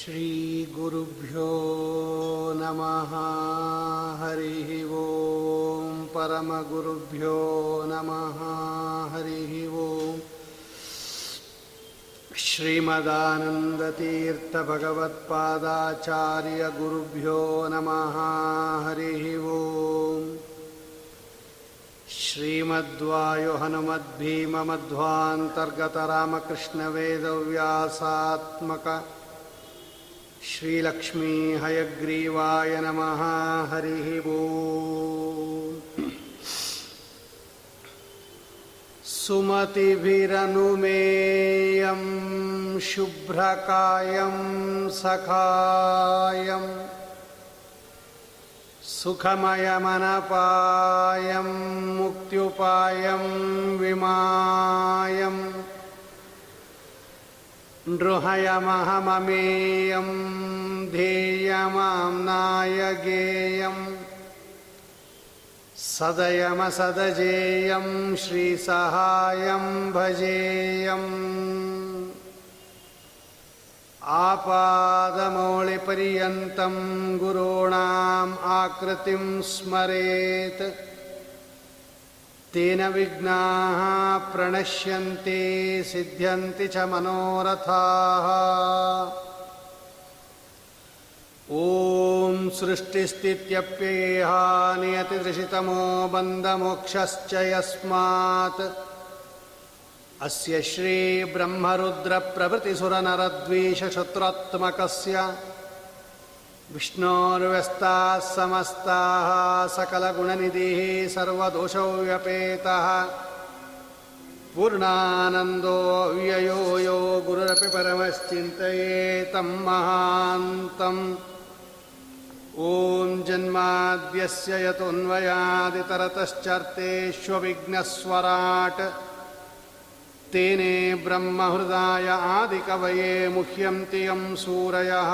श्रीगुरुभ्यो नमः। हरिः ॐ परमगुरुभ्यो नमः। हरिः ॐ श्रीमदानन्दतीर्थभगवत्पादाचार्यगुरुभ्यो नमः। हरिः ॐ श्रीमद्वायु श्रीलक्ष्मीहयग्रीवाय नमः हरिः भो सुमतिभिरनुमेयं शुभ्रकायं सखायम् सुखमयमनपायं मुक्त्युपायं विमायम्। नृहयमहममेयं ध्येयमाम्नायगेयम् सदयमसदजेयं श्रीसहायं भजेयम् आपादमौलिपर्यन्तं गुरूणाम् आकृतिं स्मरेत् तेन विघ्नाः प्रणश्यन्ति सिद्ध्यन्ति च मनोरथाः। ॐ सृष्टिस्थित्यप्येहा नियतिदृशितमो बन्धमोक्षश्च यस्मात्। अस्य श्रीब्रह्मरुद्रप्रभृतिसुरनरद्वीषशत्रुत्मकस्य विष्णोर्व्यस्ताः समस्ताः सकलगुणनिधिः सर्वदोषौ व्यपेतः पूर्णानन्दो व्ययो यो गुरुरपि परमश्चिन्तये तं महान्तम् ॐ जन्माद्यस्य यतोऽन्वयादितरतश्चर्तेष्वविघ्नस्वराट्। तेने ब्रह्महृदाय आदिकवये मुह्यन्ति यं सूरयः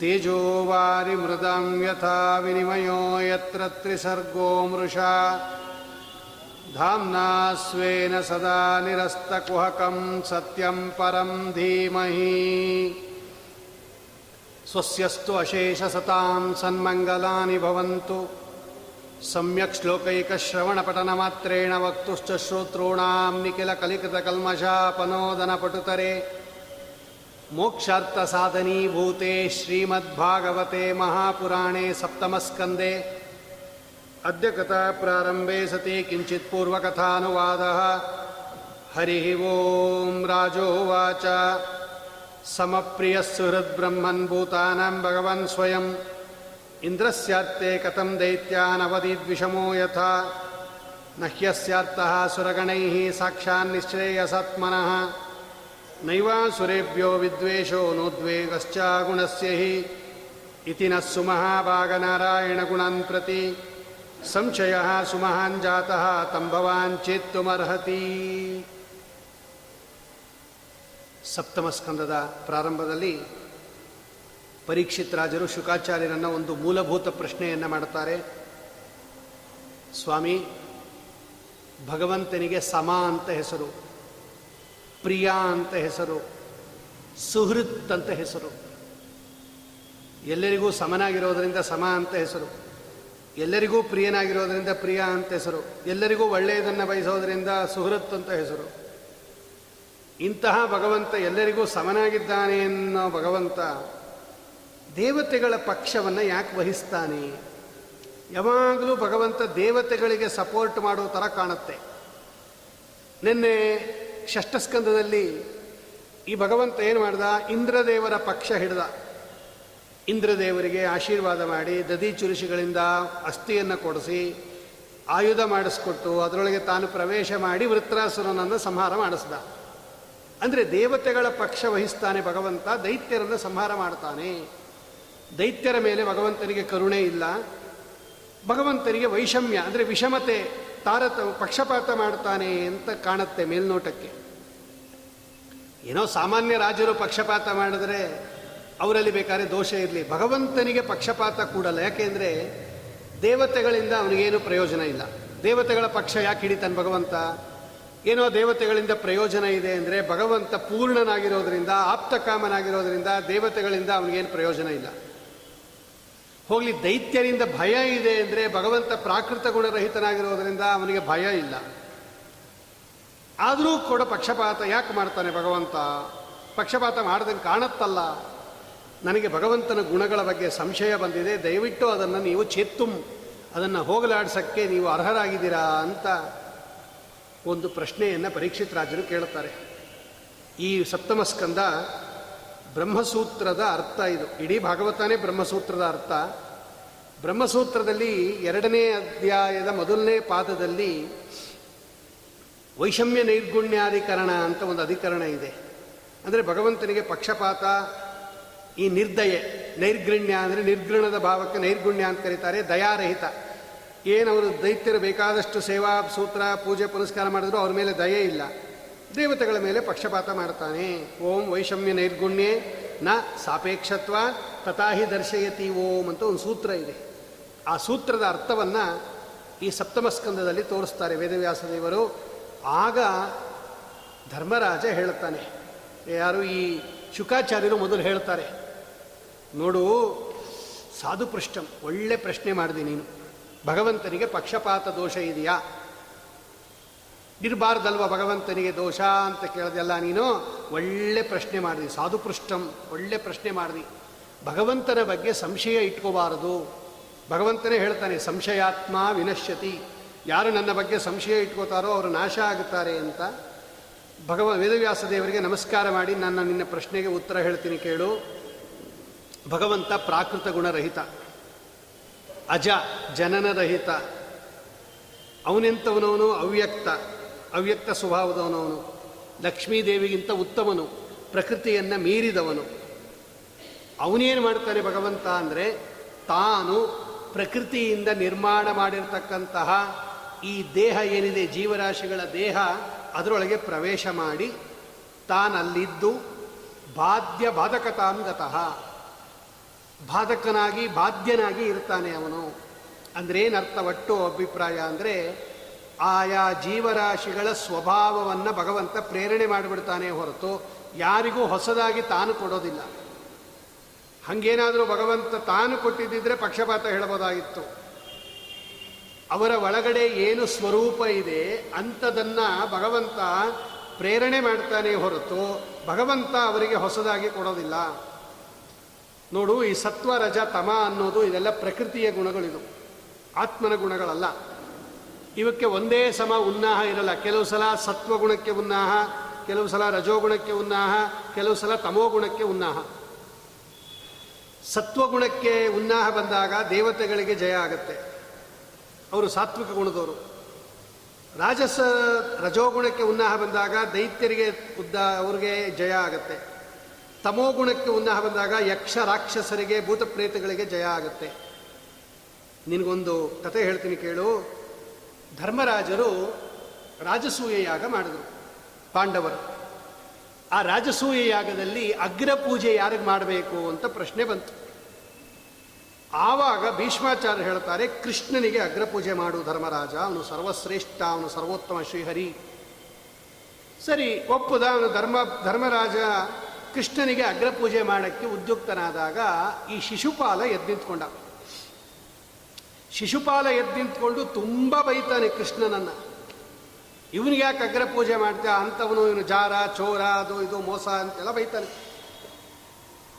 तेजो वारिमृदं यथा विनिमयो यत्र त्रिसर्गो मृषा। धाम्ना स्वेन सदा निरस्तकुहकं सत्यं परं धीमहि। स्वस्यस्तु अशेषसतां सन्मङ्गलानि भवन्तु। सम्यक् श्लोकैकश्रवणपठनमात्रेण वक्तुश्च श्रोतॄणां निखिलकलिकृतकल्मषापनोदनपटुतरे मोक्षार्थसाधनीभूते श्रीमद्भागवते महापुराणे सप्तमस्कन्दे। अद्य कथाप्रारम्भे सति किञ्चित् पूर्वकथानुवादः। हरिः ॐ राजोवाच। समप्रियः सुहृद्ब्रह्मन् भूतानां भगवन् स्वयम्। इन्द्रस्यार्ते कथं दैत्यानवदीद्विषमो यथा। न ह्यस्यार्थः सुरगणैः ನೈವಾಸುರೇಭ್ಯೋ ವಿದ್ವೇಷೋ ನೋದ್ವೇಗಶ್ಚ ಗುಣಸ್ಯ ಹಿ ಇತಿ ನಃ ಸುಮಹಾಭಾಗನಾರಾಯಣಗುಣಾನ್ ಪ್ರತಿ ಸಂಶಯ ಸುಮಹಾನ್ ಜಾತಃ ತಂ ಭವಾನ್ ಚೇತ್ತುಮರ್ಹತಿ ಸಪ್ತಮ ಸ್ಕಂದದ ಪ್ರಾರಂಭದಲ್ಲಿ ಪರೀಕ್ಷಿತ್ ರಾಜರು ಶುಕಾಚಾರ್ಯರನ್ನು ಒಂದು ಮೂಲಭೂತ ಪ್ರಶ್ನೆಯನ್ನು ಮಾಡುತ್ತಾರೆ. ಸ್ವಾಮಿ, ಭಗವಂತನಿಗೆ ಸಮ ಅಂತ ಹೆಸರು. ಪ್ರಿಯ ಅಂತ ಹೆಸರು, ಸುಹೃತ್ ಅಂತ ಹೆಸರು, ಎಲ್ಲರಿಗೂ ಸಮನಾಗಿರೋದರಿಂದ ಸಮ ಅಂತ ಹೆಸರು, ಎಲ್ಲರಿಗೂ ಪ್ರಿಯನಾಗಿರೋದರಿಂದ ಪ್ರಿಯ ಅಂತ ಹೆಸರು, ಎಲ್ಲರಿಗೂ ಒಳ್ಳೆಯದನ್ನು ಬಯಸೋದರಿಂದ ಸುಹೃತ್ ಅಂತ ಹೆಸರು. ಇಂತಹ ಭಗವಂತ ಎಲ್ಲರಿಗೂ ಸಮನಾಗಿದ್ದಾನೆ ಅನ್ನೋ ಭಗವಂತ ದೇವತೆಗಳ ಪಕ್ಷವನ್ನು ಯಾಕೆ ವಹಿಸ್ತಾನೆ? ಯಾವಾಗಲೂ ಭಗವಂತ ದೇವತೆಗಳಿಗೆ ಸಪೋರ್ಟ್ ಮಾಡೋ ಥರ ಕಾಣುತ್ತೆ. ನಿನ್ನೆ ಷಷ್ಠಸ್ಕಂದದಲ್ಲಿ ಈ ಭಗವಂತ ಏನು ಮಾಡ್ದ? ಇಂದ್ರದೇವರ ಪಕ್ಷ ಹಿಡ್ದ. ಇಂದ್ರದೇವರಿಗೆ ಆಶೀರ್ವಾದ ಮಾಡಿ ದದಿ ಚುರುಷಿಗಳಿಂದ ಅಸ್ಥಿಯನ್ನು ಕೊಡಿಸಿ ಆಯುಧ ಮಾಡಿಸ್ಕೊಟ್ಟು ಅದರೊಳಗೆ ತಾನು ಪ್ರವೇಶ ಮಾಡಿ ವೃತ್ರಾಸುರನನ್ನು ಸಂಹಾರ ಮಾಡಿಸ್ದ. ಅಂದರೆ ದೇವತೆಗಳ ಪಕ್ಷ ವಹಿಸ್ತಾನೆ ಭಗವಂತ, ದೈತ್ಯರನ್ನು ಸಂಹಾರ ಮಾಡ್ತಾನೆ. ದೈತ್ಯರ ಮೇಲೆ ಭಗವಂತನಿಗೆ ಕರುಣೆ ಇಲ್ಲ. ಭಗವಂತನಿಗೆ ವೈಷಮ್ಯ, ಅಂದರೆ ವಿಷಮತೆ ತಾರತ ಪಕ್ಷಪಾತ ಮಾಡ್ತಾನೆ ಅಂತ ಕಾಣುತ್ತೆ ಮೇಲ್ನೋಟಕ್ಕೆ. ಏನೋ ಸಾಮಾನ್ಯ ರಾಜರು ಪಕ್ಷಪಾತ ಮಾಡಿದ್ರೆ ಅವರಲ್ಲಿ ಬೇಕಾದ್ರೆ ದೋಷ ಇರಲಿ. ಭಗವಂತನಿಗೆ ಪಕ್ಷಪಾತ ಕೂಡಲ್ಲ. ಯಾಕೆಂದರೆ ದೇವತೆಗಳಿಂದ ಅವನಿಗೇನು ಪ್ರಯೋಜನ ಇಲ್ಲ. ದೇವತೆಗಳ ಪಕ್ಷ ಯಾಕೆ ಹಿಡಿತಾನೆ ಭಗವಂತ? ಏನೋ ದೇವತೆಗಳಿಂದ ಪ್ರಯೋಜನ ಇದೆ ಅಂದರೆ ಭಗವಂತ ಪೂರ್ಣನಾಗಿರೋದ್ರಿಂದ, ಆಪ್ತಕಾಮನಾಗಿರೋದ್ರಿಂದ ದೇವತೆಗಳಿಂದ ಅವನಿಗೇನು ಪ್ರಯೋಜನ ಇಲ್ಲ. ಹೋಗಲಿ, ದೈತ್ಯರಿಂದ ಭಯ ಇದೆ ಅಂದರೆ ಭಗವಂತ ಪ್ರಾಕೃತ ಗುಣರಹಿತನಾಗಿರೋದರಿಂದ ಅವನಿಗೆ ಭಯ ಇಲ್ಲ. ಆದರೂ ಕೂಡ ಪಕ್ಷಪಾತ ಯಾಕೆ ಮಾಡ್ತಾನೆ ಭಗವಂತ? ಪಕ್ಷಪಾತ ಮಾಡ್ದಂಗೆ ಕಾಣತ್ತಲ್ಲ. ನನಗೆ ಭಗವಂತನ ಗುಣಗಳ ಬಗ್ಗೆ ಸಂಶಯ ಬಂದಿದೆ, ದಯವಿಟ್ಟು ಅದನ್ನು ನೀವು ಚೆತ್ತುಂ. ಅದನ್ನು ಹೋಗಲಾಡ್ಸೋಕ್ಕೆ ನೀವು ಅರ್ಹರಾಗಿದ್ದೀರಾ ಅಂತ ಒಂದು ಪ್ರಶ್ನೆಯನ್ನು ಪರೀಕ್ಷಿತ್ ರಾಜರು ಕೇಳುತ್ತಾರೆ. ಈ ಸಪ್ತಮ ಸ್ಕಂದ ಬ್ರಹ್ಮಸೂತ್ರದ ಅರ್ಥ ಇದು. ಇಡೀ ಭಾಗವತನೇ ಬ್ರಹ್ಮಸೂತ್ರದ ಅರ್ಥ. ಬ್ರಹ್ಮಸೂತ್ರದಲ್ಲಿ ಎರಡನೇ ಅಧ್ಯಾಯದ ಮೊದಲನೇ ಪಾದದಲ್ಲಿ ವೈಷಮ್ಯ ನೈರ್ಗುಣ್ಯಾಧಿಕರಣ ಅಂತ ಒಂದು ಅಧಿಕರಣ ಇದೆ. ಅಂದರೆ ಭಗವಂತನಿಗೆ ಪಕ್ಷಪಾತ, ಈ ನಿರ್ದಯೆ, ನೈರ್ಗಣ್ಯ ಅಂದರೆ ನಿರ್ಗೃಣದ ಭಾವಕ್ಕೆ ನೈರ್ಗುಣ್ಯ ಅಂತ ಕರೀತಾರೆ, ದಯಾರಹಿತ. ಏನವರು ದೈತ್ಯರು ಬೇಕಾದಷ್ಟು ಸೇವಾ, ಸೂತ್ರ, ಪೂಜೆ, ಪುನಸ್ಕಾರ ಮಾಡಿದ್ರು ಅವ್ರ ಮೇಲೆ ದಯೆ ಇಲ್ಲ. ದೇವತೆಗಳ ಮೇಲೆ ಪಕ್ಷಪಾತ ಮಾಡ್ತಾನೆ ಓಂ ವೈಷಮ್ಯ ನೈರ್ಗುಣ್ಯೆ ನ ಸಾಪೇಕ್ಷತ್ವ ತಥಾಹಿ ದರ್ಶಯತಿ ಓಂ ಅಂತ ಒಂದು ಸೂತ್ರ ಇದೆ. ಆ ಸೂತ್ರದ ಅರ್ಥವನ್ನು ಈ ಸಪ್ತಮ ಸ್ಕಂದದಲ್ಲಿ ತೋರಿಸ್ತಾರೆ ವೇದವ್ಯಾಸ ದೇವರು. ಆಗ ಧರ್ಮರಾಜ ಹೇಳ್ತಾನೆ ಯಾರು ಈ ಶುಕಾಚಾರ್ಯರು ಮೊದಲು ಹೇಳ್ತಾರೆ, ನೋಡು ಸಾಧು ಪೃಷ್ಠಂ ಒಳ್ಳೆ ಪ್ರಶ್ನೆ ಮಾಡಿದೆ ನೀನು. ಭಗವಂತನಿಗೆ ಪಕ್ಷಪಾತ ದೋಷ ಇದೆಯಾ? ಇರಬಾರ್ದಲ್ವ ಭಗವಂತನಿಗೆ ದೋಷ ಅಂತ ಕೇಳ್ದೆಲ್ಲ ನೀನು? ಒಳ್ಳೆ ಪ್ರಶ್ನೆ ಮಾಡಿದಿ ಸಾಧು ಪೃಷ್ಟಂ ಒಳ್ಳೆ ಪ್ರಶ್ನೆ ಮಾಡಿದಿ. ಭಗವಂತನ ಬಗ್ಗೆ ಸಂಶಯ ಇಟ್ಕೋಬಾರದು. ಭಗವಂತನೇ ಹೇಳ್ತಾನೆ, ಸಂಶಯಾತ್ಮ ವಿನಶ್ಯತಿ. ಯಾರು ನನ್ನ ಬಗ್ಗೆ ಸಂಶಯ ಇಟ್ಕೋತಾರೋ ಅವರು ನಾಶ ಆಗುತ್ತಾರೆ ಅಂತ. ಭಗವ, ವೇದವ್ಯಾಸ ದೇವರಿಗೆ ನಮಸ್ಕಾರ ಮಾಡಿ ನನ್ನ ನಿನ್ನ ಪ್ರಶ್ನೆಗೆ ಉತ್ತರ ಹೇಳ್ತೀನಿ ಕೇಳು. ಭಗವಂತ ಪ್ರಾಕೃತ ಗುಣರಹಿತ. ಅಜ ಜನನರಹಿತ. ಅವನೆಂಥವನವನು ಅವ್ಯಕ್ತ. ಅವ್ಯಕ್ತ ಸ್ವಭಾವದವನವನು ಲಕ್ಷ್ಮೀದೇವಿಗಿಂತ ಉತ್ತಮನು. ಪ್ರಕೃತಿಯನ್ನು ಮೀರಿದವನು. ಅವನೇನು ಮಾಡ್ತಾನೆ ಭಗವಂತ ಅಂದರೆ ತಾನು ಪ್ರಕೃತಿಯಿಂದ ನಿರ್ಮಾಣ ಮಾಡಿರ್ತಕ್ಕಂತಹ ಈ ದೇಹ ಏನಿದೆ, ಜೀವರಾಶಿಗಳ ದೇಹ, ಅದರೊಳಗೆ ಪ್ರವೇಶ ಮಾಡಿ ತಾನಲ್ಲಿದ್ದು ಬಾಧ್ಯ ಬಾಧಕತಾಂಗತಃ ಬಾಧಕನಾಗಿ, ಬಾಧ್ಯನಾಗಿ ಇರ್ತಾನೆ ಅವನು. ಅಂದ್ರೆ ಏನರ್ಥ ಒಟ್ಟು ಅಭಿಪ್ರಾಯ ಅಂದರೆ ಆಯಾ ಜೀವರಾಶಿಗಳ ಸ್ವಭಾವವನ್ನು ಭಗವಂತ ಪ್ರೇರಣೆ ಮಾಡಿಬಿಡ್ತಾನೆ ಹೊರತು ಯಾರಿಗೂ ಹೊಸದಾಗಿ ತಾನು ಕೊಡೋದಿಲ್ಲ. ಹಾಗೇನಾದರೂ ಭಗವಂತ ತಾನು ಕೊಟ್ಟಿದ್ದಿದ್ರೆ ಪಕ್ಷಪಾತ ಹೇಳಬಹುದಾಗಿತ್ತು ಅವರ ಒಳಗಡೆ ಏನು ಸ್ವರೂಪ ಇದೆ ಅಂಥದನ್ನ ಭಗವಂತ ಪ್ರೇರಣೆ ಮಾಡ್ತಾನೆ ಹೊರತು ಭಗವಂತ ಅವರಿಗೆ ಹೊಸದಾಗಿ ಕೊಡೋದಿಲ್ಲ. ನೋಡು ಈ ಸತ್ವ ರಜ ತಮ ಅನ್ನೋದು ಇದೆಲ್ಲ ಪ್ರಕೃತಿಯ ಗುಣಗಳಿದು. ಆತ್ಮನ ಗುಣಗಳಲ್ಲ. ಇವಕ್ಕೆ ಒಂದೇ ಸಮ ಉನ್ನಾಹ ಇರಲ್ಲ. ಕೆಲವು ಸಲ ಸತ್ವಗುಣಕ್ಕೆ ಉನ್ನಾಹ, ಕೆಲವು ಸಲ ರಜೋಗುಣಕ್ಕೆ ಉನ್ನಾಹ, ಕೆಲವು ಸಲ ತಮೋಗುಣಕ್ಕೆ ಉನ್ನಾಹ. ಸತ್ವಗುಣಕ್ಕೆ ಉನ್ನಾಹ ಬಂದಾಗ ದೇವತೆಗಳಿಗೆ ಜಯ ಆಗುತ್ತೆ. ಅವರು ಸಾತ್ವಿಕ ಗುಣದವರು. ರಾಜಸ ರಜೋಗುಣಕ್ಕೆ ಉನ್ನಾಹ ಬಂದಾಗ ದೈತ್ಯರಿಗೆ ಉದ್ದ ಅವ್ರಿಗೆ ಜಯ ಆಗುತ್ತೆ. ತಮೋಗುಣಕ್ಕೆ ಉನ್ನಾಹ ಬಂದಾಗ ಯಕ್ಷ ರಾಕ್ಷಸರಿಗೆ ಭೂತ ಪ್ರೇತಗಳಿಗೆ ಜಯ ಆಗುತ್ತೆ. ನಿನಗೊಂದು ಕತೆ ಹೇಳ್ತೀನಿ ಕೇಳು. ಧರ್ಮರಾಜರು ರಾಜಸೂಯ ಯಾಗ ಮಾಡಿದರು, ಪಾಂಡವರು. ಆ ರಾಜಸೂಯ ಯಾಗದಲ್ಲಿ ಅಗ್ರ ಪೂಜೆ ಯಾರಿಗೆ ಮಾಡಬೇಕು ಅಂತ ಪ್ರಶ್ನೆ ಬಂತು. ಆವಾಗ ಭೀಷ್ಮಾಚಾರ್ಯ ಹೇಳ್ತಾರೆ, ಕೃಷ್ಣನಿಗೆ ಅಗ್ರಪೂಜೆ ಮಾಡು ಧರ್ಮರಾಜ, ಅವನು ಸರ್ವಶ್ರೇಷ್ಠ, ಅವನು ಸರ್ವೋತ್ತಮ ಶ್ರೀಹರಿ. ಸರಿ, ಒಪ್ಪುದ, ಅವನು ಧರ್ಮ, ಧರ್ಮರಾಜ ಕೃಷ್ಣನಿಗೆ ಅಗ್ರಪೂಜೆ ಮಾಡೋಕ್ಕೆ ಉದ್ಯುಕ್ತನಾದಾಗ ಈ ಶಿಶುಪಾಲ ಎದ್ದು ನಿಂತ್ಕೊಂಡ ಶಿಶುಪಾಲ ಎದ್ದು ನಿಂತ್ಕೊಂಡು ತುಂಬ ಬೈತಾನೆ ಕೃಷ್ಣನನ್ನು. ಇವನಿಗೆ ಯಾಕೆ ಅಗ್ರ ಪೂಜೆ ಮಾಡ್ತೀಯ ಅಂಥವನು ಇವನು ಜಾರ, ಚೋರ, ಅದು ಇದು, ಮೋಸ ಅಂತೆಲ್ಲ ಬೈತಾನೆ.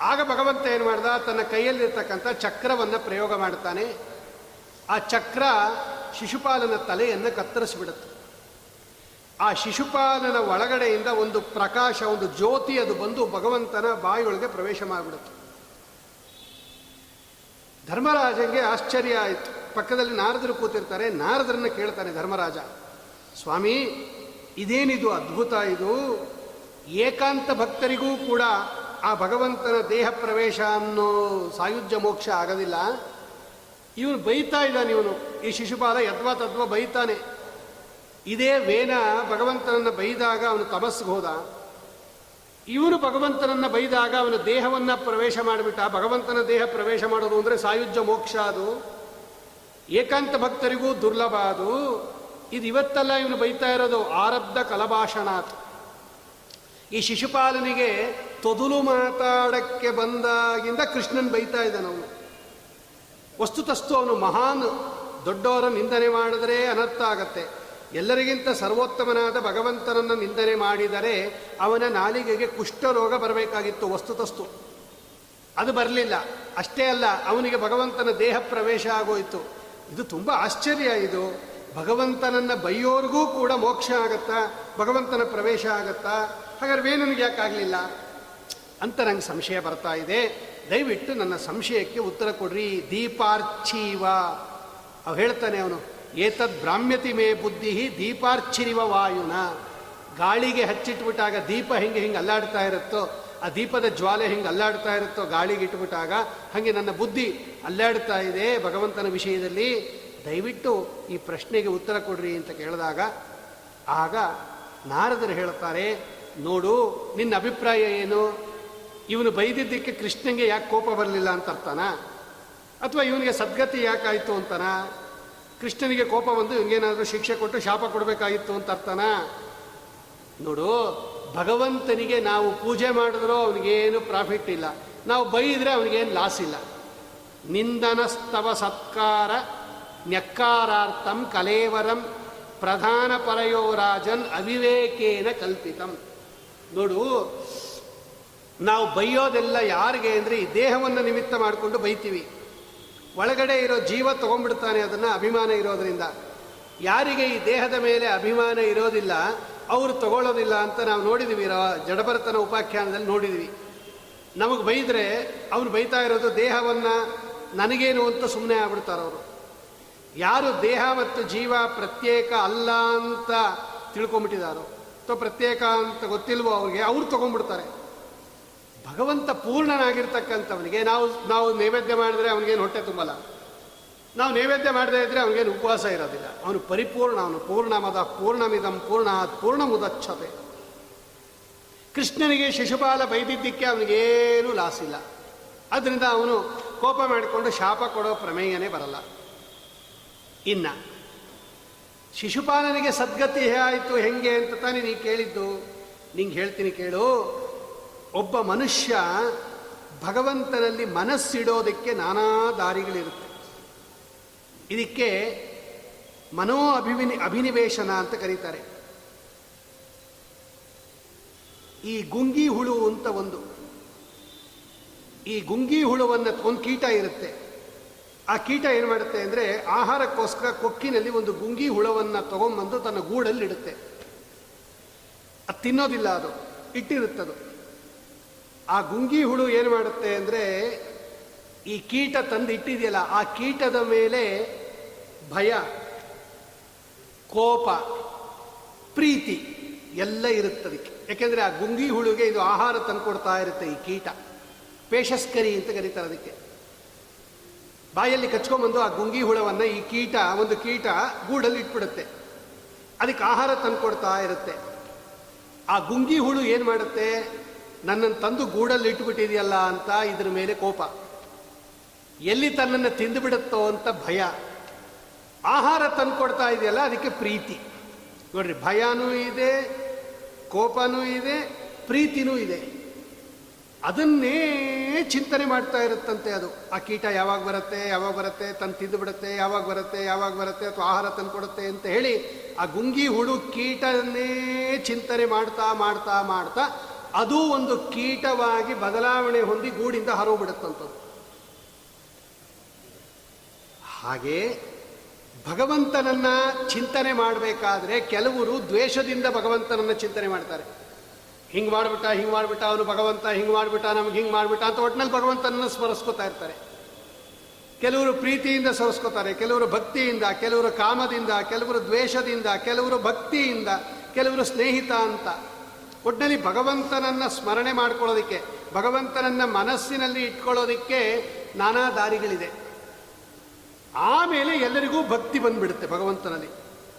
ಆಗ ಭಗವಂತ ಏನು ಮಾಡ್ದ? ತನ್ನ ಕೈಯಲ್ಲಿರ್ತಕ್ಕಂಥ ಚಕ್ರವನ್ನು ಪ್ರಯೋಗ ಮಾಡ್ತಾನೆ. ಆ ಚಕ್ರ ಶಿಶುಪಾಲನ ತಲೆಯನ್ನು ಕತ್ತರಿಸಿಬಿಡುತ್ತೆ. ಆ ಶಿಶುಪಾಲನ ಒಳಗಡೆಯಿಂದ ಒಂದು ಪ್ರಕಾಶ, ಒಂದು ಜ್ಯೋತಿ ಅದು ಬಂದು ಭಗವಂತನ ಬಾಯಿಯೊಳಗೆ ಪ್ರವೇಶ ಮಾಡಿಬಿಡುತ್ತೆ. ಧರ್ಮರಾಜಂಗೆ ಆಶ್ಚರ್ಯ ಆಯಿತು. ಪಕ್ಕದಲ್ಲಿ ನಾರದರು ಕೂತಿರ್ತಾರೆ, ನಾರದರನ್ನ ಕೇಳ್ತಾನೆ ಧರ್ಮರಾಜ, ಸ್ವಾಮಿ, ಇದೇನಿದು ಅದ್ಭುತ ಇದು? ಏಕಾಂತ ಭಕ್ತರಿಗೂ ಕೂಡ ಆ ಭಗವಂತನ ದೇಹ ಪ್ರವೇಶ ಅನ್ನೋ ಸಾಯುಜ್ಯ ಮೋಕ್ಷ ಆಗೋದಿಲ್ಲ? ಇವನು ಬೈತಾ ಇದ್ದಾನೆ ಇವನು ಈ ಶಿಶುಪಾಲ ಯದ್ವಾ ತದ್ವಾ ಬೈತಾನೆ. ಇದೇ ವೇನ ಭಗವಂತನನ್ನು ಬೈದಾಗ ಅವನು ತಪಸ್ಸಿಗೆ ಹೋದ. ಇವನು ಭಗವಂತನನ್ನು ಬೈದಾಗ ಅವನ ದೇಹವನ್ನು ಪ್ರವೇಶ ಮಾಡಿಬಿಟ್ಟ. ಭಗವಂತನ ದೇಹ ಪ್ರವೇಶ ಮಾಡೋದು ಅಂದರೆ ಸಾಯುಜ್ಯ ಮೋಕ್ಷ ಅದು. ಏಕಾಂತ ಭಕ್ತರಿಗೂ ದುರ್ಲಭ ಅದು ಇದು ಇವತ್ತೆಲ್ಲ ಇವನು ಬೈತಾ ಇರೋದು ಆರಬ್ಧ ಕಲಭಾಷಣಾತ್. ಈ ಶಿಶುಪಾಲನಿಗೆ ತೊದಲು ಮಾತಾಡಕ್ಕೆ ಬಂದಾಗಿಂದ ಕೃಷ್ಣನ್ ಬೈತಾ ಇದ್ದಾನೆ ಅವನು. ವಸ್ತುತಸ್ತು ಅವನು ಮಹಾನ್, ದೊಡ್ಡವರ ನಿಂದನೆ ಮಾಡಿದರೆ ಅನರ್ಥ ಆಗತ್ತೆ. ಎಲ್ಲರಿಗಿಂತ ಸರ್ವೋತ್ತಮನಾದ ಭಗವಂತನನ್ನು ನಿಂದನೆ ಮಾಡಿದರೆ ಅವನ ನಾಲಿಗೆಗೆ ಕುಷ್ಠರೋಗ ಬರಬೇಕಾಗಿತ್ತು ವಸ್ತುತಸ್ತು. ಅದು ಬರಲಿಲ್ಲ. ಅಷ್ಟೇ ಅಲ್ಲ, ಅವನಿಗೆ ಭಗವಂತನ ದೇಹ ಪ್ರವೇಶ ಆಗೋಯಿತು. ಇದು ತುಂಬ ಆಶ್ಚರ್ಯ ಇದು. ಭಗವಂತನನ್ನ ಬೈಯೋರ್ಗೂ ಕೂಡ ಮೋಕ್ಷ ಆಗತ್ತಾ? ಭಗವಂತನ ಪ್ರವೇಶ ಆಗತ್ತಾ? ಹಾಗಾದ್ರೆ ವೇಣನಿಗೆ ಯಾಕಾಗಲಿಲ್ಲ ಅಂತ ನಂಗೆ ಸಂಶಯ ಬರ್ತಾ ಇದೆ. ದಯವಿಟ್ಟು ನನ್ನ ಸಂಶಯಕ್ಕೆ ಉತ್ತರ ಕೊಡ್ರಿ. ದೀಪಾರ್ಚೀವ. ಅವ್ ಹೇಳ್ತಾನೆ ಅವನು, ಏತದ್ ಬ್ರಾಹ್ಮ್ಯತಿ ಮೇ ಬುದ್ಧಿ ದೀಪಾರ್ಚಿರಿವ ವಾಯುನ. ಗಾಳಿಗೆ ಹಚ್ಚಿಟ್ಬಿಟ್ಟಾಗ ದೀಪ ಹಿಂಗೆ ಹಿಂಗೆ ಅಲ್ಲಾಡ್ತಾ ಇರುತ್ತೋ? ಆ ದೀಪದ ಜ್ವಾಲೆ ಹಿಂಗೆ ಅಲ್ಲಾಡ್ತಾ ಇರುತ್ತೋ ಗಾಳಿಗೆ ಇಟ್ಬಿಟ್ಟಾಗ ಹಾಗೆ ನನ್ನ ಬುದ್ಧಿ ಅಲ್ಲಾಡ್ತಾ ಇದೆ ಭಗವಂತನ ವಿಷಯದಲ್ಲಿ. ದಯವಿಟ್ಟು ಈ ಪ್ರಶ್ನೆಗೆ ಉತ್ತರ ಕೊಡ್ರಿ ಅಂತ ಕೇಳಿದಾಗ, ಆಗ ನಾರದರು ಹೇಳ್ತಾರೆ ನೋಡು, ನಿನ್ನ ಅಭಿಪ್ರಾಯ ಏನು? ಇವನು ಬೈದಿದ್ದಕ್ಕೆ ಕೃಷ್ಣನಿಗೆ ಯಾಕೆ ಕೋಪ ಬರಲಿಲ್ಲ ಅಂತ ಅರ್ಥನ? ಅಥವಾ ಇವನಿಗೆ ಸದ್ಗತಿ ಯಾಕಾಯಿತು ಅಂತಾನ? ಕೃಷ್ಣನಿಗೆ ಕೋಪ ಬಂದು ಇವನಿಗೇನಾದರೂ ಶಿಕ್ಷೆ ಕೊಟ್ಟು ಶಾಪ ಕೊಡಬೇಕಾಗಿತ್ತು ಅಂತ ಅರ್ಥನ? ನೋಡು ಭಗವಂತನಿಗೆ ನಾವು ಪೂಜೆ ಮಾಡಿದ್ರೂ ಅವನಿಗೇನು ಪ್ರಾಫಿಟ್ ಇಲ್ಲ. ನಾವು ಬೈದರೆ ಅವನಿಗೇನು ಲಾಸ್ ಇಲ್ಲ. ನಿಂದನಸ್ತವ ಸತ್ಕಾರ ನ್ಯಕ್ಕಾರಾರ್ಥಂ ಕಲೇವರಂ ಪ್ರಧಾನ ಪರಯೋ ರಾಜನ್ ಅವಿವೇಕೇನ ಕಲ್ಪಿತಂ. ನೋಡು, ನಾವು ಬೈಯೋದೆಲ್ಲ ಯಾರಿಗೆ ಅಂದರೆ ಈ ದೇಹವನ್ನು ನಿಮಿತ್ತ ಮಾಡಿಕೊಂಡು ಬೈತೀವಿ. ಒಳಗಡೆ ಇರೋ ಜೀವ ತೊಗೊಂಡ್ಬಿಡ್ತಾನೆ ಅದನ್ನು ಅಭಿಮಾನ ಇರೋದರಿಂದ. ಯಾರಿಗೆ ಈ ದೇಹದ ಮೇಲೆ ಅಭಿಮಾನ ಇರೋದಿಲ್ಲ ಅವರು ತಗೊಳ್ಳೋದಿಲ್ಲ ಅಂತ ನಾವು ನೋಡಿದ್ದೀವಿ ಜಡಭರತನ ಉಪಾಖ್ಯಾನದಲ್ಲಿ ನೋಡಿದ್ವಿ. ನಮಗೆ ಬೈದರೆ ಅವ್ರು ಬೈತಾ ಇರೋದು ದೇಹವನ್ನು ನನಗೇನು ಅಂತ ಸುಮ್ಮನೆ ಆಗ್ಬಿಡ್ತಾರೆ ಅವರು. ಯಾರು ದೇಹ ಮತ್ತು ಜೀವ ಪ್ರತ್ಯೇಕ ಅಲ್ಲ ಅಂತ ತಿಳ್ಕೊಂಬಿಟ್ಟಿದಾರೋ, ಅಥವಾ ಪ್ರತ್ಯೇಕ ಅಂತ ಗೊತ್ತಿಲ್ವೋ ಅವ್ರಿಗೆ, ಅವ್ರು ತೊಗೊಂಡ್ಬಿಡ್ತಾರೆ ಭಗವಂತ ಪೂರ್ಣನಾಗಿರ್ತಕ್ಕಂಥವನಿಗೆ ನಾವು ನಾವು ನೈವೇದ್ಯ ಮಾಡಿದ್ರೆ ಅವನಿಗೇನು ಹೊಟ್ಟೆ ತುಂಬಲ್ಲ. ನಾವು ನೈವೇದ್ಯ ಮಾಡದೇ ಇದ್ರೆ ಅವನಿಗೇನು ಉಪವಾಸ ಇರೋದಿಲ್ಲ. ಅವನು ಪರಿಪೂರ್ಣ, ಅವನು ಪೂರ್ಣಮದ, ಪೂರ್ಣಮಿದಂ ಪೂರ್ಣ ಪೂರ್ಣ ಮುದಚ್ಛತೆ ಕೃಷ್ಣನಿಗೆ ಶಿಶುಪಾಲ ಬೈದಿದ್ದಕ್ಕೆ ಅವನಿಗೇನು ಲಾಸ್ ಇಲ್ಲ. ಅದರಿಂದ ಅವನು ಕೋಪ ಮಾಡಿಕೊಂಡು ಶಾಪ ಕೊಡೋ ಪ್ರಮೇಯನೇ ಬರಲ್ಲ. ಇನ್ನ, ಶಿಶುಪಾಲನಿಗೆ ಸದ್ಗತಿ ಆಯಿತು, ಹೆಂಗೆ ಅಂತ ತಾನೇ ನೀ ಕೇಳಿದ್ದು? ನಿಂಗೆ ಹೇಳ್ತೀನಿ ಕೇಳು. ಒಬ್ಬ ಮನುಷ್ಯ ಭಗವಂತನಲ್ಲಿ ಮನಸ್ಸಿಡೋದಕ್ಕೆ ನಾನಾ ದಾರಿಗಳಿರುತ್ತೆ. ಇದಕ್ಕೆ ಮನೋ ಅಭಿವಿನಿ ಅಭಿನಿವೇಶನ ಅಂತ ಕರೀತಾರೆ. ಈ ಗುಂಗಿ ಹುಳು ಅಂತ ಒಂದು. ಈ ಗುಂಗಿ ಹುಳುವನ್ನು ಒಂದು ಕೀಟ ಇರುತ್ತೆ. ಆ ಕೀಟ ಏನು ಮಾಡುತ್ತೆ ಅಂದರೆ ಆಹಾರಕ್ಕೋಸ್ಕರ ಕೊಕ್ಕಿನಲ್ಲಿ ಒಂದು ಗುಂಗಿ ಹುಳವನ್ನು ತಗೊಂಬಂದು ತನ್ನ ಗೂಡಲ್ಲಿ ಇಡುತ್ತೆ ಅದು ತಿನ್ನೋದಿಲ್ಲ ಅದು, ಇಟ್ಟಿರುತ್ತದು. ಆ ಗುಂಗಿ ಹುಳು ಏನು ಮಾಡುತ್ತೆ ಅಂದರೆ ಈ ಕೀಟ ತಂದು ಇಟ್ಟಿದೆಯಲ್ಲ ಆ ಕೀಟದ ಮೇಲೆ ಭಯ, ಕೋಪ, ಪ್ರೀತಿ ಎಲ್ಲ ಇರುತ್ತದಕ್ಕೆ ಯಾಕೆಂದರೆ ಆ ಗುಂಗಿ ಹುಳುಗೆ ಇದು ಆಹಾರ ತಂದುಕೊಡ್ತಾ ಇರುತ್ತೆ ಈ ಕೀಟ. ಪೇಶಸ್ಕರಿ ಅಂತ ಕರೀತಾರೆ ಅದಕ್ಕೆ. ಬಾಯಲ್ಲಿ ಕಚ್ಕೊಂಬಂದು ಆ ಗುಂಗಿ ಹುಳವನ್ನು ಈ ಕೀಟ, ಒಂದು ಕೀಟ ಗೂಡಲ್ಲಿ ಇಟ್ಬಿಡುತ್ತೆ. ಅದಕ್ಕೆ ಆಹಾರ ತಂದುಕೊಡ್ತಾ ಇರುತ್ತೆ. ಆ ಗುಂಗಿ ಹುಳು ಏನು ಮಾಡುತ್ತೆ? ನನ್ನನ್ನು ತಂದು ಗೂಡಲ್ಲಿ ಇಟ್ಬಿಟ್ಟಿದೆಯಲ್ಲ ಅಂತ ಇದ್ರ ಮೇಲೆ ಕೋಪ. ಎಲ್ಲಿ ತನ್ನನ್ನು ತಿಂದುಬಿಡುತ್ತೋ ಅಂತ ಭಯ. ಆಹಾರ ತಂದುಕೊಡ್ತಾ ಇದೆಯಲ್ಲ, ಅದಕ್ಕೆ ಪ್ರೀತಿ. ನೋಡ್ರಿ, ಭಯನೂ ಇದೆ, ಕೋಪನೂ ಇದೆ, ಪ್ರೀತಿನೂ ಇದೆ. ಅದನ್ನೇ ಚಿಂತನೆ ಮಾಡ್ತಾ ಇರುತ್ತಂತೆ ಅದು. ಆ ಕೀಟ ಯಾವಾಗ ಬರುತ್ತೆ ಯಾವಾಗ ಬರುತ್ತೆ, ತಂದು ತಿಂದು ಬಿಡುತ್ತೆ, ಯಾವಾಗ ಬರುತ್ತೆ ಯಾವಾಗ ಬರುತ್ತೆ, ಅಥವಾ ಆಹಾರ ತಂದು ಕೊಡುತ್ತೆ ಅಂತ ಹೇಳಿ ಆ ಗುಂಗಿ ಹುಳು ಕೀಟನ್ನೇ ಚಿಂತನೆ ಮಾಡ್ತಾ ಮಾಡ್ತಾ ಮಾಡ್ತಾ, ಅದು ಒಂದು ಕೀಟವಾಗಿ ಬದಲಾವಣೆ ಹೊಂದಿ ಗೂಡಿಂದ ಹರೋಗ್ಬಿಡುತ್ತಂಥದ್ದು ಹಾಗೆ ಭಗವಂತನನ್ನ ಚಿಂತನೆ ಮಾಡಬೇಕಾದ್ರೆ ಕೆಲವರು ದ್ವೇಷದಿಂದ ಭಗವಂತನನ್ನ ಚಿಂತನೆ ಮಾಡ್ತಾರೆ. ಹಿಂಗೆ ಮಾಡಿಬಿಟ್ಟ ಹಿಂಗೆ ಮಾಡಿಬಿಟ್ಟ, ಅವನು ಭಗವಂತ, ಹಿಂಗೆ ಮಾಡಿಬಿಟ್ಟ, ನಮ್ಗೆ ಹಿಂಗೆ ಮಾಡಿಬಿಟ್ಟ ಅಂತ ಒಟ್ಟಿನಲ್ಲಿ ಭಗವಂತನನ್ನ ಸ್ಮರಿಸ್ಕೋತಾ ಇರ್ತಾರೆ. ಕೆಲವರು ಪ್ರೀತಿಯಿಂದ ಸ್ಮರಿಸ್ಕೋತಾರೆ, ಕೆಲವರು ಭಕ್ತಿಯಿಂದ, ಕೆಲವರು ಕಾಮದಿಂದ, ಕೆಲವರು ದ್ವೇಷದಿಂದ, ಕೆಲವರು ಭಕ್ತಿಯಿಂದ, ಕೆಲವರು ಸ್ನೇಹಿತ ಅಂತ. ಒಟ್ಟಿನಲ್ಲಿ ಭಗವಂತನನ್ನ ಸ್ಮರಣೆ ಮಾಡ್ಕೊಳ್ಳೋದಕ್ಕೆ, ಭಗವಂತನನ್ನ ಮನಸ್ಸಿನಲ್ಲಿ ಇಟ್ಕೊಳ್ಳೋದಕ್ಕೆ ನಾನಾ ದಾರಿಗಳಿದೆ. ಆಮೇಲೆ ಎಲ್ಲರಿಗೂ ಭಕ್ತಿ ಬಂದ್ಬಿಡುತ್ತೆ ಭಗವಂತನಲ್ಲಿ.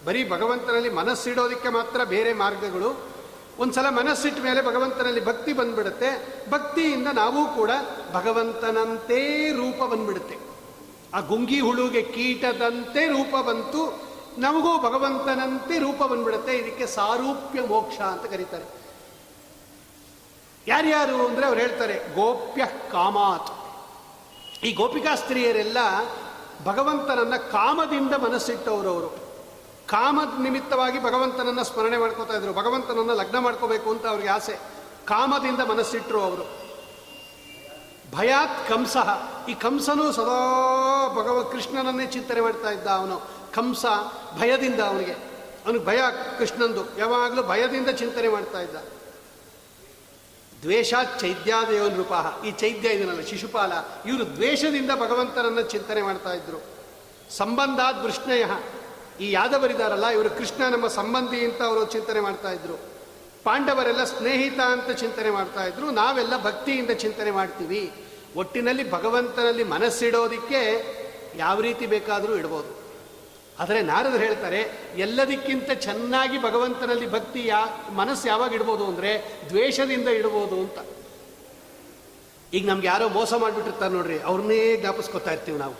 ಬರೀ ಭಗವಂತನಲ್ಲಿ ಮನಸ್ಸಿಡೋದಕ್ಕೆ ಮಾತ್ರ ಬೇರೆ ಮಾರ್ಗಗಳು. ಒಂದ್ಸಲ ಮನಸ್ಸಿಟ್ಟ ಮೇಲೆ ಭಗವಂತನಲ್ಲಿ ಭಕ್ತಿ ಬಂದ್ಬಿಡುತ್ತೆ. ಭಕ್ತಿಯಿಂದ ನಾವು ಕೂಡ ಭಗವಂತನಂತೆ ರೂಪ ಬಂದ್ಬಿಡುತ್ತೆ. ಆ ಗುಂಗಿ ಹುಳುಗೆ ಕೀಟದಂತೆ ರೂಪ ಬಂತು. ನಮಗೂ ಭಗವಂತನಂತೆ ರೂಪ ಬಂದ್ಬಿಡುತ್ತೆ. ಇದಕ್ಕೆ ಸಾರೂಪ್ಯ ಮೋಕ್ಷ ಅಂತ ಕರೀತಾರೆ. ಯಾರ್ಯಾರು ಅಂದರೆ ಅವ್ರು ಹೇಳ್ತಾರೆ, ಗೋಪ್ಯ ಕಾಮಾತ್. ಈ ಗೋಪಿಕಾ ಸ್ತ್ರೀಯರೆಲ್ಲ ಭಗವಂತನನ್ನ ಕಾಮದಿಂದ ಮನಸ್ಸಿಟ್ಟವರು ಅವರು. ಕಾಮದ ನಿಮಿತ್ತವಾಗಿ ಭಗವಂತನನ್ನ ಸ್ಮರಣೆ ಮಾಡ್ಕೋತಾ ಇದ್ರು. ಭಗವಂತನನ್ನ ಲಗ್ನ ಮಾಡ್ಕೋಬೇಕು ಅಂತ ಅವ್ರಿಗೆ ಆಸೆ. ಕಾಮದಿಂದ ಮನಸ್ಸಿಟ್ಟರು ಅವರು. ಭಯಾತ್ ಕಂಸ. ಈ ಕಂಸನು ಸದಾ ಭಗವ ಕೃಷ್ಣನನ್ನೇ ಚಿಂತನೆ ಮಾಡ್ತಾ ಇದ್ದ ಅವನು. ಕಂಸ ಭಯದಿಂದ ಅವನಿಗೆ. ಅವನಿಗೆ ಭಯ ಕೃಷ್ಣಂದು. ಯಾವಾಗಲೂ ಭಯದಿಂದ ಚಿಂತನೆ ಮಾಡ್ತಾ ಇದ್ದ. ದ್ವೇಷ ಚೈದ್ಯಾದೇವ ರೂಪ ಈ ಚೈದ್ಯ ಇದನ್ನಲ್ಲ ಶಿಶುಪಾಲ. ಇವರು ದ್ವೇಷದಿಂದ ಭಗವಂತನನ್ನು ಚಿಂತನೆ ಮಾಡ್ತಾ ಇದ್ರು. ಸಂಬಂಧ ದೃಷ್ಣಯ ಈ ಯಾದವರಿದಾರಲ್ಲ, ಇವರು ಕೃಷ್ಣ ನಮ್ಮ ಸಂಬಂಧಿ ಅಂತ ಅವರು ಚಿಂತನೆ ಮಾಡ್ತಾ ಇದ್ರು. ಪಾಂಡವರೆಲ್ಲ ಸ್ನೇಹಿತ ಅಂತ ಚಿಂತನೆ ಮಾಡ್ತಾ ಇದ್ರು. ನಾವೆಲ್ಲ ಭಕ್ತಿಯಿಂದ ಚಿಂತನೆ ಮಾಡ್ತೀವಿ. ಒಟ್ಟಿನಲ್ಲಿ ಭಗವಂತನಲ್ಲಿ ಮನಸ್ಸಿಡೋದಿಕ್ಕೆ ಯಾವ ರೀತಿ ಬೇಕಾದರೂ ಇಡ್ಬೋದು. ಆದರೆ ನಾರದರು ಹೇಳ್ತಾರೆ, ಎಲ್ಲದಕ್ಕಿಂತ ಚೆನ್ನಾಗಿ ಭಗವಂತನಲ್ಲಿ ಭಕ್ತಿ ಯಾ, ಮನಸ್ಸು ಯಾವಾಗ ಇಡ್ಬೋದು ಅಂದರೆ ದ್ವೇಷದಿಂದ ಇಡ್ಬೋದು ಅಂತ. ಈಗ ನಮ್ಗೆ ಯಾರೋ ಮೋಸ ಮಾಡಿಬಿಟ್ಟಿರ್ತಾರೆ ನೋಡ್ರಿ, ಅವ್ರನ್ನೇ ಜ್ಞಾಪಿಸ್ಕೊತಾ ಇರ್ತೀವಿ ನಾವು.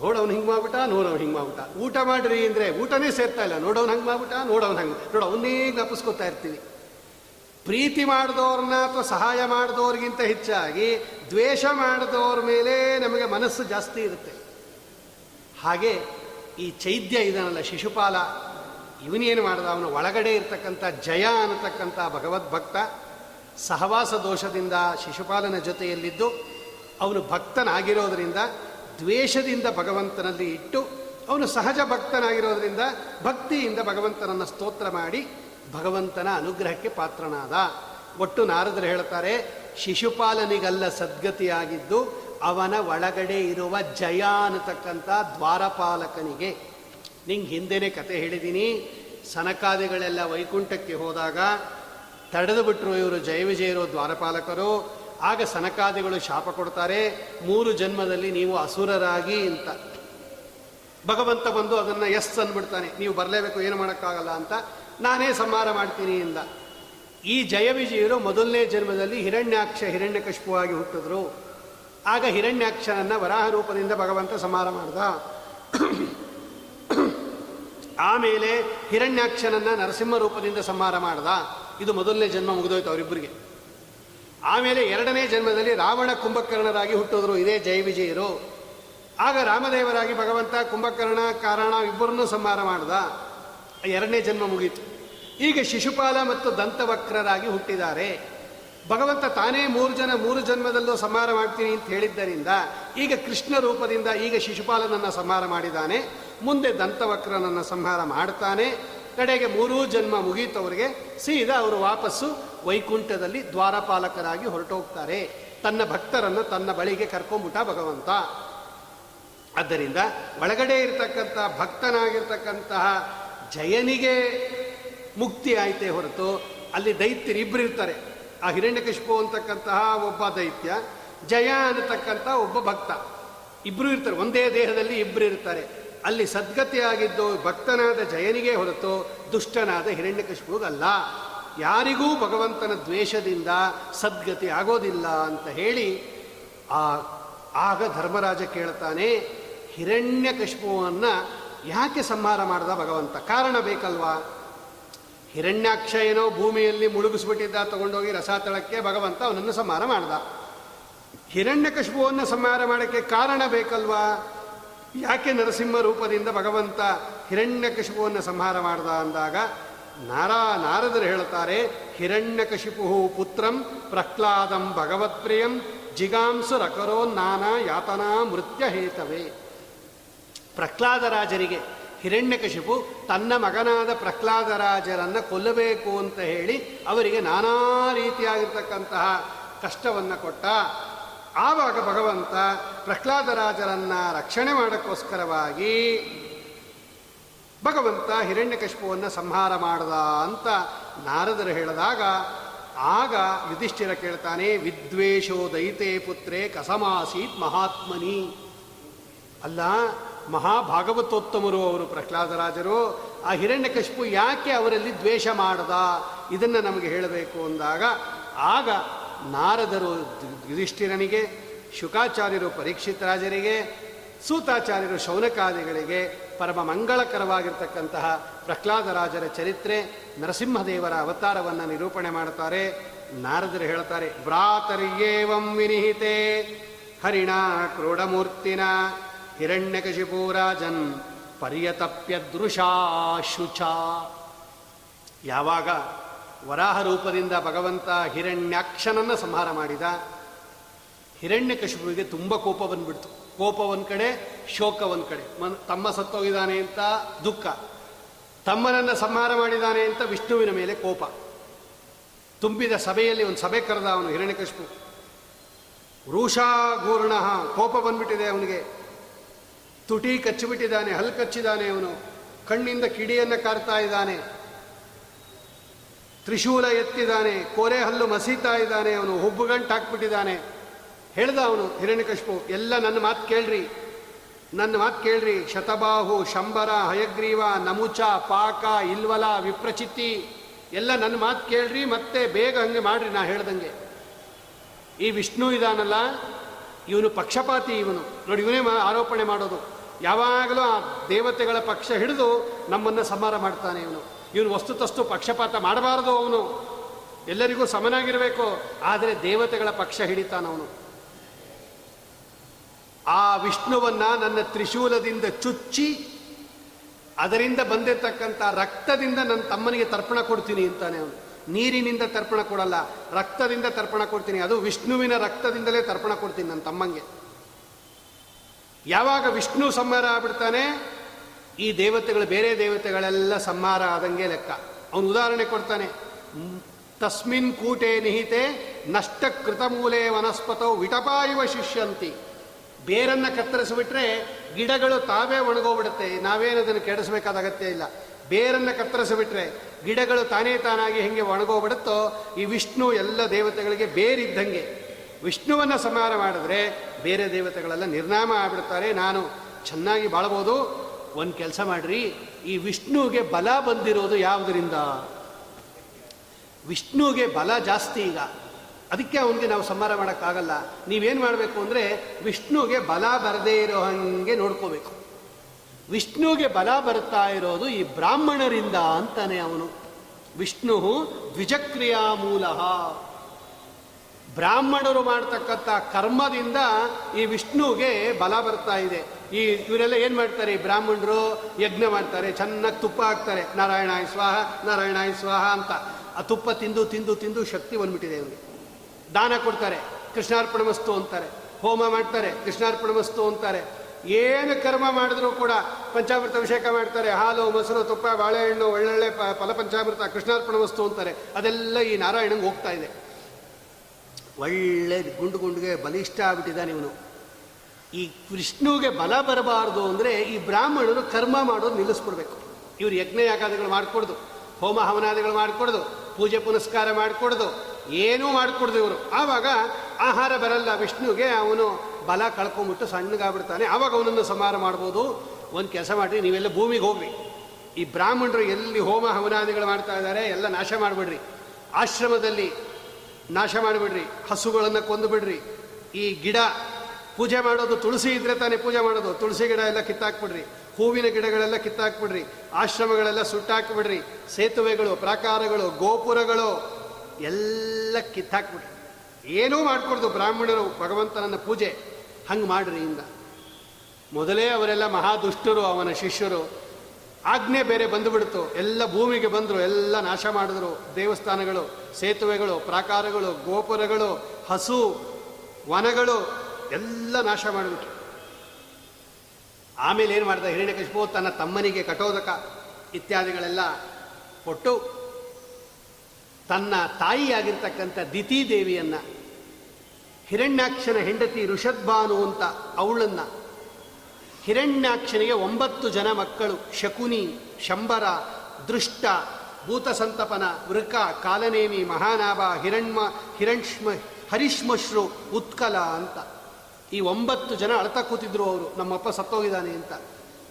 ನೋಡೋನು ಹಿಂಗೆ ಮಾಡ್ಬಿಟ್ಟ ನೋಡೋನು ಹಿಂಗೆ ಮಾಡ್ಬಿಟ್ಟ. ಊಟ ಮಾಡ್ರಿ ಅಂದರೆ ಊಟನೇ ಸೇರ್ತಾ ಇಲ್ಲ ನೋಡೋನು ಹಂಗೆ ಮಾಡ್ಬಿಟ್ಟ ನೋಡೋನು ಹಂಗೆ ನೋಡೋ, ಅವನ್ನೇ ಜ್ಞಾಪಿಸ್ಕೊತಾ ಇರ್ತೀವಿ. ಪ್ರೀತಿ ಮಾಡಿದವ್ರನ್ನ ಅಥವಾ ಸಹಾಯ ಮಾಡಿದವ್ರಿಗಿಂತ ಹೆಚ್ಚಾಗಿ ದ್ವೇಷ ಮಾಡಿದವ್ರ ಮೇಲೆ ನಮಗೆ ಮನಸ್ಸು ಜಾಸ್ತಿ ಇರುತ್ತೆ. ಹಾಗೆ ಈ ಚೈದ್ಯ ಇದನ್ನಲ್ಲ, ಶಿಶುಪಾಲ. ಇವನೇನು ಮಾಡ್ದ? ಅವನು ಒಳಗಡೆ ಇರತಕ್ಕಂಥ ಜಯ ಅನ್ನತಕ್ಕಂಥ ಭಗವದ್ಭಕ್ತ, ಸಹವಾಸ ದೋಷದಿಂದ ಶಿಶುಪಾಲನ ಜೊತೆಯಲ್ಲಿದ್ದು, ಅವನು ಭಕ್ತನಾಗಿರೋದರಿಂದ, ದ್ವೇಷದಿಂದ ಭಗವಂತನಲ್ಲಿ ಇಟ್ಟು, ಅವನು ಸಹಜ ಭಕ್ತನಾಗಿರೋದರಿಂದ ಭಕ್ತಿಯಿಂದ ಭಗವಂತನನ್ನು ಸ್ತೋತ್ರ ಮಾಡಿ, ಭಗವಂತನ ಅನುಗ್ರಹಕ್ಕೆ ಪಾತ್ರನಾದ. ಒಟ್ಟು ನಾರದರು ಹೇಳ್ತಾರೆ, ಶಿಶುಪಾಲನಿಗಲ್ಲ ಸದ್ಗತಿಯಾಗಿದ್ದು ಅವನ ಒಳಗಡೆ ಇರುವ ಜಯ ಅನ್ನತಕ್ಕಂಥ ದ್ವಾರಪಾಲಕನಿಗೆ. ನಿಂಗೆ ಹಿಂದೆನೇ ಕತೆ ಹೇಳಿದ್ದೀನಿ ಸನಕಾದಿಗಳೆಲ್ಲ ವೈಕುಂಠಕ್ಕೆ ಹೋದಾಗ ತಡೆದು ಬಿಟ್ಟರು ಇವರು ಜಯ ವಿಜಯರು ದ್ವಾರಪಾಲಕರು. ಆಗ ಸನಕಾದಿಗಳು ಶಾಪ ಕೊಡ್ತಾರೆ, ಮೂರು ಜನ್ಮದಲ್ಲಿ ನೀವು ಅಸುರರಾಗಿ ಅಂತ. ಭಗವಂತ ಬಂದು ಅದನ್ನು ಎಸ್ ಅಂದ್ಬಿಡ್ತಾನೆ, ನೀವು ಬರಲೇಬೇಕು, ಏನು ಮಾಡೋಕ್ಕಾಗಲ್ಲ ಅಂತ. ನಾನೇ ಸಂಹಾರ ಮಾಡ್ತೀನಿ ಇಂದ. ಈ ಜಯ ವಿಜಯರು ಮೊದಲನೇ ಜನ್ಮದಲ್ಲಿ ಹಿರಣ್ಯಾಕ್ಷ, ಹಿರಣ್ಯಕಶಿಪುವಾಗಿ ಹುಟ್ಟಿದ್ರು. ಆಗ ಹಿರಣ್ಯಾಕ್ಷನನ್ನ ವರಾಹ ರೂಪದಿಂದ ಭಗವಂತ ಸಂಹಾರ ಮಾಡ್ದ. ಆಮೇಲೆ ಹಿರಣ್ಯಾಕ್ಷನನ್ನು ನರಸಿಂಹ ರೂಪದಿಂದ ಸಂಹಾರ ಮಾಡ್ದ. ಇದು ಮೊದಲನೇ ಜನ್ಮ ಮುಗಿದೋಯ್ತು ಅವರಿಬ್ಬರಿಗೆ. ಆಮೇಲೆ ಎರಡನೇ ಜನ್ಮದಲ್ಲಿ ರಾವಣ ಕುಂಭಕರ್ಣರಾಗಿ ಹುಟ್ಟಿದ್ರು. ಇದೇ ಜಯ ವಿಜಯರು. ಆಗ ರಾಮದೇವರಾಗಿ ಭಗವಂತ ಕುಂಭಕರ್ಣ, ಕಾರಣ ಇಬ್ಬರನ್ನೂ ಸಂಹಾರ ಮಾಡ್ದ. ಎರಡನೇ ಜನ್ಮ ಮುಗೀತು. ಈಗ ಶಿಶುಪಾಲ ಮತ್ತು ದಂತವಕ್ರರಾಗಿ ಹುಟ್ಟಿದ್ದಾರೆ. ಭಗವಂತ ತಾನೇ ಮೂರು ಜನ, ಮೂರು ಜನ್ಮದಲ್ಲೂ ಸಂಹಾರ ಮಾಡ್ತೀನಿ ಅಂತ ಹೇಳಿದ್ದರಿಂದ ಈಗ ಕೃಷ್ಣ ರೂಪದಿಂದ ಈಗ ಶಿಶುಪಾಲನನ್ನು ಸಂಹಾರ ಮಾಡಿದ್ದಾನೆ ಮುಂದೆ ದಂತವಕ್ರನನ್ನು ಸಂಹಾರ ಮಾಡ್ತಾನೆ. ಕಡೆಗೆ ಮೂರೂ ಜನ್ಮ ಮುಗೀತವರಿಗೆ ಸೀದಾ ಅವರು ವಾಪಸ್ಸು ವೈಕುಂಠದಲ್ಲಿ ದ್ವಾರಪಾಲಕರಾಗಿ ಹೊರಟೋಗ್ತಾರೆ. ತನ್ನ ಭಕ್ತರನ್ನು ತನ್ನ ಬಳಿಗೆ ಕರ್ಕೊಂಬಿಟ್ಟ ಭಗವಂತ. ಆದ್ದರಿಂದ ಒಳಗಡೆ ಇರತಕ್ಕಂಥ ಭಕ್ತನಾಗಿರ್ತಕ್ಕಂತಹ ಜಯನಿಗೆ ಮುಕ್ತಿ ಆಯಿತೇ ಹೊರತು ಅಲ್ಲಿ ದೈತ್ಯರು ಇಬ್ಬರು ಇರ್ತಾರೆ. ಆ ಹಿರಣ್ಯಕಶಿಪು ಅಂತಕ್ಕಂತಹ ಒಬ್ಬ ದೈತ್ಯ, ಜಯ ಅನ್ನತಕ್ಕಂಥ ಒಬ್ಬ ಭಕ್ತ. ಇಬ್ಬರು ಇರ್ತಾರೆ, ಒಂದೇ ದೇಹದಲ್ಲಿ ಇಬ್ಬರು ಇರ್ತಾರೆ. ಅಲ್ಲಿ ಸದ್ಗತಿಯಾಗಿದ್ದು ಭಕ್ತನಾದ ಜಯನಿಗೆ ಹೊರತು ದುಷ್ಟನಾದ ಹಿರಣ್ಯಕಶಿಪುಗಲ್ಲ ಯಾರಿಗೂ ಭಗವಂತನ ದ್ವೇಷದಿಂದ ಸದ್ಗತಿ ಆಗೋದಿಲ್ಲ ಅಂತ ಹೇಳಿ ಆ ಆಗ ಧರ್ಮರಾಜ ಕೇಳ್ತಾನೆ ಹಿರಣ್ಯಕಶಿಪುವನ್ನು ಯಾಕೆ ಸಂಹಾರ ಮಾಡಿದ ಭಗವಂತ? ಕಾರಣ ಬೇಕಲ್ವಾ? ಹಿರಣ್ಯಾಕ್ಷ ಏನೋ ಭೂಮಿಯಲ್ಲಿ ಮುಳುಗಿಸ್ಬಿಟ್ಟಿದ್ದ ತಗೊಂಡೋಗಿ ರಸಾತಳಕ್ಕೆ ಭಗವಂತ ಅವನನ್ನು ಸಂಹಾರ ಮಾಡ್ದ. ಹಿರಣ್ಯಕಶಿಪುವನ್ನು ಸಂಹಾರ ಮಾಡೋಕ್ಕೆ ಕಾರಣ ಬೇಕಲ್ವಾ? ಯಾಕೆ ನರಸಿಂಹ ರೂಪದಿಂದ ಭಗವಂತ ಹಿರಣ್ಯಕಶಿಪುವನ್ನು ಸಂಹಾರ ಮಾಡ್ದ ಅಂದಾಗ, ನಾರಾ ನಾರದರು ಹೇಳುತ್ತಾರೆ ಹಿರಣ್ಯಕಶಿಪು ಪುತ್ರಂ ಪ್ರಹ್ಲಾದಂ ಭಗವತ್ಪ್ರಿಯಂ ಜಿಗಾಂಸು ರಕರೋ ನಾನಾ ಯಾತನಾ ಮೃತ್ಯ ಹೇತವೇ. ಪ್ರಹ್ಲಾದರಾಜರಿಗೆ ಹಿರಣ್ಯಕಶಿಪು ತನ್ನ ಮಗನಾದ ಪ್ರಹ್ಲಾದರಾಜರನ್ನು ಕೊಲ್ಲಬೇಕು ಅಂತ ಹೇಳಿ ಅವರಿಗೆ ನಾನಾ ರೀತಿಯಾಗಿರ್ತಕ್ಕಂತಹ ಕಷ್ಟವನ್ನು ಕೊಟ್ಟ. ಆವಾಗ ಭಗವಂತ ಪ್ರಹ್ಲಾದರಾಜರನ್ನು ರಕ್ಷಣೆ ಮಾಡೋಕ್ಕೋಸ್ಕರವಾಗಿ ಭಗವಂತ ಹಿರಣ್ಯಕಶಿಪುವನ್ನು ಸಂಹಾರ ಮಾಡದ ಅಂತ ನಾರದರು ಹೇಳಿದಾಗ, ಆಗ ಯುಧಿಷ್ಠಿರ ಕೇಳ್ತಾನೆ ವಿದ್ವೇಷೋ ದೈತೆ ಪುತ್ರೇ ಕಸಮಾಸೀತ್ ಮಹಾತ್ಮನಿ. ಅಲ್ಲ ಮಹಾಭಾಗವತೋತ್ತಮರು ಅವರು ಪ್ರಹ್ಲಾದರಾಜರು. ಆ ಹಿರಣ್ಯಕಶಿಪು ಯಾಕೆ ಅವರಲ್ಲಿ ದ್ವೇಷ ಮಾಡದ? ಇದನ್ನು ನಮಗೆ ಹೇಳಬೇಕು ಅಂದಾಗ, ಆಗ ನಾರದರು ಯುಧಿಷ್ಠಿರನಿಗೆ ಶುಕಾಚಾರ್ಯರು ಪರೀಕ್ಷಿತ ರಾಜರಿಗೆ, ಸೂತಾಚಾರ್ಯರು ಶೌನಕಾದಿಗಳಿಗೆ ಪರಮ ಮಂಗಳಕರವಾಗಿರ್ತಕ್ಕಂತಹ ಪ್ರಹ್ಲಾದರಾಜರ ಚರಿತ್ರೆ, ನರಸಿಂಹದೇವರ ಅವತಾರವನ್ನು ನಿರೂಪಣೆ ಮಾಡುತ್ತಾರೆ. ನಾರದರು ಹೇಳ್ತಾರೆ ಭ್ರಾತರಿಯೇವಂ ವಿನಿಹಿತೆ ಹರಿಣ ಹಿರಣ್ಯಕಶಿಪೂರಾಜನ್ ಪರ್ಯತಪ್ಯ ದೃಶಾಶುಚ ಯಾವಾಗ ವರಾಹ ರೂಪದಿಂದ ಭಗವಂತ ಹಿರಣ್ಯಾಕ್ಷನನ್ನು ಸಂಹಾರ ಮಾಡಿದ, ಹಿರಣ್ಯಕಶಿಪುವಿಗೆ ತುಂಬ ಕೋಪ ಬಂದ್ಬಿಡ್ತು. ಕೋಪ ಒಂದು ಕಡೆ ಶೋಕ ಒಂದು ಕಡೆ. ಮನ್, ತಮ್ಮ ಸತ್ತೋಗಿದ್ದಾನೆ ಅಂತ ದುಃಖ. ತಮ್ಮನನ್ನು ಸಂಹಾರ ಮಾಡಿದ್ದಾನೆ ಅಂತ ವಿಷ್ಣುವಿನ ಮೇಲೆ ಕೋಪ. ತುಂಬಿದ ಸಭೆಯಲ್ಲಿ ಒಂದು ಸಭೆ ಕರೆದ ಅವನು ಹಿರಣ್ಯಕಶಿಪು. ರೂಷಾಘೂರ್ಣ ಕೋಪ ಬಂದ್ಬಿಟ್ಟಿದೆ ಅವನಿಗೆ. ತುಟಿ ಕಚ್ಚಿಬಿಟ್ಟಿದ್ದಾನೆ ಹಲ್ಲು ಕಚ್ಚಿದ್ದಾನೆ ಅವನು ಕಣ್ಣಿಂದ ಕಿಡಿಯನ್ನು ಕಾರ್ತಾ ಇದ್ದಾನೆ. ತ್ರಿಶೂಲ ಎತ್ತಿದ್ದಾನೆ, ಕೋರೆ ಹಲ್ಲು ಮಸೀತಾ ಇದ್ದಾನೆ, ಅವನು ಹುಬ್ಬುಗಂಟು ಹಾಕ್ಬಿಟ್ಟಿದ್ದಾನೆ. ಹೇಳ್ದ ಅವನು ಹಿರಣ್ಯಕಶ್ಪು ಎಲ್ಲ ನನ್ನ ಮಾತು ಕೇಳ್ರಿ. ನನ್ನ ಮಾತು ಕೇಳ್ರಿ. ಶತಬಾಹು, ಶಂಬರ, ಹಯಗ್ರೀವ, ನಮುಚ, ಪಾಕ, ಇಲ್ವಲ, ವಿಪ್ರಚಿತ್ತಿ, ಎಲ್ಲ ನನ್ನ ಮಾತು ಕೇಳ್ರಿ, ಮತ್ತೆ ಬೇಗ ಹಂಗೆ ಮಾಡ್ರಿ ನಾ ಹೇಳ್ದಂಗೆ. ಈ ವಿಷ್ಣು ಇದಾನಲ್ಲ ಇವನು ಪಕ್ಷಪಾತಿ ಇವನು. ನೋಡಿ, ಇವನೇ ಆರೋಪಣೆ ಮಾಡೋದು. ಯಾವಾಗಲೂ ಆ ದೇವತೆಗಳ ಪಕ್ಷ ಹಿಡಿದು ನಮ್ಮನ್ನು ಸಂಹಾರ ಮಾಡ್ತಾನೆ ಇವನು. ಇವನು ವಸ್ತುತಸ್ತು ಪಕ್ಷಪಾತ ಮಾಡಬಾರದು ಅವನು. ಎಲ್ಲರಿಗೂ ಸಮನಾಗಿರಬೇಕು, ಆದರೆ ದೇವತೆಗಳ ಪಕ್ಷ ಹಿಡಿತಾನವನು ಆ ವಿಷ್ಣುವನ್ನ ನನ್ನ ತ್ರಿಶೂಲದಿಂದ ಚುಚ್ಚಿ, ಅದರಿಂದ ಬಂದಿರತಕ್ಕಂಥ ರಕ್ತದಿಂದ ನನ್ನ ತಮ್ಮನಿಗೆ ತರ್ಪಣ ಕೊಡ್ತೀನಿ ಅಂತಾನೆ ಅವನು. ನೀರಿನಿಂದ ತರ್ಪಣ ಕೊಡಲ್ಲ, ರಕ್ತದಿಂದ ತರ್ಪಣ ಕೊಡ್ತೀನಿ. ಅದು ವಿಷ್ಣುವಿನ ರಕ್ತದಿಂದಲೇ ತರ್ಪಣ ಕೊಡ್ತೀನಿ ನನ್ನ ತಮ್ಮಂಗೆ. ಯಾವಾಗ ವಿಷ್ಣು ಸಂಹಾರ ಆಗ್ಬಿಡ್ತಾನೆ? ಈ ದೇವತೆಗಳು, ಬೇರೆ ದೇವತೆಗಳೆಲ್ಲ ಸಂಹಾರ ಆದಂಗೆ ಲೆಕ್ಕ. ಅವನು ಉದಾಹರಣೆ ಕೊಡ್ತಾನೆ. ತಸ್ಮಿನ್ ಕೂಟೆ ನಿಹಿತೆ ನಷ್ಟ ಕೃತಮೂಲೆ ವನಸ್ಪತೋ ವಿಟಪಾಯುವ ಶಿಷ್ಯಂತಿ. ಬೇರನ್ನು ಕತ್ತರಿಸಿಬಿಟ್ರೆ ಗಿಡಗಳು ತಾವೇ ಒಣಗೋಗ್ಬಿಡುತ್ತೆ. ನಾವೇನು ಅದನ್ನು ಕೆಡಿಸಬೇಕಾದ ಅಗತ್ಯ ಇಲ್ಲ. ಬೇರನ್ನು ಕತ್ತರಿಸಿಬಿಟ್ರೆ ಗಿಡಗಳು ತಾನೇ ತಾನಾಗಿ ಹೆಂಗೆ ಒಣಗೋಗ್ಬಿಡುತ್ತೋ, ಈ ವಿಷ್ಣು ಎಲ್ಲ ದೇವತೆಗಳಿಗೆ ಬೇರಿದ್ದಂಗೆ. ವಿಷ್ಣುವನ್ನು ಸಮಾರ ಮಾಡಿದ್ರೆ ಬೇರೆ ದೇವತೆಗಳೆಲ್ಲ ನಿರ್ನಾಮ ಆಗ್ಬಿಡ್ತಾರೆ. ನಾನು ಚೆನ್ನಾಗಿ ಬಾಳ್ಬೋದು. ಒಂದು ಕೆಲಸ ಮಾಡ್ರಿ. ಈ ವಿಷ್ಣುವಿಗೆ ಬಲ ಬಂದಿರೋದು ಯಾವುದರಿಂದ? ವಿಷ್ಣುವಿಗೆ ಬಲ ಜಾಸ್ತಿ ಈಗ. ಅದಕ್ಕೆ ಅವನಿಗೆ ನಾವು ಸಂಹಾರ ಮಾಡೋಕ್ಕಾಗಲ್ಲ. ನೀವೇನು ಮಾಡಬೇಕು ಅಂದರೆ ವಿಷ್ಣುವಿಗೆ ಬಲ ಬರದೇ ಇರೋ ಹಾಗೆ ನೋಡ್ಕೋಬೇಕು. ವಿಷ್ಣುವಿಗೆ ಬಲ ಬರ್ತಾ ಇರೋದು ಈ ಬ್ರಾಹ್ಮಣರಿಂದ ಅಂತಾನೆ ಅವನು. ವಿಷ್ಣು ದ್ವಿಜಕ್ರಿಯಾ ಮೂಲ. ಬ್ರಾಹ್ಮಣರು ಮಾಡ್ತಕ್ಕಂಥ ಕರ್ಮದಿಂದ ಈ ವಿಷ್ಣುವಿಗೆ ಬಲ ಬರ್ತಾ ಇದೆ. ಈ ಇವರೆಲ್ಲ ಏನು ಮಾಡ್ತಾರೆ ಈ ಬ್ರಾಹ್ಮಣರು? ಯಜ್ಞ ಮಾಡ್ತಾರೆ, ಚೆನ್ನಾಗಿ ತುಪ್ಪ ಹಾಕ್ತಾರೆ. ನಾರಾಯಣಾಯ ಸ್ವಾಹ ನಾರಾಯಣಾಯ ಸ್ವಾಹ ಅಂತ. ಆ ತುಪ್ಪ ತಿಂದು ತಿಂದು ತಿಂದು ಶಕ್ತಿ ಬಂದ್ಬಿಟ್ಟಿದೆ ಅವರಿಗೆ ದಾನ ಕೊಡ್ತಾರೆ ಕೃಷ್ಣಾರ್ಪಣ ವಸ್ತು ಅಂತಾರೆ. ಹೋಮ ಮಾಡ್ತಾರೆ ಕೃಷ್ಣಾರ್ಪಣ ವಸ್ತು ಅಂತಾರೆ. ಏನು ಕರ್ಮ ಮಾಡಿದ್ರೂ ಕೂಡ ಪಂಚಾಮೃತ ಅಭಿಷೇಕ ಮಾಡ್ತಾರೆ. ಹಾಲು, ಮೊಸರು, ತುಪ್ಪ, ಬಾಳೆಹಣ್ಣು, ಒಳ್ಳೊಳ್ಳೆ ಫಲ ಪಂಚಾಮೃತ ಕೃಷ್ಣಾರ್ಪಣ ವಸ್ತು ಅಂತಾರೆ. ಅದೆಲ್ಲ ಈ ನಾರಾಯಣಂಗೆ ಹೋಗ್ತಾ ಇದೆ. ಒಳ್ಳೆ ಗುಂಡು ಗುಂಡಿಗೆ ಬಲಿಷ್ಠ ಆಗ್ಬಿಟ್ಟಿದ್ದಾನೆ ಇವನು. ಈ ವಿಷ್ಣುವಿಗೆ ಬಲ ಬರಬಾರ್ದು ಅಂದರೆ ಈ ಬ್ರಾಹ್ಮಣರು ಕರ್ಮ ಮಾಡೋದು ನಿಲ್ಲಿಸ್ಬಿಡ್ಬೇಕು. ಇವರು ಯಜ್ಞ ಯಾಗಾದಿಗಳು ಮಾಡಿಕೊಡ್ದು, ಹೋಮ ಹವನಾದಿಗಳು ಮಾಡಿಕೊಡ್ದು, ಪೂಜೆ ಪುನಸ್ಕಾರ ಮಾಡಿಕೊಡ್ದು ಏನೂ ಮಾಡಿಕೊಡ್ದು ಇವರು. ಆವಾಗ ಆಹಾರ ಬರಲ್ಲ, ವಿಷ್ಣುಗೆ ಅವನು ಬಲ ಕಳ್ಕೊಂಬಿಟ್ಟು ಸಣ್ಣಗಾಗ್ಬಿಡ್ತಾನೆ. ಆವಾಗ ಅವನನ್ನು ಸಂಹಾರ ಮಾಡ್ಬೋದು. ಒಂದು ಕೆಲಸ ಮಾಡಿರಿ, ನೀವೆಲ್ಲ ಭೂಮಿಗೆ ಹೋಗ್ರಿ. ಈ ಬ್ರಾಹ್ಮಣರು ಎಲ್ಲಿ ಹೋಮ ಹವನಾದಿಗಳು ಮಾಡ್ತಾ ಇದ್ದಾರೆ, ಎಲ್ಲ ನಾಶ ಮಾಡಿಬಿಡ್ರಿ. ಆಶ್ರಮದಲ್ಲಿ ನಾಶ ಮಾಡಿಬಿಡ್ರಿ. ಹಸುಗಳನ್ನು ಕೊಂದು ಬಿಡ್ರಿ ಈ ಗಿಡ ಪೂಜೆ ಮಾಡೋದು ತುಳಸಿ ಇದ್ರೆ ತಾನೇ ಪೂಜೆ ಮಾಡೋದು. ತುಳಸಿ ಗಿಡ ಎಲ್ಲ ಕಿತ್ತಾಕ್ಬಿಡ್ರಿ. ಹೂವಿನ ಗಿಡಗಳೆಲ್ಲ ಕಿತ್ತಾಕ್ಬಿಡ್ರಿ. ಆಶ್ರಮಗಳೆಲ್ಲ ಸುಟ್ಟಾಕ್ಬಿಡ್ರಿ. ಸೇತುವೆಗಳು, ಪ್ರಾಕಾರಗಳು, ಗೋಪುರಗಳು ಎಲ್ಲ ಕಿತ್ತಾಕ್ಬಿಟ್ರು. ಏನೂ ಮಾಡಿಕೊಡ್ದು ಬ್ರಾಹ್ಮಣರು ಭಗವಂತನನ್ನ ಪೂಜೆ ಹಂಗೆ ಮಾಡ್ರಿ ಇಂದ. ಮೊದಲೇ ಅವರೆಲ್ಲ ಮಹಾದುಷ್ಟರು, ಅವನ ಶಿಷ್ಯರು. ಆಜ್ಞೆ ಬೇರೆ ಬಂದುಬಿಡ್ತು. ಎಲ್ಲ ಭೂಮಿಗೆ ಬಂದರು, ಎಲ್ಲ ನಾಶ ಮಾಡಿದ್ರು. ದೇವಸ್ಥಾನಗಳು, ಸೇತುವೆಗಳು, ಪ್ರಾಕಾರಗಳು, ಗೋಪುರಗಳು, ಹಸು, ವನಗಳು, ಎಲ್ಲ ನಾಶ ಮಾಡಿಬಿಟ್ರು. ಆಮೇಲೆ ಏನು ಮಾಡ್ದ ಹಿರಣ್ಯಕಶಿಪು ತನ್ನ ತಮ್ಮನಿಗೆ ಕಟೋದಕ ಇತ್ಯಾದಿಗಳೆಲ್ಲ ಕೊಟ್ಟು ತನ್ನ ತಾಯಿಯಾಗಿರ್ತಕ್ಕಂಥ ದಿತಿ ದೇವಿಯನ್ನು ಹಿರಣ್ಯಾಕ್ಷನ ಹೆಂಡತಿ ಋಷದ್ಭಾನು ಅಂತ ಅವಳನ್ನು, ಹಿರಣ್ಯಾಕ್ಷನಿಗೆ ಒಂಬತ್ತು ಜನ ಮಕ್ಕಳು, ಶಕುನಿ, ಶಂಬರ, ದೃಷ್ಟ, ಭೂತಸಂತಪನ, ವೃಕ, ಕಾಲನೇಮಿ, ಮಹಾನಾಭ, ಹಿರಣ್ಮ ಹಿರಣ್ಮ ಹರಿಶ್ಮಶ್ರು ಉತ್ಕಲ ಅಂತ. ಈ ಒಂಬತ್ತು ಜನ ಅಳ್ತಾ ಕೂತಿದ್ರು ಅವರು, ನಮ್ಮಪ್ಪ ಸತ್ತೋಗಿದ್ದಾನೆ ಅಂತ.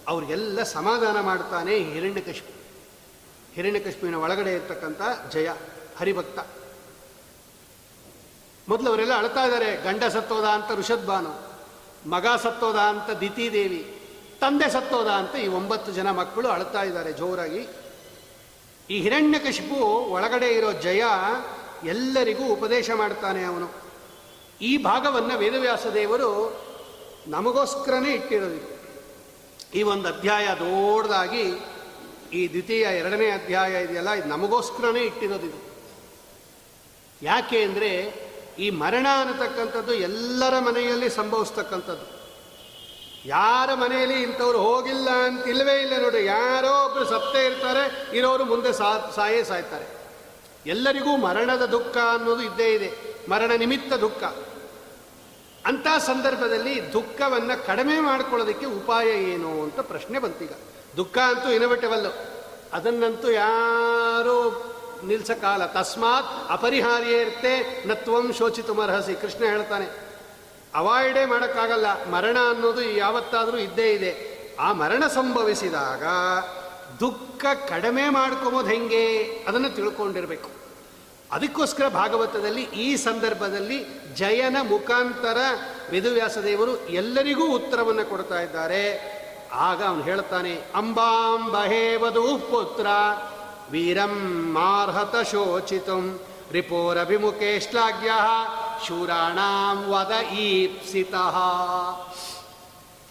ಅವ್ರಿಗೆಲ್ಲ ಸಮಾಧಾನ ಮಾಡ್ತಾನೆ ಹಿರಣ್ಯಕಶ್ಮಿ. ಹಿರಣ್ಯಕಶ್ಮಿನ ಒಳಗಡೆ ಇರ್ತಕ್ಕಂಥ ಜಯ. ಹರಿಭಕ್ತ. ಮೊದಲು ಅವರೆಲ್ಲ ಅಳ್ತಾ ಇದ್ದಾರೆ ಗಂಡ ಸತ್ತೋದ ಅಂತ ಋಷದ್ಭಾನು, ಮಗ ಸತ್ತೋದ ಅಂತ ದಿತಿದೇವಿ, ತಂದೆ ಸತ್ತೋದ ಅಂತ ಈ ಒಂಬತ್ತು ಜನ ಮಕ್ಕಳು ಅಳ್ತಾ ಇದ್ದಾರೆ ಜೋರಾಗಿ. ಈ ಹಿರಣ್ಯಕಶಿಪು ಒಳಗಡೆ ಇರೋ ಜಯ ಎಲ್ಲರಿಗೂ ಉಪದೇಶ ಮಾಡ್ತಾನೆ ಅವನು. ಈ ಭಾಗವನ್ನು ವೇದವ್ಯಾಸ ದೇವರು ನಮಗೋಸ್ಕರನೇ ಇಟ್ಟಿರೋದು. ಈ ಒಂದು ಅಧ್ಯಾಯ ದೊಡ್ಡದಾಗಿ ಈ ದ್ವಿತೀಯ ಎರಡನೇ ಅಧ್ಯಾಯ ಇದೆಯಲ್ಲ, ಇದು ನಮಗೋಸ್ಕರನೇ ಇಟ್ಟಿರೋದು ಇದು. ಯಾಕೆ ಅಂದರೆ ಈ ಮರಣ ಅನ್ನತಕ್ಕಂಥದ್ದು ಎಲ್ಲರ ಮನೆಯಲ್ಲಿ ಸಂಭವಿಸ್ತಕ್ಕಂಥದ್ದು. ಯಾರ ಮನೆಯಲ್ಲಿ ಇಂಥವ್ರು ಹೋಗಿಲ್ಲ ಅಂತ ಇಲ್ಲವೇ ಇಲ್ಲ ನೋಡಿ ಯಾರೋ ಒಬ್ಬರು ಸತ್ತೇ ಇರ್ತಾರೆ, ಇರೋರು ಮುಂದೆ ಸಾ, ಸಾಯೇ ಸಾಯ್ತಾರೆ. ಎಲ್ಲರಿಗೂ ಮರಣದ ದುಃಖ ಅನ್ನೋದು ಇದ್ದೇ ಇದೆ. ಮರಣ ನಿಮಿತ್ತ ದುಃಖ. ಅಂಥ ಸಂದರ್ಭದಲ್ಲಿ ದುಃಖವನ್ನು ಕಡಿಮೆ ಮಾಡ್ಕೊಳ್ಳೋದಕ್ಕೆ ಉಪಾಯ ಏನು ಅಂತ ಪ್ರಶ್ನೆ ಬಂತೀಗ. ದುಃಖ ಅಂತೂ ಇನೋವೇಟಿವಲ್ಲು ಅದನ್ನಂತೂ ಯಾರೂ ನಿಲ್ಸಕ್ಕಾಗಲ್ಲ ತಸ್ಮಾತ್ ಅಪರಿಹಾರ್ಯ ಇರ್ತೆ ನತ್ವಂ ಶೋಚಿತು ಮರ್ಹಸಿ ಕೃಷ್ಣ ಹೇಳ್ತಾನೆ, ಅವಾಯ್ಡೇ ಮಾಡೋಕ್ಕಾಗಲ್ಲ. ಮರಣ ಅನ್ನೋದು ಯಾವತ್ತಾದರೂ ಇದ್ದೇ ಇದೆ. ಆ ಮರಣ ಸಂಭವಿಸಿದಾಗ ದುಃಖ ಕಡಿಮೆ ಮಾಡ್ಕೊಬೋದು ಹೆಂಗೆ? ಅದನ್ನು ತಿಳ್ಕೊಂಡಿರಬೇಕು. ಅದಕ್ಕೋಸ್ಕರ ಭಾಗವತದಲ್ಲಿ ಈ ಸಂದರ್ಭದಲ್ಲಿ ಜಯನ ಮುಖಾಂತರ ವೇದವ್ಯಾಸ ದೇವರು ಎಲ್ಲರಿಗೂ ಉತ್ತರವನ್ನು ಕೊಡ್ತಾ ಇದ್ದಾರೆ. ಆಗ ಅವನು ಹೇಳ್ತಾನೆ ಅಂಬಾಂಬಹೇ ವಧು ಪುತ್ರ ವೀರಂ ಮಾರ್ಹತ ಶೋಚಿತುಂ. ರಿಪೋರಭಿಮುಖೇ ಶ್ಲಾಘ್ಯ ಶೂರಾಣಾಂ ವದ ಈಪ್ಸಿತಃ.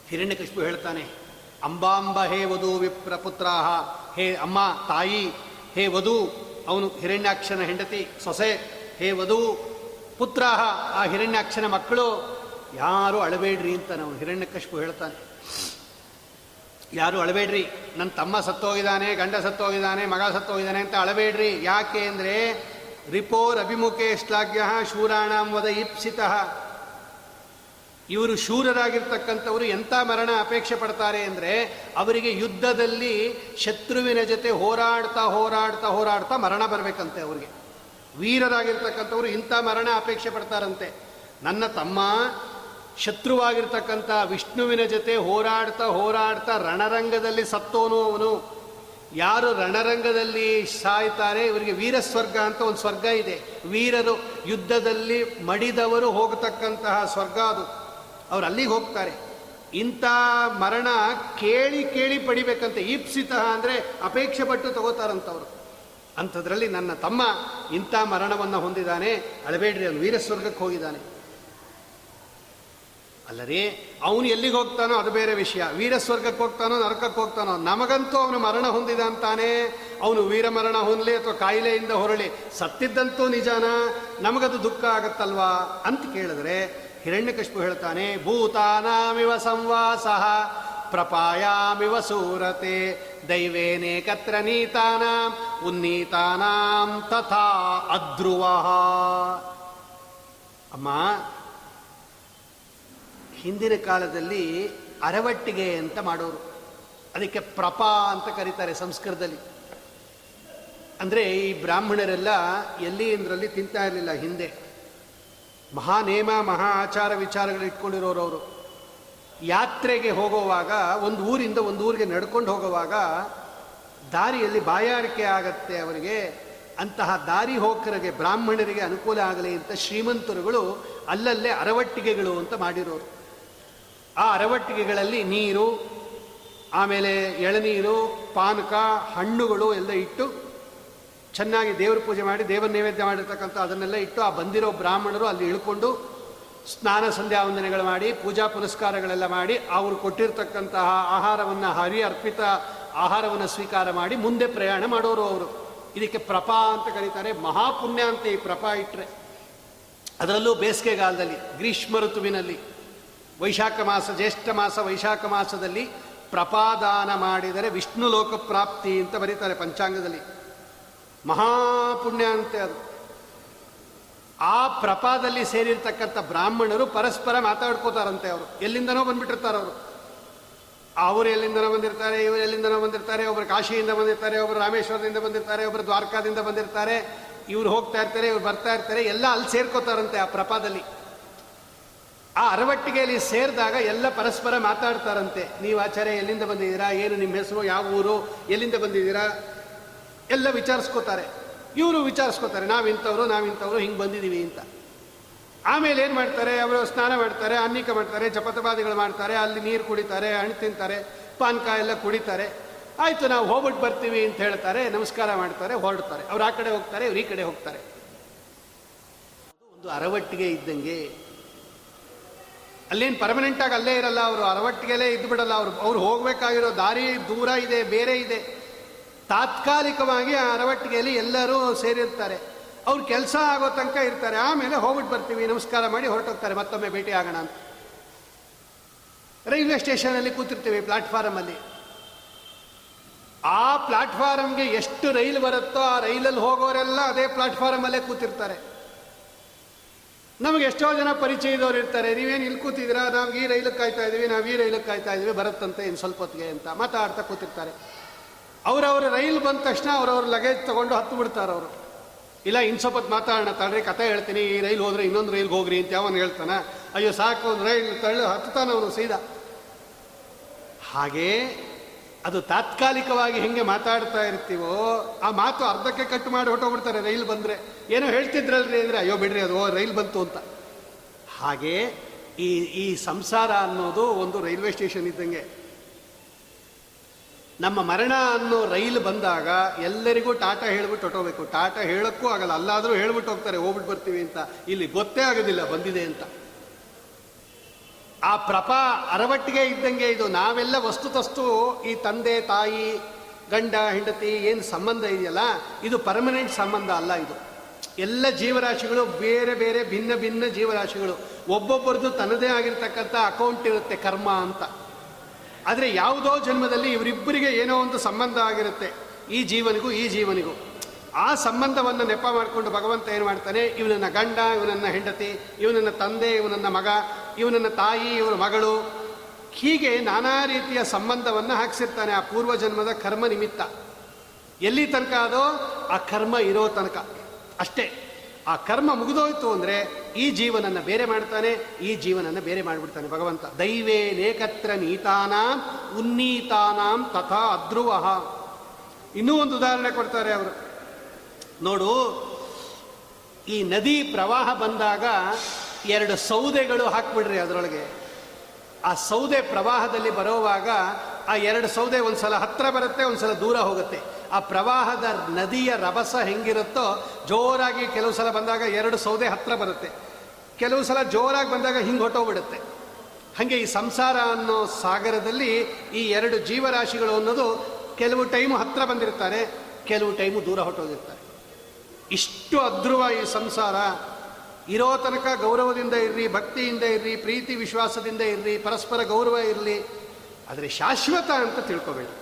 ಹಿರಣ್ಯಕೃಷ್ಣ ಹೇಳ್ತಾನೆ, ಅಂಬಾಂಬ ಹೇ ವಧು ವಿಪ್ರಪುತ್ರ. ಹೇ ಅಮ್ಮ, ತಾಯಿ, ಹೇ ವಧು, ಅವನು ಹಿರಣ್ಯಾಕ್ಷನ ಹೆಂಡತಿ, ಸೊಸೆ, ಹೇ ವಧು ಪುತ್ರಾಹ ಆ ಹಿರಣ್ಯಾಕ್ಷನ ಮಕ್ಕಳು, ಯಾರು ಅಳಬೇಡ್ರಿ ಅಂತ ನಾವು ಹಿರಣ್ಯಕಶ್ಪು ಹೇಳ್ತಾನೆ ಯಾರು ಅಳಬೇಡ್ರಿ? ನನ್ನ ತಮ್ಮ ಸತ್ತೋಗಿದ್ದಾನೆ, ಗಂಡ ಸತ್ತೋಗಿದ್ದಾನೆ, ಮಗ ಸತ್ತೋಗಿದ್ದಾನೆ ಅಂತ ಅಳಬೇಡ್ರಿ. ಯಾಕೆ ಅಂದರೆ, ರಿಪೋರ್ ಅಭಿಮುಖೇ ಶ್ಲಾಘ್ಯ ಶೂರಾಣಾಂ ವದ ಇಪ್ಸಿತಃ. ಇವರು ಶೂರರಾಗಿರ್ತಕ್ಕಂಥವರು ಎಂಥ ಮರಣ ಅಪೇಕ್ಷೆ ಪಡ್ತಾರೆ ಅಂದರೆ, ಅವರಿಗೆ ಯುದ್ಧದಲ್ಲಿ ಶತ್ರುವಿನ ಜೊತೆ ಹೋರಾಡ್ತಾ ಹೋರಾಡ್ತಾ ಹೋರಾಡ್ತಾ ಮರಣ ಬರಬೇಕಂತೆ ಅವರಿಗೆ. ವೀರರಾಗಿರ್ತಕ್ಕಂಥವ್ರು ಇಂಥ ಮರಣ ಅಪೇಕ್ಷೆ ಪಡ್ತಾರಂತೆ. ನನ್ನ ತಮ್ಮ ಶತ್ರುವಾಗಿರ್ತಕ್ಕಂಥ ವಿಷ್ಣುವಿನ ಜೊತೆ ಹೋರಾಡ್ತಾ ಹೋರಾಡ್ತಾ ರಣರಂಗದಲ್ಲಿ ಸತ್ತೋನು ಅವನು. ಯಾರು ರಣರಂಗದಲ್ಲಿ ಸಾಯ್ತಾರೆ? ಇವರಿಗೆ ವೀರಸ್ವರ್ಗ ಅಂತ ಒಂದು ಸ್ವರ್ಗ ಇದೆ. ವೀರರು ಯುದ್ಧದಲ್ಲಿ ಮಡಿದವರು ಹೋಗತಕ್ಕಂತಹ ಸ್ವರ್ಗ ಅದು. ಅವ್ರು ಅಲ್ಲಿಗೆ ಹೋಗ್ತಾರೆ. ಇಂಥ ಮರಣ ಕೇಳಿ ಕೇಳಿ ಪಡಿಬೇಕಂತ. ಈಪ್ಸಿತ ಅಂದರೆ ಅಪೇಕ್ಷೆ ಪಟ್ಟು ತಗೋತಾರಂತವ್ರು. ಅಂಥದ್ರಲ್ಲಿ ನನ್ನ ತಮ್ಮ ಇಂಥ ಮರಣವನ್ನು ಹೊಂದಿದ್ದಾನೆ. ಅಳಬೇಡ್ರಿ, ಅವನು ವೀರಸ್ವರ್ಗಕ್ಕೆ ಹೋಗಿದ್ದಾನೆ. ಅಲ್ಲರೇ, ಅವನು ಎಲ್ಲಿಗೆ ಹೋಗ್ತಾನೋ ಅದು ಬೇರೆ ವಿಷಯ. ವೀರ ಸ್ವರ್ಗಕ್ಕೆ ಹೋಗ್ತಾನೋ, ನರಕಕ್ಕೆ ಹೋಗ್ತಾನೋ, ನಮಗಂತೂ ಅವನು ಮರಣ ಹೊಂದಿದ ಅಂತಾನೆ ಅವನು ವೀರ ಮರಣ ಹೊಂದಲಿ ಅಥವಾ ಕಾಯಿಲೆಯಿಂದ ಹೊರಳಿ. ಸತ್ತಿದ್ದಂತೂ ನಿಜಾನ, ನಮಗದು ದುಃಖ ಆಗತ್ತಲ್ವಾ? ಅಂತ ಕೇಳಿದ್ರೆ ಹಿರಣ್ಯಕಶ್ಪು ಹೇಳ್ತಾನೆ, ಭೂತಾನಾಮಿವ ಸಂವಾಸ, ಪ್ರಪಾಯಾಮಿವ ಸೂರತೆ ದೈವೇನೇಕತ್ರ ನೀತಾನಾಂ, ಉನ್ನೀತಾನಾಂ ತಥಾ ಅಧ್ರುವ. ಅಮ್ಮ ಹಿಂದಿನ ಕಾಲದಲ್ಲಿ ಅರವಟ್ಟಿಗೆ ಅಂತ ಮಾಡೋರು. ಅದಕ್ಕೆ ಪ್ರಪ ಅಂತ ಕರೀತಾರೆ ಸಂಸ್ಕೃತದಲ್ಲಿ. ಅಂದರೆ ಈ ಬ್ರಾಹ್ಮಣರೆಲ್ಲ ಎಲ್ಲಿ ಇಂದ್ರಲ್ಲಿ ತಿಂತಾ ಇರಲಿಲ್ಲ ಹಿಂದೆ. ಮಹಾ ನೇಮ ಮಹಾ ಆಚಾರ ವಿಚಾರಗಳು ಇಟ್ಕೊಂಡಿರೋರು ಅವರು. ಯಾತ್ರೆಗೆ ಹೋಗುವಾಗ, ಒಂದು ಊರಿಂದ ಒಂದು ಊರಿಗೆ ನಡ್ಕೊಂಡು ಹೋಗುವಾಗ ದಾರಿಯಲ್ಲಿ ಬಾಯಾರಿಕೆ ಆಗತ್ತೆ ಅವರಿಗೆ. ಅಂತಹ ದಾರಿ ಹೋಕರಿಗೆ ಬ್ರಾಹ್ಮಣರಿಗೆ ಅನುಕೂಲ ಆಗಲಿ ಅಂತ ಶ್ರೀಮಂತರುಗಳು ಅಲ್ಲಲ್ಲೇ ಅರವಟ್ಟಿಗೆಗಳು ಅಂತ ಮಾಡಿರೋರು. ಆ ಅರವಟ್ಟಿಗೆಗಳಲ್ಲಿ ನೀರು, ಆಮೇಲೆ ಎಳನೀರು, ಪಾನಕ, ಹಣ್ಣುಗಳು ಎಲ್ಲ ಇಟ್ಟು ಚೆನ್ನಾಗಿ ದೇವ್ರ ಪೂಜೆ ಮಾಡಿ, ದೇವರ ನೈವೇದ್ಯ ಮಾಡಿರ್ತಕ್ಕಂಥ ಅದನ್ನೆಲ್ಲ ಇಟ್ಟು ಆ ಬಂದಿರೋ ಬ್ರಾಹ್ಮಣರು ಅಲ್ಲಿ ಇಳ್ಕೊಂಡು ಸ್ನಾನ ಸಂಧ್ಯಾ ವಂದನೆಗಳು ಮಾಡಿ, ಪೂಜಾ ಪುನಸ್ಕಾರಗಳೆಲ್ಲ ಮಾಡಿ, ಅವರು ಕೊಟ್ಟಿರ್ತಕ್ಕಂತಹ ಆಹಾರವನ್ನು ಹರಿ ಅರ್ಪಿತ ಆಹಾರವನ್ನು ಸ್ವೀಕಾರ ಮಾಡಿ ಮುಂದೆ ಪ್ರಯಾಣ ಮಾಡೋರು ಅವರು. ಇದಕ್ಕೆ ಪ್ರಪಾ ಅಂತ ಕರೀತಾರೆ, ಮಹಾಪುಣ್ಯ ಅಂತ ಈ ಪ್ರಪಾ ಇಟ್ಟರೆ ಅದರಲ್ಲೂ ಬೇಸಿಗೆಗಾಲದಲ್ಲಿ, ಗ್ರೀಷ್ಮ ಋತುವಿನಲ್ಲಿ ವೈಶಾಖ ಮಾಸ, ಜ್ಯೇಷ್ಠ ಮಾಸ, ವೈಶಾಖ ಮಾಸದಲ್ಲಿ ಪ್ರಪಾದಾನ ಮಾಡಿದರೆ ವಿಷ್ಣು ಲೋಕ ಪ್ರಾಪ್ತಿ ಅಂತ ಬರೀತಾರೆ ಪಂಚಾಂಗದಲ್ಲಿ. ಮಹಾಪುಣ್ಯ ಅಂತೆ ಅದು. ಆ ಪ್ರಪಾದಲ್ಲಿ ಸೇರಿರ್ತಕ್ಕಂಥ ಬ್ರಾಹ್ಮಣರು ಪರಸ್ಪರ ಮಾತಾಡ್ಕೋತಾರಂತೆ ಅವರು. ಎಲ್ಲಿಂದನೋ ಬಂದ್ಬಿಟ್ಟಿರ್ತಾರೆ ಅವರು. ಅವರು ಎಲ್ಲಿಂದನೋ ಬಂದಿರ್ತಾರೆ, ಇವರು ಎಲ್ಲಿಂದನೋ ಬಂದಿರ್ತಾರೆ ಒಬ್ಬರು ಕಾಶಿಯಿಂದ ಬಂದಿರ್ತಾರೆ ಒಬ್ಬರು ರಾಮೇಶ್ವರದಿಂದ ಬಂದಿರ್ತಾರೆ ಒಬ್ಬರು ದ್ವಾರಕಾದಿಂದ ಬಂದಿರ್ತಾರೆ. ಇವ್ರು ಹೋಗ್ತಾ ಇರ್ತಾರೆ, ಇವ್ರು ಬರ್ತಾ ಇರ್ತಾರೆ, ಎಲ್ಲ ಅಲ್ಲಿ ಸೇರ್ಕೋತಾರಂತೆ ಆ ಪ್ರಪಾದಲ್ಲಿ. ಆ ಅರವಟ್ಟಿಗೆಯಲ್ಲಿ ಸೇರಿದಾಗ ಎಲ್ಲ ಪರಸ್ಪರ ಮಾತಾಡ್ತಾರಂತೆ. ನೀವು ಆಚಾರ್ಯ, ಎಲ್ಲಿಂದ ಬಂದಿದ್ದೀರಾ? ಏನು ನಿಮ್ಮ ಹೆಸರು? ಯಾವ ಊರು? ಎಲ್ಲಿಂದ ಬಂದಿದ್ದೀರಾ? ಎಲ್ಲ ವಿಚಾರಿಸ್ಕೋತಾರೆ. ಇವರು ವಿಚಾರಿಸ್ಕೋತಾರೆ. ನಾವಿಂಥವ್ರು ನಾವಿಂಥವ್ರು, ಹಿಂಗೆ ಬಂದಿದ್ದೀವಿ ಅಂತ. ಆಮೇಲೆ ಏನು ಮಾಡ್ತಾರೆ? ಅವರು ಸ್ನಾನ ಮಾಡ್ತಾರೆ, ಅನ್ನಿಕ ಮಾಡ್ತಾರೆ ಜಪತಪಾದಿಗಳು ಮಾಡ್ತಾರೆ, ಅಲ್ಲಿ ನೀರು ಕುಡಿತಾರೆ, ಹಣ್ಣು ತಿಂತಾರೆ, ಪಾನಕ ಎಲ್ಲ ಕುಡಿತಾರೆ. ಆಯಿತು, ನಾವು ಹೋಗ್ಬಿಟ್ಟು ಬರ್ತೀವಿ ಅಂತ ಹೇಳ್ತಾರೆ, ನಮಸ್ಕಾರ ಮಾಡ್ತಾರೆ, ಹೊರಡ್ತಾರೆ. ಅವ್ರು ಆ ಕಡೆ ಹೋಗ್ತಾರೆ, ಇವ್ರು ಈ ಕಡೆ ಹೋಗ್ತಾರೆ. ಒಂದು ಅರವಟ್ಟಿಗೆ ಇದ್ದಂಗೆ ಅಲ್ಲೇನು ಪರ್ಮನೆಂಟ್ ಆಗಿ ಅಲ್ಲೇ ಇರಲ್ಲ, ಅವರು ಅರವಟ್ಟಿಗೆಲೇ ಇದ್ದು ಬಿಡಲ್ಲ, ಅವರು ಅವ್ರು ಹೋಗಬೇಕಾಗಿರೋ ದಾರಿ ದೂರ ಇದೆ, ಬೇರೆ ಇದೆ. ತಾತ್ಕಾಲಿಕವಾಗಿ ಆ ಅರವಟ್ಟಿಗೆಯಲ್ಲಿ ಎಲ್ಲರೂ ಸೇರಿರ್ತಾರೆ. ಅವ್ರು ಕೆಲಸ ಆಗೋ ತನಕ ಇರ್ತಾರೆ. ಆಮೇಲೆ ಹೋಗ್ಬಿಟ್ಟು ಬರ್ತೀವಿ. ನಮಸ್ಕಾರ ಮಾಡಿ ಹೊರಟೋಗ್ತಾರೆ. ಮತ್ತೊಮ್ಮೆ ಭೇಟಿ ಆಗೋಣ ಅಂತ. ರೈಲ್ವೆ ಸ್ಟೇಷನಲ್ಲಿ ಕೂತಿರ್ತೀವಿ ಪ್ಲಾಟ್ಫಾರಮಲ್ಲಿ ಆ ಪ್ಲಾಟ್ಫಾರಮ್ಗೆ ಎಷ್ಟು ರೈಲು ಬರುತ್ತೋ ಆ ರೈಲಲ್ಲಿ ಹೋಗೋರೆಲ್ಲ ಅದೇ ಪ್ಲಾಟ್ಫಾರಮಲ್ಲೇ ಕೂತಿರ್ತಾರೆ. ನಮಗೆ ಎಷ್ಟೋ ಜನ ಪರಿಚಯದವ್ರು ಇರ್ತಾರೆ. ನೀವೇನು ಇಲ್ಲಿ ಕೂತಿದ್ದೀರಾ? ನಾವು ಈ ರೈಲಿಗೆ ಕಾಯ್ತಾ ಇದೀವಿ ನಾವು ಈ ರೈಲಿಗೆ ಕಾಯ್ತಾ ಇದೀವಿ ಬರುತ್ತಂತೆ ಇನ್ನು ಸ್ವಲ್ಪ ಹೊತ್ತಿಗೆ ಅಂತ ಮಾತಾಡ್ತಾ ಕೂತಿರ್ತಾರೆ. ಅವರವ್ರ ರೈಲ್ ಬಂದ ತಕ್ಷಣ ಅವ್ರವ್ರ ಲಗೇಜ್ ತಗೊಂಡು ಹತ್ತು ಬಿಡ್ತಾರೆ ಅವರು. ಇಲ್ಲ ಇನ್ನು ಸ್ವಲ್ಪ ಮಾತಾಡೋಣ ತಡ್ರಿ, ಕತೆ ಹೇಳ್ತೀನಿ, ಈ ರೈಲ್ ಹೋದ್ರೆ ಇನ್ನೊಂದು ರೈಲ್ಗೆ ಹೋಗ್ರಿ ಅಂತ ಯಾವನು ಹೇಳ್ತಾನೆ? ಅಯ್ಯೋ, ಸಾಕು, ಒಂದು ರೈಲ್ ತಳ್ಳು ಹತ್ತಾನ ಅವನು ಸೀದಾ. ಹಾಗೆ ಅದು ತಾತ್ಕಾಲಿಕವಾಗಿ ಹೆಂಗೆ ಮಾತಾಡ್ತಾ ಇರ್ತೀವೋ, ಆ ಮಾತು ಅರ್ಧಕ್ಕೆ ಕಟ್ ಮಾಡಿ ಹೊಟ್ಟೋಗ್ಬಿಡ್ತಾರೆ ರೈಲ್ ಬಂದರೆ. ಏನೋ ಹೇಳ್ತಿದ್ರಲ್ರಿ ಅಂದರೆ, ಅಯ್ಯೋ ಬಿಡ್ರಿ, ಅದು ಓ ರೈಲ್ ಬಂತು ಅಂತ. ಹಾಗೆ ಈ ಈ ಸಂಸಾರ ಅನ್ನೋದು ಒಂದು ರೈಲ್ವೆ ಸ್ಟೇಷನ್ ಇದ್ದಂಗೆ. ನಮ್ಮ ಮರಣ ಅನ್ನೋ ರೈಲ್ ಬಂದಾಗ ಎಲ್ಲರಿಗೂ ಟಾಟಾ ಹೇಳ್ಬಿಟ್ಟು ಹೊಟ್ಟೋಗ್ಬೇಕು ಟಾಟಾ ಹೇಳೋಕ್ಕೂ ಆಗಲ್ಲ, ಅಲ್ಲಾದರೂ ಹೇಳ್ಬಿಟ್ಟು ಹೋಗ್ತಾರೆ ಹೋಗ್ಬಿಟ್ಟು ಬರ್ತೀವಿ ಅಂತ. ಇಲ್ಲಿ ಗೊತ್ತೇ ಆಗೋದಿಲ್ಲ, ಬಂದಿದೆ ಅಂತ. ಆ ಪ್ರಪ ಅರವಟ್ಟಿಗೆ ಇದ್ದಂಗೆ ಇದು ನಾವೆಲ್ಲ ವಸ್ತು ತಸ್ತು ಈ ತಂದೆ, ತಾಯಿ, ಗಂಡ, ಹೆಂಡತಿ ಏನು ಸಂಬಂಧ ಇದೆಯಲ್ಲ, ಇದು ಪರ್ಮನೆಂಟ್ ಸಂಬಂಧ ಅಲ್ಲ ಇದು. ಎಲ್ಲ ಜೀವರಾಶಿಗಳು ಬೇರೆ ಬೇರೆ ಭಿನ್ನ ಭಿನ್ನ ಜೀವರಾಶಿಗಳು. ಒಬ್ಬೊಬ್ಬರದ್ದು ತನ್ನದೇ ಆಗಿರ್ತಕ್ಕಂಥ ಅಕೌಂಟ್ ಇರುತ್ತೆ ಕರ್ಮ ಅಂತ. ಆದರೆ ಯಾವುದೋ ಜನ್ಮದಲ್ಲಿ ಇವರಿಬ್ಬರಿಗೆ ಏನೋ ಒಂದು ಸಂಬಂಧ ಆಗಿರುತ್ತೆ. ಈ ಜೀವನಿಗೂ ಈ ಜೀವನಿಗೂ. ಆ ಸಂಬಂಧವನ್ನು ನೆಪ ಮಾಡಿಕೊಂಡು ಭಗವಂತ ಏನು ಮಾಡ್ತಾನೆ? ಇವನನ್ನ ಗಂಡ, ಇವನನ್ನ ಹೆಂಡತಿ, ಇವನನ್ನ ತಂದೆ, ಇವನನ್ನ ಮಗ ಇವನನ್ನ ತಾಯಿ, ಇವನ ಮಗಳು ಹೀಗೆ ನಾನಾ ರೀತಿಯ ಸಂಬಂಧವನ್ನು ಹಾಕ್ಸಿರ್ತಾನೆ ಆ ಪೂರ್ವ ಜನ್ಮದ ಕರ್ಮ ನಿಮಿತ್ತ. ಎಲ್ಲಿ ತನಕ ಅದೋ? ಆ ಕರ್ಮ ಇರೋ ತನಕ. ಅಷ್ಟೇ, ಆ ಕರ್ಮ ಮುಗಿದೋಯ್ತು ಅಂದರೆ ಈ ಜೀವನನ್ನ ಬೇರೆ ಮಾಡ್ತಾನೆ, ಈ ಜೀವನನ್ನ ಬೇರೆ ಮಾಡಿಬಿಡ್ತಾನೆ ಭಗವಂತ. ದೈವೇ ನೇಕತ್ರ ನೀತಾನಾಂ, ಉನ್ನೀತಾನಾಂ ತಥಾ ಅಧ್ರುವ. ಇನ್ನೂ ಒಂದು ಉದಾಹರಣೆ ಕೊಡ್ತಾರೆ ಅವರು. ನೋಡು, ಈ ನದಿ ಪ್ರವಾಹ ಬಂದಾಗ ಎರಡು ಸೌದೆಗಳು ಹಾಕ್ಬಿಡ್ರಿ ಅದರೊಳಗೆ. ಆ ಸೌದೆ ಪ್ರವಾಹದಲ್ಲಿ ಬರೋವಾಗ ಆ ಎರಡು ಸೌದೆ ಒಂದ್ಸಲ ಹತ್ತಿರ ಬರುತ್ತೆ, ಒಂದ್ಸಲ ದೂರ ಹೋಗುತ್ತೆ. ಆ ಪ್ರವಾಹದ ನದಿಯ ರಭಸ ಹೆಂಗಿರುತ್ತೋ, ಜೋರಾಗಿ ಕೆಲವು ಸಲ ಬಂದಾಗ ಎರಡು ಸೌದೆ ಹತ್ತಿರ ಬರುತ್ತೆ. ಕೆಲವು ಸಲ ಜೋರಾಗಿ ಬಂದಾಗ ಹಿಂಗೆ ಹೊಟ್ಟೋಗ್ಬಿಡುತ್ತೆ ಹಾಗೆ ಈ ಸಂಸಾರ ಅನ್ನೋ ಸಾಗರದಲ್ಲಿ ಈ ಎರಡು ಜೀವರಾಶಿಗಳು ಅನ್ನೋದು ಕೆಲವು ಟೈಮು ಹತ್ತಿರ ಬಂದಿರ್ತಾರೆ, ಕೆಲವು ಟೈಮು ದೂರ ಹೊಟ್ಟೋಗಿರ್ತಾರೆ ಇಷ್ಟು ಅದ್ರುವ ಈ ಸಂಸಾರ ಇರೋ ತನಕ ಗೌರವದಿಂದ ಇರ್ರಿ, ಭಕ್ತಿಯಿಂದ ಇರ್ರಿ, ಪ್ರೀತಿ ವಿಶ್ವಾಸದಿಂದ ಇರ್ರಿ, ಪರಸ್ಪರ ಗೌರವ ಇರಲಿ, ಆದರೆ ಶಾಶ್ವತ ಅಂತ ತಿಳ್ಕೊಬೇಡಿ.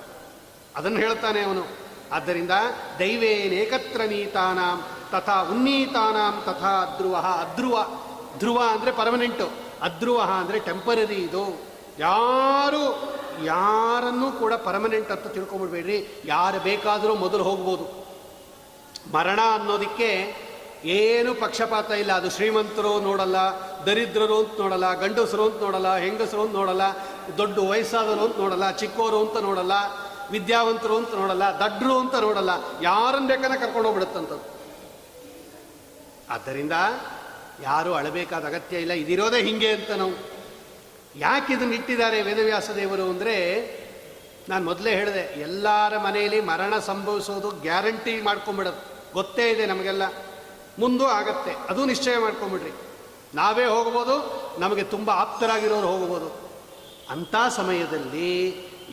ಅದನ್ನು ಹೇಳ್ತಾನೆ ಅವನು. ಆದ್ದರಿಂದ ದೈವೇನೇಕತ್ರ ನೀತಾನಾಂ, ತಥಾ ಉನ್ನೀತಾನಾಂ, ತಥಾ ಅಧ್ರುವ ಅಧ್ರುವ ಧ್ರುವ ಅಂದರೆ ಪರ್ಮನೆಂಟು ಅಧ್ರುವ ಅಂದರೆ ಟೆಂಪರರಿ ಇದು. ಯಾರು, ಯಾರನ್ನೂ ಕೂಡ ಪರ್ಮನೆಂಟ್ ಅಂತ ತಿಳ್ಕೊಂಬಿಡ್ಬೇಡ್ರಿ. ಯಾರು ಬೇಕಾದರೂ ಮೊದಲು ಹೋಗ್ಬೋದು. ಮರಣ ಅನ್ನೋದಕ್ಕೆ ಏನು ಪಕ್ಷಪಾತ ಇಲ್ಲ. ಅದು ಶ್ರೀಮಂತರು ನೋಡಲ್ಲ, ದರಿದ್ರರು ಅಂತ ನೋಡಲ್ಲ, ಗಂಡಸರು ಅಂತ ನೋಡಲ್ಲ, ಹೆಂಗಸರು ಅಂತ ನೋಡಲ್ಲ, ದೊಡ್ಡ ವಯಸ್ಸಾದವರು ಅಂತ ನೋಡಲ್ಲ, ಚಿಕ್ಕೋರು ಅಂತ ನೋಡಲ್ಲ, ವಿದ್ಯಾವಂತರು ಅಂತ ನೋಡಲ್ಲ, ದಡ್ರು ಅಂತ ನೋಡಲ್ಲ, ಯಾರನ್ನ ಬೇಕಾದ್ರೆ ಕರ್ಕೊಂಡು ಹೋಗ್ಬಿಡುತ್ತಂಥದ್ದು ಆದ್ದರಿಂದ ಯಾರು ಅಳಬೇಕಾದ ಅಗತ್ಯ ಇಲ್ಲ. ಇದಿರೋದೇ ಹಿಂಗೆ ಅಂತ ನಾವು ಯಾಕೆ ಇದನ್ನ ಇಟ್ಟಿದ್ದಾರೆ ವೇದವ್ಯಾಸ ದೇವರು ಅಂದರೆ, ನಾನು ಮೊದಲೇ ಹೇಳಿದೆ, ಎಲ್ಲರ ಮನೆಯಲ್ಲಿ ಮರಣ ಸಂಭವಿಸೋದು ಗ್ಯಾರಂಟಿ ಮಾಡ್ಕೊಂಬಿಡೋದು. ಗೊತ್ತೇ ಇದೆ ನಮಗೆಲ್ಲ. ಮುಂದೂ ಆಗತ್ತೆ. ಅದು ನಿಶ್ಚಯ ಮಾಡ್ಕೊಂಬಿಡ್ರಿ. ನಾವೇ ಹೋಗ್ಬೋದು, ನಮಗೆ ತುಂಬ ಆಪ್ತರಾಗಿರೋರು ಹೋಗ್ಬೋದು. ಅಂಥ ಸಮಯದಲ್ಲಿ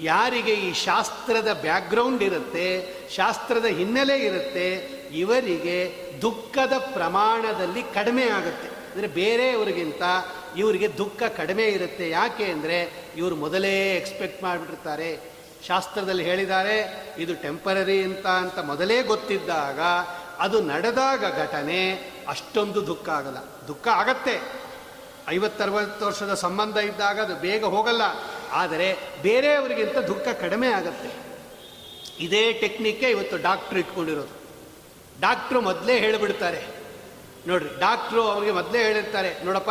ಯಾರಿಗೆ ಈ ಶಾಸ್ತ್ರದ ಬ್ಯಾಕ್ಗ್ರೌಂಡ್ ಇರುತ್ತೆ, ಶಾಸ್ತ್ರದ ಹಿನ್ನೆಲೆ ಇರುತ್ತೆ, ಇವರಿಗೆ ದುಃಖದ ಪ್ರಮಾಣದಲ್ಲಿ ಕಡಿಮೆ ಆಗುತ್ತೆ. ಅಂದರೆ ಬೇರೆಯವರಿಗಿಂತ ಇವರಿಗೆ ದುಃಖ ಕಡಿಮೆ ಇರುತ್ತೆ. ಯಾಕೆ ಅಂದರೆ ಇವರು ಮೊದಲೇ ಎಕ್ಸ್ಪೆಕ್ಟ್ ಮಾಡಿಬಿಟ್ಟಿರ್ತಾರೆ. ಶಾಸ್ತ್ರದಲ್ಲಿ ಹೇಳಿದ್ದಾರೆ, ಇದು ಟೆಂಪರರಿ ಅಂತ ಅಂತ ಮೊದಲೇ ಗೊತ್ತಿದ್ದಾಗ ಅದು ನಡೆದಾಗ ಘಟನೆ ಅಷ್ಟೊಂದು ದುಃಖ ಆಗಲ್ಲ. ದುಃಖ ಆಗತ್ತೆ. ಐವತ್ತರವತ್ತು ವರ್ಷದ ಸಂಬಂಧ ಇದ್ದಾಗ ಅದು ಬೇಗ ಹೋಗಲ್ಲ. ಆದರೆ ಬೇರೆಯವರಿಗಿಂತ ದುಃಖ ಕಡಿಮೆ ಆಗತ್ತೆ. ಇದೇ ಟೆಕ್ನಿಕ್ಕೆ ಇವತ್ತು ಡಾಕ್ಟ್ರು ಇಟ್ಕೊಂಡಿರೋದು. ಡಾಕ್ಟ್ರು ಮೊದಲೇ ಹೇಳಿಬಿಡ್ತಾರೆ. ನೋಡ್ರಿ, ಡಾಕ್ಟ್ರು ಅವರಿಗೆ ಮೊದಲೇ ಹೇಳಿರ್ತಾರೆ, ನೋಡಪ್ಪ,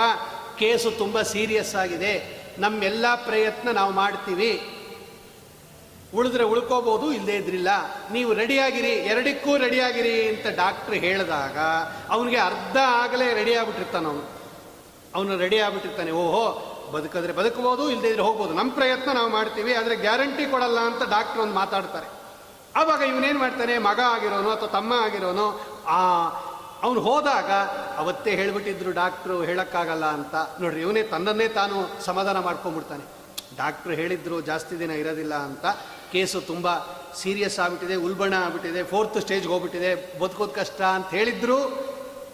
ಕೇಸು ತುಂಬ ಸೀರಿಯಸ್ ಆಗಿದೆ. ನಮ್ಮೆಲ್ಲ ಪ್ರಯತ್ನ ನಾವು ಮಾಡ್ತೀವಿ. ಉಳಿದ್ರೆ ಉಳ್ಕೋಬೋದು, ಇಲ್ಲದೇ ಇದ್ರಿಲ್ಲ. ನೀವು ರೆಡಿಯಾಗಿರಿ, ಎರಡಕ್ಕೂ ರೆಡಿಯಾಗಿರಿ ಅಂತ ಡಾಕ್ಟರ್ ಹೇಳಿದಾಗ ಅವನಿಗೆ ಅರ್ಧ ಆಗಲೇ ರೆಡಿ ಆಗ್ಬಿಟ್ಟಿರ್ತಾನೆ ಅವನು. ಅವನು ರೆಡಿ ಆಗ್ಬಿಟ್ಟಿರ್ತಾನೆ. ಓಹೋ, ಬದುಕಿದ್ರೆ ಬದುಕಬಹುದು ಇಲ್ಲದೇ ಇದ್ರೆ ಹೋಗ್ಬೋದು. ನಮ್ಮ ಪ್ರಯತ್ನ ನಾವು ಮಾಡ್ತೀವಿ, ಆದರೆ ಗ್ಯಾರಂಟಿ ಕೊಡಲ್ಲ ಅಂತ ಡಾಕ್ಟರ್ ಒಂದು ಮಾತಾಡ್ತಾರೆ. ಆವಾಗ ಇವನೇನು ಮಾಡ್ತಾನೆ? ಮಗ ಆಗಿರೋನು ಅಥವಾ ತಮ್ಮ ಆಗಿರೋನು? ಆ, ಅವನು ಹೋದಾಗ ಅವತ್ತೇ ಹೇಳಿಬಿಟ್ಟಿದ್ರು ಡಾಕ್ಟ್ರು, ಹೇಳೋಕ್ಕಾಗಲ್ಲ ಅಂತ. ನೋಡ್ರಿ, ಇವನೇ ತನ್ನನ್ನೇ ತಾನು ಸಮಾಧಾನ ಮಾಡ್ಕೊಂಡ್ಬಿಡ್ತಾನೆ ಡಾಕ್ಟ್ರು ಹೇಳಿದ್ರು, ಜಾಸ್ತಿ ದಿನ ಇರೋದಿಲ್ಲ ಅಂತ. ಕೇಸು ತುಂಬ ಸೀರಿಯಸ್ ಆಗಿಬಿಟ್ಟಿದೆ, ಉಲ್ಬಣ ಆಗಿಬಿಟ್ಟಿದೆ ಫೋರ್ತ್ ಸ್ಟೇಜ್ಗೆ ಹೋಗ್ಬಿಟ್ಟಿದೆ, ಬದುಕೋದು ಕಷ್ಟ ಅಂತ ಹೇಳಿದ್ರು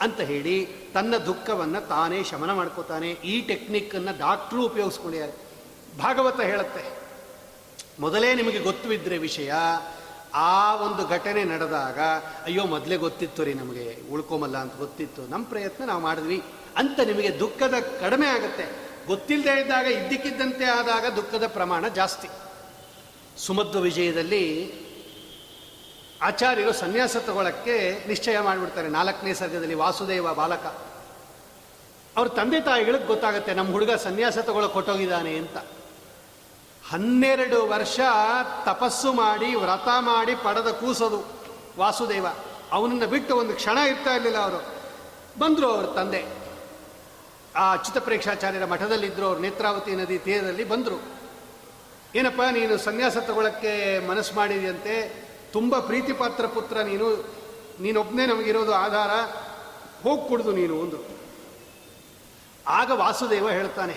ಅಂತ ಹೇಳಿ ತನ್ನ ದುಃಖವನ್ನು ತಾನೇ ಶಮನ ಮಾಡ್ಕೋತಾನೆ. ಈ ಟೆಕ್ನಿಕ್ಕನ್ನು ಡಾಕ್ಟ್ರು ಉಪಯೋಗಿಸ್ಕೊಂಡಿದ್ದಾರೆ ಭಾಗವತ ಹೇಳುತ್ತೆ. ಮೊದಲೇ ನಿಮಗೆ ಗೊತ್ತಿದ್ರೆ ವಿಷಯ, ಆ ಒಂದು ಘಟನೆ ನಡೆದಾಗ, ಅಯ್ಯೋ ಮೊದಲೇ ಗೊತ್ತಿತ್ತು ರೀ ನಮಗೆ ಉಳ್ಕೊಂಬಲ್ಲ ಅಂತ ಗೊತ್ತಿತ್ತು. ನಮ್ಮ ಪ್ರಯತ್ನ ನಾವು ಮಾಡಿದ್ವಿ ಅಂತ ನಿಮಗೆ ದುಃಖದ ಕಡಿಮೆ ಆಗುತ್ತೆ. ಗೊತ್ತಿಲ್ಲದೆ ಇದ್ದಾಗ, ಇದ್ದಕ್ಕಿದ್ದಂತೆ ಆದಾಗ ದುಃಖದ ಪ್ರಮಾಣ ಜಾಸ್ತಿ. ಸುಮಧ್ವ ವಿಜಯದಲ್ಲಿ ಆಚಾರ್ಯರು ಸನ್ಯಾಸ ತಗೊಳ್ಳಕ್ಕೆ ನಿಶ್ಚಯ ಮಾಡಿಬಿಡ್ತಾರೆ. ನಾಲ್ಕನೇ ಸರ್ಗದಲ್ಲಿ ವಾಸುದೇವ ಬಾಲಕ. ಅವ್ರ ತಂದೆ ತಾಯಿಗಳಿಗೆ ಗೊತ್ತಾಗುತ್ತೆ, ನಮ್ಮ ಹುಡುಗ ಸನ್ಯಾಸ ತಗೊಳ್ಳೋಕೆ ಹೊಟ್ಟೋಗಿದ್ದಾನೆ ಅಂತ. ಹನ್ನೆರಡು ವರ್ಷ ತಪಸ್ಸು ಮಾಡಿ, ವ್ರತ ಮಾಡಿ ಪಡೆದ ಕೂಸೋದು ವಾಸುದೇವ. ಅವನನ್ನು ಬಿಟ್ಟು ಒಂದು ಕ್ಷಣ ಇರ್ತಾ ಇರಲಿಲ್ಲ ಅವರು. ಬಂದರು ಅವ್ರ ತಂದೆ. ಆ ಅಚ್ಯುತ ಪ್ರೇಕ್ಷಾಚಾರ್ಯರ ಮಠದಲ್ಲಿದ್ದರು ಅವ್ರು ನೇತ್ರಾವತಿ ನದಿ ತೀರದಲ್ಲಿ ಬಂದರು. ಏನಪ್ಪ, ನೀನು ಸನ್ಯಾಸ ತಗೊಳ್ಳೋಕ್ಕೆ ಮನಸ್ಸು ಮಾಡಿದೆಯಂತೆ, ತುಂಬ ಪ್ರೀತಿಪಾತ್ರ ಪುತ್ರ ನೀನು ನೀನೊಬ್ಬನೇ ನಮಗಿರೋದು ಆಧಾರ, ಹೋಗಿ ನೀನು ಒಂದು ಆಗ ವಾಸುದೇವ ಹೇಳ್ತಾನೆ,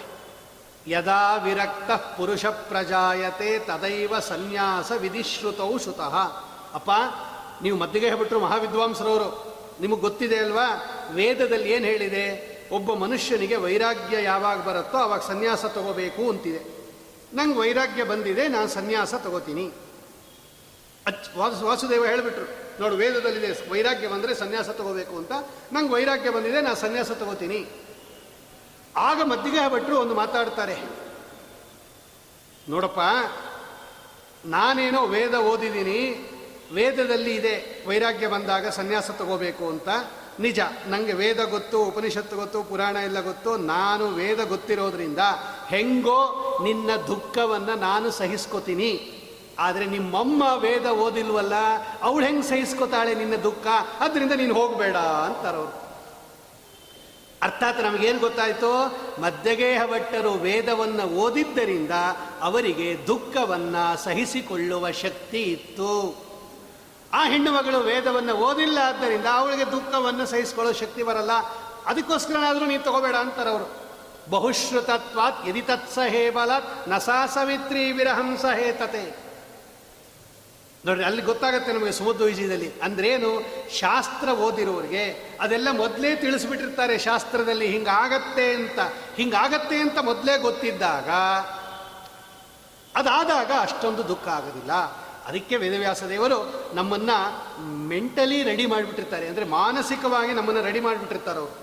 ಯದಾ ವಿರಕ್ತ ಪುರುಷ ಪ್ರಜಾಯತೆ ತದೈವ ಸನ್ಯಾಸ ವಿಧಿಶ್ರುತೌ ಶ್ರುತಃ. ಅಪ್ಪ, ನೀವು ಮದ್ದಿಗೆ ಹೇಳ್ಬಿಟ್ರು ಮಹಾವಿದ್ವಾಂಸರವರು, ನಿಮಗೆ ಗೊತ್ತಿದೆ ಅಲ್ವಾ? ವೇದದಲ್ಲಿ ಏನು ಹೇಳಿದೆ? ಒಬ್ಬ ಮನುಷ್ಯನಿಗೆ ವೈರಾಗ್ಯ ಯಾವಾಗ ಬರುತ್ತೋ ಅವಾಗ ಸನ್ಯಾಸ ತಗೋಬೇಕು ಅಂತಿದೆ. ನಂಗೆ ವೈರಾಗ್ಯ ಬಂದಿದೆ, ನಾನು ಸನ್ಯಾಸ ತಗೋತೀನಿ. ಅಚ್, ವಾಸು, ವಾಸುದೇವ ಹೇಳಿಬಿಟ್ರು, ನೋಡು, ವೇದದಲ್ಲಿದೆ, ವೈರಾಗ್ಯ ಬಂದರೆ ಸನ್ಯಾಸ ತಗೋಬೇಕು ಅಂತ. ನಂಗೆ ವೈರಾಗ್ಯ ಬಂದಿದೆ, ನಾನು ಸನ್ಯಾಸ ತಗೋತೀನಿ. ಆಗ ಮದ್ದಿಗೆ ಭಟ್ರು ಒಂದು ಮಾತಾಡ್ತಾರೆ. ನೋಡಪ್ಪ, ನಾನೇನೋ ವೇದ ಓದಿದ್ದೀನಿ, ವೇದದಲ್ಲಿ ಇದೆ, ವೈರಾಗ್ಯ ಬಂದಾಗ ಸನ್ಯಾಸ ತಗೋಬೇಕು ಅಂತ. ನಿಜ ನನಗೆ ವೇದ ಗೊತ್ತು, ಉಪನಿಷತ್ತು ಗೊತ್ತು, ಪುರಾಣ ಎಲ್ಲ ಗೊತ್ತು. ನಾನು ವೇದ ಗೊತ್ತಿರೋದ್ರಿಂದ ಹೆಂಗೋ ನಿನ್ನ ದುಃಖವನ್ನು ನಾನು ಸಹಿಸ್ಕೋತೀನಿ. ಆದರೆ ನಿಮ್ಮಮ್ಮ ವೇದ ಓದಿಲ್ವಲ್ಲ, ಅವಳು ಹೆಂಗೆ ಸಹಿಸ್ಕೋತಾಳೆ ನಿನ್ನ ದುಃಖ? ಅದರಿಂದ ನೀನು ಹೋಗಬೇಡ ಅಂತಾರವ್ರು. ಅರ್ಥಾತ್ ನಮಗೇನು ಗೊತ್ತಾಯಿತು? ಮಧ್ಯಗೇಹ ಭಟ್ಟರು ವೇದವನ್ನು ಓದಿದ್ದರಿಂದ ಅವರಿಗೆ ದುಃಖವನ್ನು ಸಹಿಸಿಕೊಳ್ಳುವ ಶಕ್ತಿ ಇತ್ತು. ಆ ಹೆಣ್ಣು ಮಗಳು ವೇದವನ್ನು ಓದಿಲ್ಲ ಆದ್ದರಿಂದ ಅವಳಿಗೆ ದುಃಖವನ್ನು ಸಹಿಸಿಕೊಳ್ಳೋ ಶಕ್ತಿ ಬರಲ್ಲ. ಅದಕ್ಕೋಸ್ಕರನಾದರೂ ನೀನು ತಗೋಬೇಡ ಅಂತಾರೆ ಅವರು. ಬಹುಶ್ರುತತ್ವಾತ್ ಯದಿ ತತ್ಸಹೇ ಬಲ ವಿರಹಂಸ ಹೇತತೆ ನೋಡ್ರಿ, ಅಲ್ಲಿ ಗೊತ್ತಾಗುತ್ತೆ ನಮಗೆ ಸುಮಧ್ವ ವಿಜಯದಲ್ಲಿ. ಅಂದ್ರೇನು, ಶಾಸ್ತ್ರ ಓದಿರೋರಿಗೆ ಅದೆಲ್ಲ ಮೊದಲೇ ತಿಳಿಸ್ಬಿಟ್ಟಿರ್ತಾರೆ ಶಾಸ್ತ್ರದಲ್ಲಿ ಹಿಂಗಾಗತ್ತೆ ಅಂತ. ಹಿಂಗಾಗತ್ತೆ ಅಂತ ಮೊದಲೇ ಗೊತ್ತಿದ್ದಾಗ ಅದಾದಾಗ ಅಷ್ಟೊಂದು ದುಃಖ ಆಗೋದಿಲ್ಲ. ಅದಕ್ಕೆ ವೇದವ್ಯಾಸ ದೇವರು ನಮ್ಮನ್ನು ಮೆಂಟಲಿ ರೆಡಿ ಮಾಡಿಬಿಟ್ಟಿರ್ತಾರೆ. ಅಂದರೆ ಮಾನಸಿಕವಾಗಿ ನಮ್ಮನ್ನು ರೆಡಿ ಮಾಡಿಬಿಟ್ಟಿರ್ತಾರೆ ಅವರು.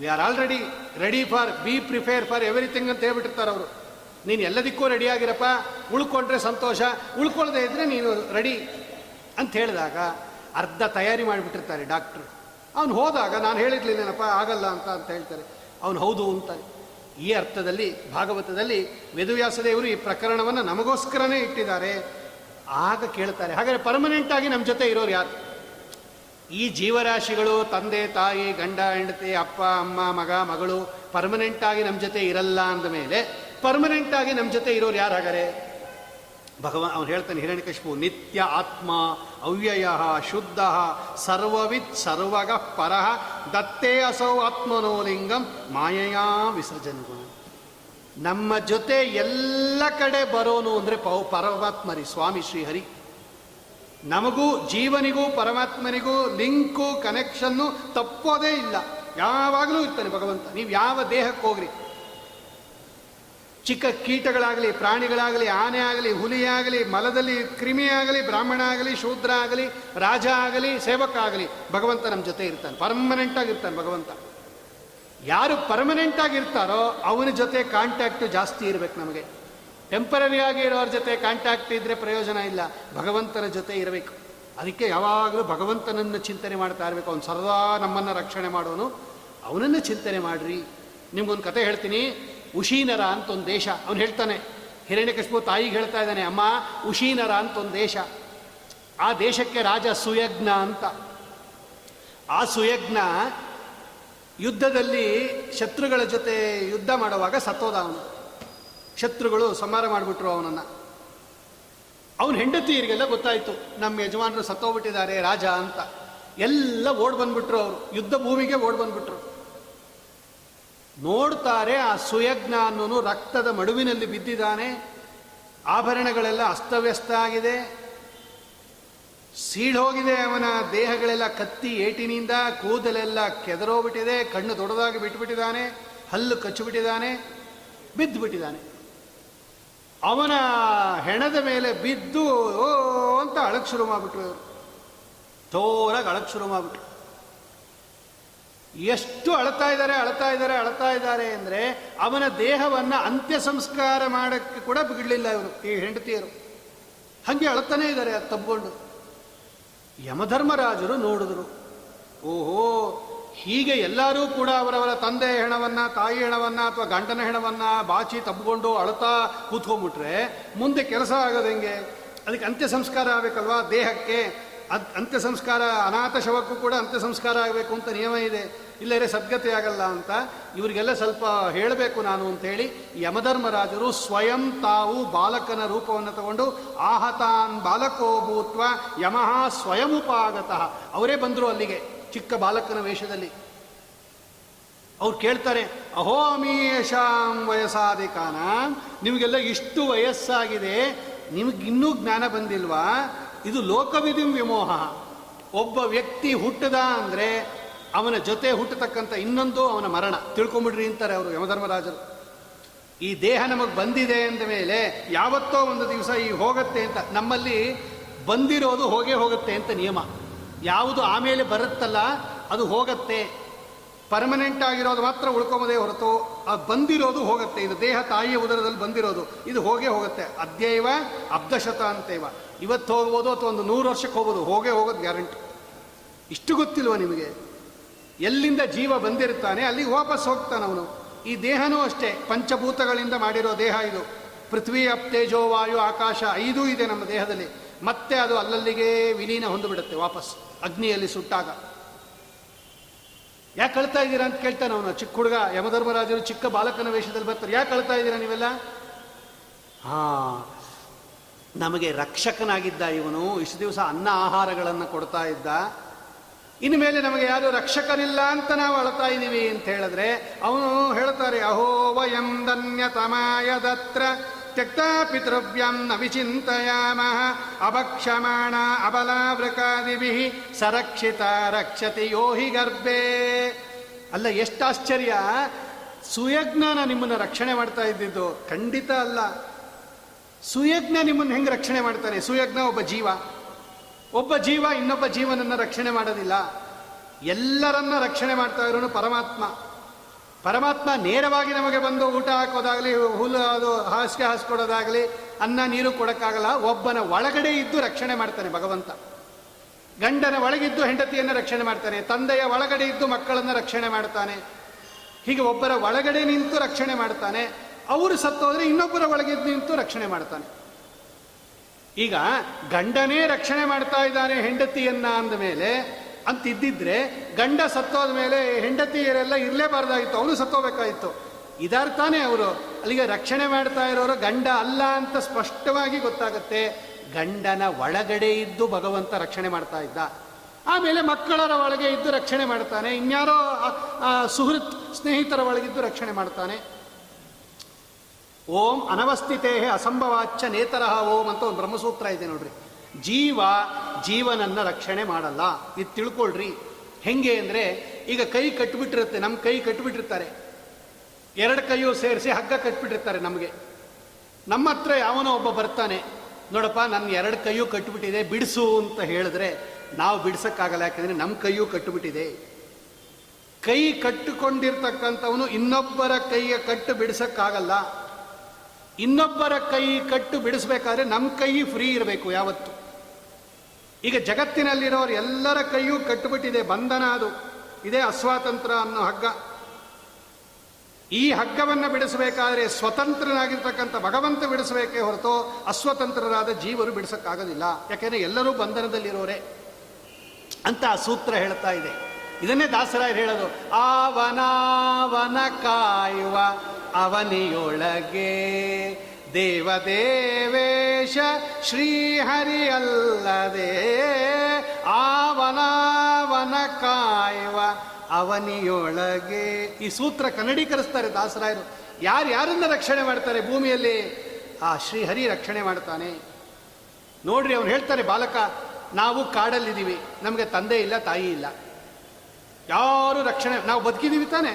We are already ready for be prepare for everything ಅಂತ ಹೇಳ್ಬಿಟ್ಟಿರ್ತಾರೆ ಅವರು. ನೀನು ಎಲ್ಲದಕ್ಕೂ ರೆಡಿ ಆಗಿರಪ್ಪ, ಉಳ್ಕೊಂಡ್ರೆ ಸಂತೋಷ ಉಳ್ಕೊಳ್ಳದೇ ಇದ್ದರೆ ನೀನು ರೆಡಿ ಅಂತ ಹೇಳಿದಾಗ ಅರ್ಧ ತಯಾರಿ ಮಾಡಿಬಿಟ್ಟಿರ್ತಾರೆ ಡಾಕ್ಟ್ರು ಅವನು ಹೋದಾಗ ನಾನು ಹೇಳಿರ್ಲಿಲ್ಲೇನಪ್ಪ ಆಗಲ್ಲ ಅಂತ ಅಂತ ಹೇಳ್ತಾರೆ. ಅವನು ಹೌದು ಅಂತ. ಈ ಅರ್ಥದಲ್ಲಿ, ಭಾಗವತದಲ್ಲಿ ವೇದವ್ಯಾಸದೇವರು ಈ ಪ್ರಕರಣವನ್ನು ನಮಗೋಸ್ಕರನೇ ಇಟ್ಟಿದ್ದಾರೆ. ಆಗ ಕೇಳ್ತಾರೆ. ಹಾಗಾದರೆ ಪರ್ಮನೆಂಟ್ ಆಗಿ ನಮ್ಮ ಜೊತೆ ಇರೋರು ಯಾರು? ಈ ಜೀವರಾಶಿಗಳು ತಂದೆ, ತಾಯಿ, ಗಂಡ, ಹೆಂಡತಿ, ಅಪ್ಪ, ಅಮ್ಮ, ಮಗ, ಮಗಳು ಪರ್ಮನೆಂಟ್ ಆಗಿ ನಮ್ಮ ಜೊತೆ ಇರಲ್ಲ ಅಂದ ಮೇಲೆ ಪರ್ಮನೆಂಟ್ ಆಗಿ ನಮ್ಮ ಜೊತೆ ಇರೋರು ಯಾರು ಹಾಗಾರೆ ಭಗವಾನ್ ಅವನು ಹೇಳ್ತಾನೆ ಹಿರಣ್ಯಕಶಿಪು ನಿತ್ಯ ಆತ್ಮ ಅವ್ಯಯ ಶುದ್ಧ ಸರ್ವವಿತ್ ಸರ್ವಗ ಪರಃ ದತ್ತೇ ಅಸೌ ಆತ್ಮನೋ ಲಿಂಗಂ ಮಾಯಯಾ ವಿಸರ್ಜನಗುಣ ನಮ್ಮ ಜೊತೆ ಎಲ್ಲ ಕಡೆ ಬರೋನು ಅಂದರೆ ಪೌ ಪರಮಾತ್ಮರಿ, ಸ್ವಾಮಿ ಶ್ರೀಹರಿ ನಮಗೂ ಜೀವನಿಗೂ ಪರಮಾತ್ಮನಿಗೂ ಲಿಂಕು, ಕನೆಕ್ಷನ್ನು ತಪ್ಪೋದೇ ಇಲ್ಲ. ಯಾವಾಗಲೂ ಇರ್ತಾನೆ ಭಗವಂತ. ನೀವು ಯಾವ ದೇಹಕ್ಕೆ ಹೋಗ್ರಿ? ಚಿಕ್ಕ ಕೀಟಗಳಾಗಲಿ, ಪ್ರಾಣಿಗಳಾಗಲಿ, ಆನೆ ಆಗಲಿ, ಹುಲಿ ಮಲದಲ್ಲಿ ಕ್ರಿಮಿ ಆಗಲಿ, ಬ್ರಾಹ್ಮಣ ಆಗಲಿ, ಶೂದ್ರ ಆಗಲಿ, ರಾಜ ಆಗಲಿ, ಸೇವಕ ಆಗಲಿ, ಭಗವಂತ ನಮ್ಮ ಜೊತೆ ಇರ್ತಾನೆ. ಪರ್ಮನೆಂಟ್ ಆಗಿರ್ತಾನೆ ಭಗವಂತ. ಯಾರು ಪರ್ಮನೆಂಟ್ ಆಗಿರ್ತಾರೋ ಅವನ ಜೊತೆ ಕಾಂಟ್ಯಾಕ್ಟ್ ಜಾಸ್ತಿ ಇರಬೇಕು ನಮಗೆ. ಟೆಂಪರರಿ ಆಗಿ ಇರೋರ ಜೊತೆ ಕಾಂಟ್ಯಾಕ್ಟ್ ಇದ್ದರೆ ಪ್ರಯೋಜನ ಇಲ್ಲ. ಭಗವಂತನ ಜೊತೆ ಇರಬೇಕು. ಅದಕ್ಕೆ ಯಾವಾಗಲೂ ಭಗವಂತನನ್ನು ಚಿಂತನೆ ಮಾಡ್ತಾ ಇರಬೇಕು. ಅವನು ಸದಾ ನಮ್ಮನ್ನು ರಕ್ಷಣೆ ಮಾಡೋನು. ಅವನನ್ನು ಚಿಂತನೆ ಮಾಡ್ರಿ. ನಿಮ್ಗೊಂದು ಕತೆ ಹೇಳ್ತೀನಿ. ಉಶೀನರ ಅಂತ ಒಂದು ದೇಶ. ಅವನು ಹೇಳ್ತಾನೆ. ಹಿರಣ್ಯಕಶಿಪು ತಾಯಿಗೆ ಹೇಳ್ತಾ ಇದ್ದಾನೆ, ಅಮ್ಮ, ಉಶೀನರ ಅಂತ ಒಂದು ದೇಶ. ಆ ದೇಶಕ್ಕೆ ರಾಜ ಸುಯಜ್ಞ ಅಂತ. ಆ ಸುಯಜ್ಞ ಯುದ್ಧದಲ್ಲಿ ಶತ್ರುಗಳ ಜೊತೆ ಯುದ್ಧ ಮಾಡುವಾಗ ಸತ್ತೋದ ಅವನು. ಶತ್ರುಗಳು ಸಂಹಾರ ಮಾಡಿಬಿಟ್ರು ಅವನನ್ನು. ಅವನ ಹೆಂಡತಿಯರಿಗೆಲ್ಲ ಗೊತ್ತಾಯಿತು, ನಮ್ಮ ಯಜಮಾನರು ಸತ್ತೋಗ್ಬಿಟ್ಟಿದ್ದಾರೆ ರಾಜ ಅಂತ. ಎಲ್ಲ ಓಡ್ ಬಂದ್ಬಿಟ್ರು ಅವರು. ಯುದ್ಧ ಭೂಮಿಗೆ ಓಡ್ ಬಂದ್ಬಿಟ್ರು. ನೋಡ್ತಾರೆ ಆ ಸುಯಜ್ಞ ಅನ್ನೋನು ರಕ್ತದ ಮಡುವಿನಲ್ಲಿ ಬಿದ್ದಿದ್ದಾನೆ. ಆಭರಣಗಳೆಲ್ಲ ಅಸ್ತವ್ಯಸ್ತ ಆಗಿದೆ. ಸೀಳೋಗಿದೆ ಅವನ ದೇಹಗಳೆಲ್ಲ ಕತ್ತಿ ಏಟಿನಿಂದ ಕೂದಲೆಲ್ಲ ಕೆದರೋಗ್ಬಿಟ್ಟಿದೆ, ಕಣ್ಣು ದೊಡ್ಡದಾಗಿ ಬಿಟ್ಟುಬಿಟ್ಟಿದ್ದಾನೆ ಹಲ್ಲು ಕಚ್ಚಿಬಿಟ್ಟಿದ್ದಾನೆ ಬಿದ್ದು ಬಿಟ್ಟಿದ್ದಾನೆ ಅವನ ಹೆಣದ ಮೇಲೆ ಬಿದ್ದು, ಓ, ಅಂತ ಅಳಕ್ ಶುರು ಮಾಡಿಬಿಟ್ರು ತೋರಾಗಿ ಅಳಕ್ ಶುರು ಮಾಡಿಬಿಟ್ರು. ಎಷ್ಟು ಅಳ್ತಾ ಇದ್ದಾರೆ ಅಳ್ತಾ ಇದ್ದಾರೆ ಅಳ್ತಾ ಇದ್ದಾರೆ ಅಂದರೆ ಅವನ ದೇಹವನ್ನು ಅಂತ್ಯ ಸಂಸ್ಕಾರ ಮಾಡೋಕ್ಕೆ ಕೂಡ ಬಿಡಲಿಲ್ಲ ಇವರು, ಈ ಹೆಂಡತಿಯರು. ಹಾಗೆ ಅಳ್ತಾನೇ ಇದ್ದಾರೆ ಅದು ತಬ್ಕೊಂಡು ಯಮಧರ್ಮರಾಜರು ನೋಡಿದ್ರು. ಓಹೋ, ಹೀಗೆ ಎಲ್ಲರೂ ಕೂಡ ಅವರವರ ತಂದೆ ಹೆಣವನ್ನ, ತಾಯಿ ಹೆಣವನ್ನ ಅಥವಾ ಗಂಡನ ಹೆಣವನ್ನ ಬಾಚಿ ತಬ್ಕೊಂಡು ಅಳತಾ ಕೂತ್ಕೊಂಡ್ಬಿಟ್ರೆ ಮುಂದೆ ಕೆಲಸ ಆಗೋದು ಹೆಂಗೆ? ಅದಕ್ಕೆ ಅಂತ್ಯ ಸಂಸ್ಕಾರ ಆಗಬೇಕಲ್ವಾ ದೇಹಕ್ಕೆ? ಅದು ಅಂತ್ಯ ಸಂಸ್ಕಾರ ಅನಾಥ ಶವಕ್ಕೂ ಕೂಡ ಅಂತ್ಯ ಸಂಸ್ಕಾರ ಆಗಬೇಕು ಅಂತ ನಿಯಮ ಇದೆ. ಇಲ್ಲರೆ ಸದ್ಗತಿ ಆಗಲ್ಲ ಅಂತ ಇವರಿಗೆಲ್ಲ ಸ್ವಲ್ಪ ಹೇಳಬೇಕು ನಾನು ಅಂತೇಳಿ ಯಮಧರ್ಮರಾಜರು ಸ್ವಯಂ ತಾವು ಬಾಲಕನ ರೂಪವನ್ನು ತಗೊಂಡು ಆಹತಾನ್ ಬಾಲಕೋ ಭೂತ್ವ ಯಮಃ ಸ್ವಯಂಪಾಗತಃ ಅವರೇ ಬಂದರು ಅಲ್ಲಿಗೆ, ಚಿಕ್ಕ ಬಾಲಕನ ವೇಷದಲ್ಲಿ. ಅವ್ರು ಕೇಳ್ತಾರೆ ಅಹೋಮೀಯಶಾಂ ವಯಸ್ಸಾದಿಕಾನ ನಿಮಗೆಲ್ಲ ಇಷ್ಟು ವಯಸ್ಸಾಗಿದೆ ನಿಮಗಿನ್ನೂ ಜ್ಞಾನ ಬಂದಿಲ್ವಾ? ಇದು ಲೋಕವಿಧಿಂ ವಿಮೋಹ. ಒಬ್ಬ ವ್ಯಕ್ತಿ ಹುಟ್ಟದ ಅಂದರೆ ಅವನ ಜೊತೆ ಹುಟ್ಟತಕ್ಕಂಥ ಇನ್ನೊಂದು ಅವನ ಮರಣ. ತಿಳ್ಕೊಂಬಿಡ್ರಿ ಅಂತಾರೆ ಅವರು ಯಮಧರ್ಮರಾಜರು. ಈ ದೇಹ ನಮಗೆ ಬಂದಿದೆ ಅಂದ ಮೇಲೆ ಯಾವತ್ತೋ ಒಂದು ದಿವಸ ಈ ಹೋಗುತ್ತೆ ಅಂತ, ನಮ್ಮಲ್ಲಿ ಬಂದಿರೋದು ಹೋಗೇ ಹೋಗುತ್ತೆ ಅಂತ ನಿಯಮ. ಯಾವುದು ಆಮೇಲೆ ಬರುತ್ತಲ್ಲ, ಅದು ಹೋಗತ್ತೆ. ಪರ್ಮನೆಂಟ್ ಆಗಿರೋದು ಮಾತ್ರ ಉಳ್ಕೊಂಬೋದೇ ಹೊರತು ಅದು ಬಂದಿರೋದು ಹೋಗುತ್ತೆ. ಇದು ದೇಹ ತಾಯಿಯ ಉದರದಲ್ಲಿ ಬಂದಿರೋದು, ಇದು ಹೋಗೇ ಹೋಗುತ್ತೆ. ಅದ್ಯೈವ ಅಬ್ಧಶತ ಅಂತೇವ. ಇವತ್ತು ಹೋಗ್ಬೋದು ಅಥವಾ ಒಂದು ನೂರು ವರ್ಷಕ್ಕೆ ಹೋಗ್ಬೋದು, ಹೋಗೇ ಹೋಗೋದು ಗ್ಯಾರಂಟಿ ಇಷ್ಟು ಗೊತ್ತಿಲ್ವ ನಿಮಗೆ? ಎಲ್ಲಿಂದ ಜೀವ ಬಂದಿರ್ತಾನೆ ಅಲ್ಲಿ ವಾಪಸ್ ಹೋಗ್ತಾನೆ ಅವನು. ಈ ದೇಹನೂ ಅಷ್ಟೇ, ಪಂಚಭೂತಗಳಿಂದ ಮಾಡಿರೋ ದೇಹ ಇದು. ಪೃಥ್ವಿ ಅಪ್ತೇಜೋ ವಾಯು ಆಕಾಶ ಐದೂ ಇದೆ ನಮ್ಮ ದೇಹದಲ್ಲಿ. ಮತ್ತೆ ಅದು ಅಲ್ಲಲ್ಲಿಗೆ ವಿಲೀನ ಹೊಂದಿಬಿಡುತ್ತೆ ವಾಪಸ್, ಅಗ್ನಿಯಲ್ಲಿ ಸುಟ್ಟಾಗ. ಯಾಕೆ ಕಳ್ತಾ ಇದ್ದೀರಾ ಅಂತ ಕೇಳ್ತಾನೆ ಅವನು, ಚಿಕ್ಕ ಹುಡುಗ, ಯಮಧರ್ಮರಾಜರು ಚಿಕ್ಕ ಬಾಲಕನ ವೇಷದಲ್ಲಿ ಬರ್ತಾರೆ. ಯಾಕೆ ಕಳ್ತಾ ಇದ್ದೀರಾ ನೀವೆಲ್ಲ? ಹಾ, ನಮಗೆ ರಕ್ಷಕನಾಗಿದ್ದ ಇವನು, ಇಷ್ಟು ದಿವಸ ಅನ್ನ ಆಹಾರಗಳನ್ನು ಕೊಡ್ತಾ ಇದ್ದ. ಇನ್ನು ಮೇಲೆ ನಮಗೆ ಯಾರು ರಕ್ಷಕರಿಲ್ಲ ಅಂತ ನಾವು ಅಳ್ತಾ ಇದ್ದೀವಿ ಅಂತ ಹೇಳಿದ್ರೆ ಅವನು ಹೇಳ್ತಾರೆ, ಅಹೋ, ವಯಂ ಧನ್ಯತಮಾಯ ದತ್ರ ತ್ಯಕ್ತ ಪಿತೃವ್ಯಂ ನ ವಿಚಿಂತಯಾಮಃ ಅಭಕ್ಷಮಾಣ ಅಬಲಾವೃಕಾದಿಭಿ ಸರಕ್ಷಿತ ರಕ್ಷತಿ ಯೋಹಿ ಗರ್ಭೆ. ಅಲ್ಲ, ಎಷ್ಟು ಆಶ್ಚರ್ಯ. ಸುಯಜ್ಞಾನ ನಿಮ್ಮನ್ನು ರಕ್ಷಣೆ ಮಾಡ್ತಾ ಇದ್ದಿದ್ದು. ಖಂಡಿತ ಅಲ್ಲ. ಸುಯಜ್ಞ ನಿಮ್ಮನ್ನು ಹೆಂಗೆ ರಕ್ಷಣೆ ಮಾಡ್ತಾನೆ? ಸುಯಜ್ಞ ಒಬ್ಬ ಜೀವ. ಒಬ್ಬ ಜೀವ ಇನ್ನೊಬ್ಬ ಜೀವನನ್ನು ರಕ್ಷಣೆ ಮಾಡೋದಿಲ್ಲ. ಎಲ್ಲರನ್ನ ರಕ್ಷಣೆ ಮಾಡ್ತಾ ಇರೋನು ಪರಮಾತ್ಮ. ಪರಮಾತ್ಮ ನೇರವಾಗಿ ನಮಗೆ ಬಂದು ಊಟ ಹಾಕೋದಾಗಲಿ, ಹುಲ್ಲು ಅದು ಹಾಸಿಗೆ ಹಾಸ್ಕೊಡೋದಾಗಲಿ, ಅನ್ನ ನೀರು ಕೊಡೋಕ್ಕಾಗಲ್ಲ. ಒಬ್ಬನ ಒಳಗಡೆ ಇದ್ದು ರಕ್ಷಣೆ ಮಾಡ್ತಾನೆ ಭಗವಂತ. ಗಂಡನ ಒಳಗಿದ್ದು ಹೆಂಡತಿಯನ್ನು ರಕ್ಷಣೆ ಮಾಡ್ತಾನೆ. ತಂದೆಯ ಒಳಗಡೆ ಇದ್ದು ಮಕ್ಕಳನ್ನು ರಕ್ಷಣೆ ಮಾಡ್ತಾನೆ. ಹೀಗೆ ಒಬ್ಬರ ಒಳಗಡೆ ನಿಂತು ರಕ್ಷಣೆ ಮಾಡ್ತಾನೆ. ಅವರು ಸತ್ತೋದ್ರೆ ಇನ್ನೊಬ್ಬರ ಒಳಗಿದ್ದು ನಿಂತು ರಕ್ಷಣೆ ಮಾಡ್ತಾನೆ. ಈಗ ಗಂಡನೇ ರಕ್ಷಣೆ ಮಾಡ್ತಾ ಇದ್ದಾನೆ ಹೆಂಡತಿಯನ್ನ ಅಂದ ಮೇಲೆ ಅಂತ ಇದ್ದಿದ್ರೆ ಗಂಡ ಸತ್ತೋದ ಮೇಲೆ ಹೆಂಡತಿಯರೆಲ್ಲ ಇರಲೇಬಾರ್ದಾಗಿತ್ತು, ಅವನು ಸತ್ತೋಬೇಕಾಗಿತ್ತು ಇದಾರ್ತಾನೆ ಅವರು. ಅಲ್ಲಿಗೆ ರಕ್ಷಣೆ ಮಾಡ್ತಾ ಇರೋರು ಗಂಡ ಅಲ್ಲ ಅಂತ ಸ್ಪಷ್ಟವಾಗಿ ಗೊತ್ತಾಗುತ್ತೆ. ಗಂಡನ ಒಳಗಡೆ ಇದ್ದು ಭಗವಂತ ರಕ್ಷಣೆ ಮಾಡ್ತಾ ಇದ್ದ. ಆಮೇಲೆ ಮಕ್ಕಳರ ಒಳಗೆ ಇದ್ದು ರಕ್ಷಣೆ ಮಾಡ್ತಾನೆ. ಇನ್ಯಾರೋ ಸುಹೃತ್ ಸ್ನೇಹಿತರ ಒಳಗಿದ್ದು ರಕ್ಷಣೆ ಮಾಡ್ತಾನೆ. ಓಂ ಅನವಸ್ಥಿತೇ ಅಸಂಭವಾಚ್ಯ ನೇತರಹ ಓಂ ಅಂತ ಒಂದು ಬ್ರಹ್ಮಸೂತ್ರ ಇದೆ ನೋಡ್ರಿ. ಜೀವ ಜೀವನನ್ನ ರಕ್ಷಣೆ ಮಾಡಲ್ಲ. ಇದು ತಿಳ್ಕೊಳ್ರಿ. ಹೆಂಗೆ ಅಂದರೆ ಈಗ ಕೈ ಕಟ್ಬಿಟ್ಟಿರುತ್ತೆ ನಮ್ಮ ಕೈ ಕಟ್ಬಿಟ್ಟಿರ್ತಾರೆ. ಎರಡು ಕೈಯೂ ಸೇರಿಸಿ ಹಗ್ಗ ಕಟ್ಬಿಟ್ಟಿರ್ತಾರೆ ನಮಗೆ. ನಮ್ಮ ಹತ್ರ ಯಾವನೋ ಒಬ್ಬ ಬರ್ತಾನೆ, ನೋಡಪ್ಪ ನನ್ನ ಎರಡು ಕೈಯೂ ಕಟ್ಬಿಟ್ಟಿದೆ, ಬಿಡಿಸು ಅಂತ ಹೇಳಿದ್ರೆ ನಾವು ಬಿಡಿಸೋಕ್ಕಾಗಲ್ಲ, ಯಾಕಂದರೆ ನಮ್ಮ ಕೈಯೂ ಕಟ್ಟಿಬಿಟ್ಟಿದೆ ಕೈ ಕಟ್ಟಿಕೊಂಡಿರ್ತಕ್ಕಂಥವನು ಇನ್ನೊಬ್ಬರ ಕೈಯ ಕಟ್ಟು ಬಿಡಿಸೋಕ್ಕಾಗಲ್ಲ. ಇನ್ನೊಬ್ಬರ ಕೈ ಕಟ್ಟು ಬಿಡಿಸ್ಬೇಕಾದ್ರೆ ನಮ್ಮ ಕೈ ಫ್ರೀ ಇರಬೇಕು ಯಾವತ್ತು. ಈಗ ಜಗತ್ತಿನಲ್ಲಿರೋರು ಎಲ್ಲರ ಕೈಯೂ ಕಟ್ಟುಬಿಟ್ಟಿದೆ ಬಂಧನ ಅದು. ಇದೇ ಅಸ್ವಾತಂತ್ರ್ಯ ಅನ್ನೋ ಹಗ್ಗ. ಈ ಹಗ್ಗವನ್ನು ಬಿಡಿಸಬೇಕಾದ್ರೆ ಸ್ವತಂತ್ರನಾಗಿರ್ತಕ್ಕಂಥ ಭಗವಂತ ಬಿಡಿಸಬೇಕೇ ಹೊರತು ಅಸ್ವತಂತ್ರರಾದ ಜೀವರು ಬಿಡಿಸೋಕ್ಕಾಗೋದಿಲ್ಲ. ಯಾಕೆಂದರೆ ಎಲ್ಲರೂ ಬಂಧನದಲ್ಲಿರೋರೆ ಅಂತ ಆ ಸೂತ್ರ ಹೇಳ್ತಾ ಇದೆ. ಇದನ್ನೇ ದಾಸರಾಯರು ಹೇಳೋದು ಆವನಾವನ ಕಾಯುವ ಅವನಿಯೊಳಗೆ ದೇವದೇವೇಶ ಶ್ರೀಹರಿಯಲ್ಲದೆ ಆವನಾವನ ಕಾಯುವ ಅವನಿಯೊಳಗೆ. ಈ ಸೂತ್ರ ಕನ್ನಡೀಕರಿಸ್ತಾರೆ ದಾಸರಾಯರು. ಯಾರು ಯಾರನ್ನ ರಕ್ಷಣೆ ಮಾಡ್ತಾರೆ ಭೂಮಿಯಲ್ಲಿ? ಆ ಶ್ರೀಹರಿ ರಕ್ಷಣೆ ಮಾಡ್ತಾನೆ. ನೋಡ್ರಿ, ಅವ್ರು ಹೇಳ್ತಾರೆ, ಬಾಲಕ, ನಾವು ಕಾಡಲ್ಲಿದ್ದೀವಿ. ನಮಗೆ ತಂದೆ ಇಲ್ಲ, ತಾಯಿ ಇಲ್ಲ. ಯಾರು ರಕ್ಷಣೆ, ನಾವು ಬದುಕಿದ್ದೀವಿ ತಾನೆ.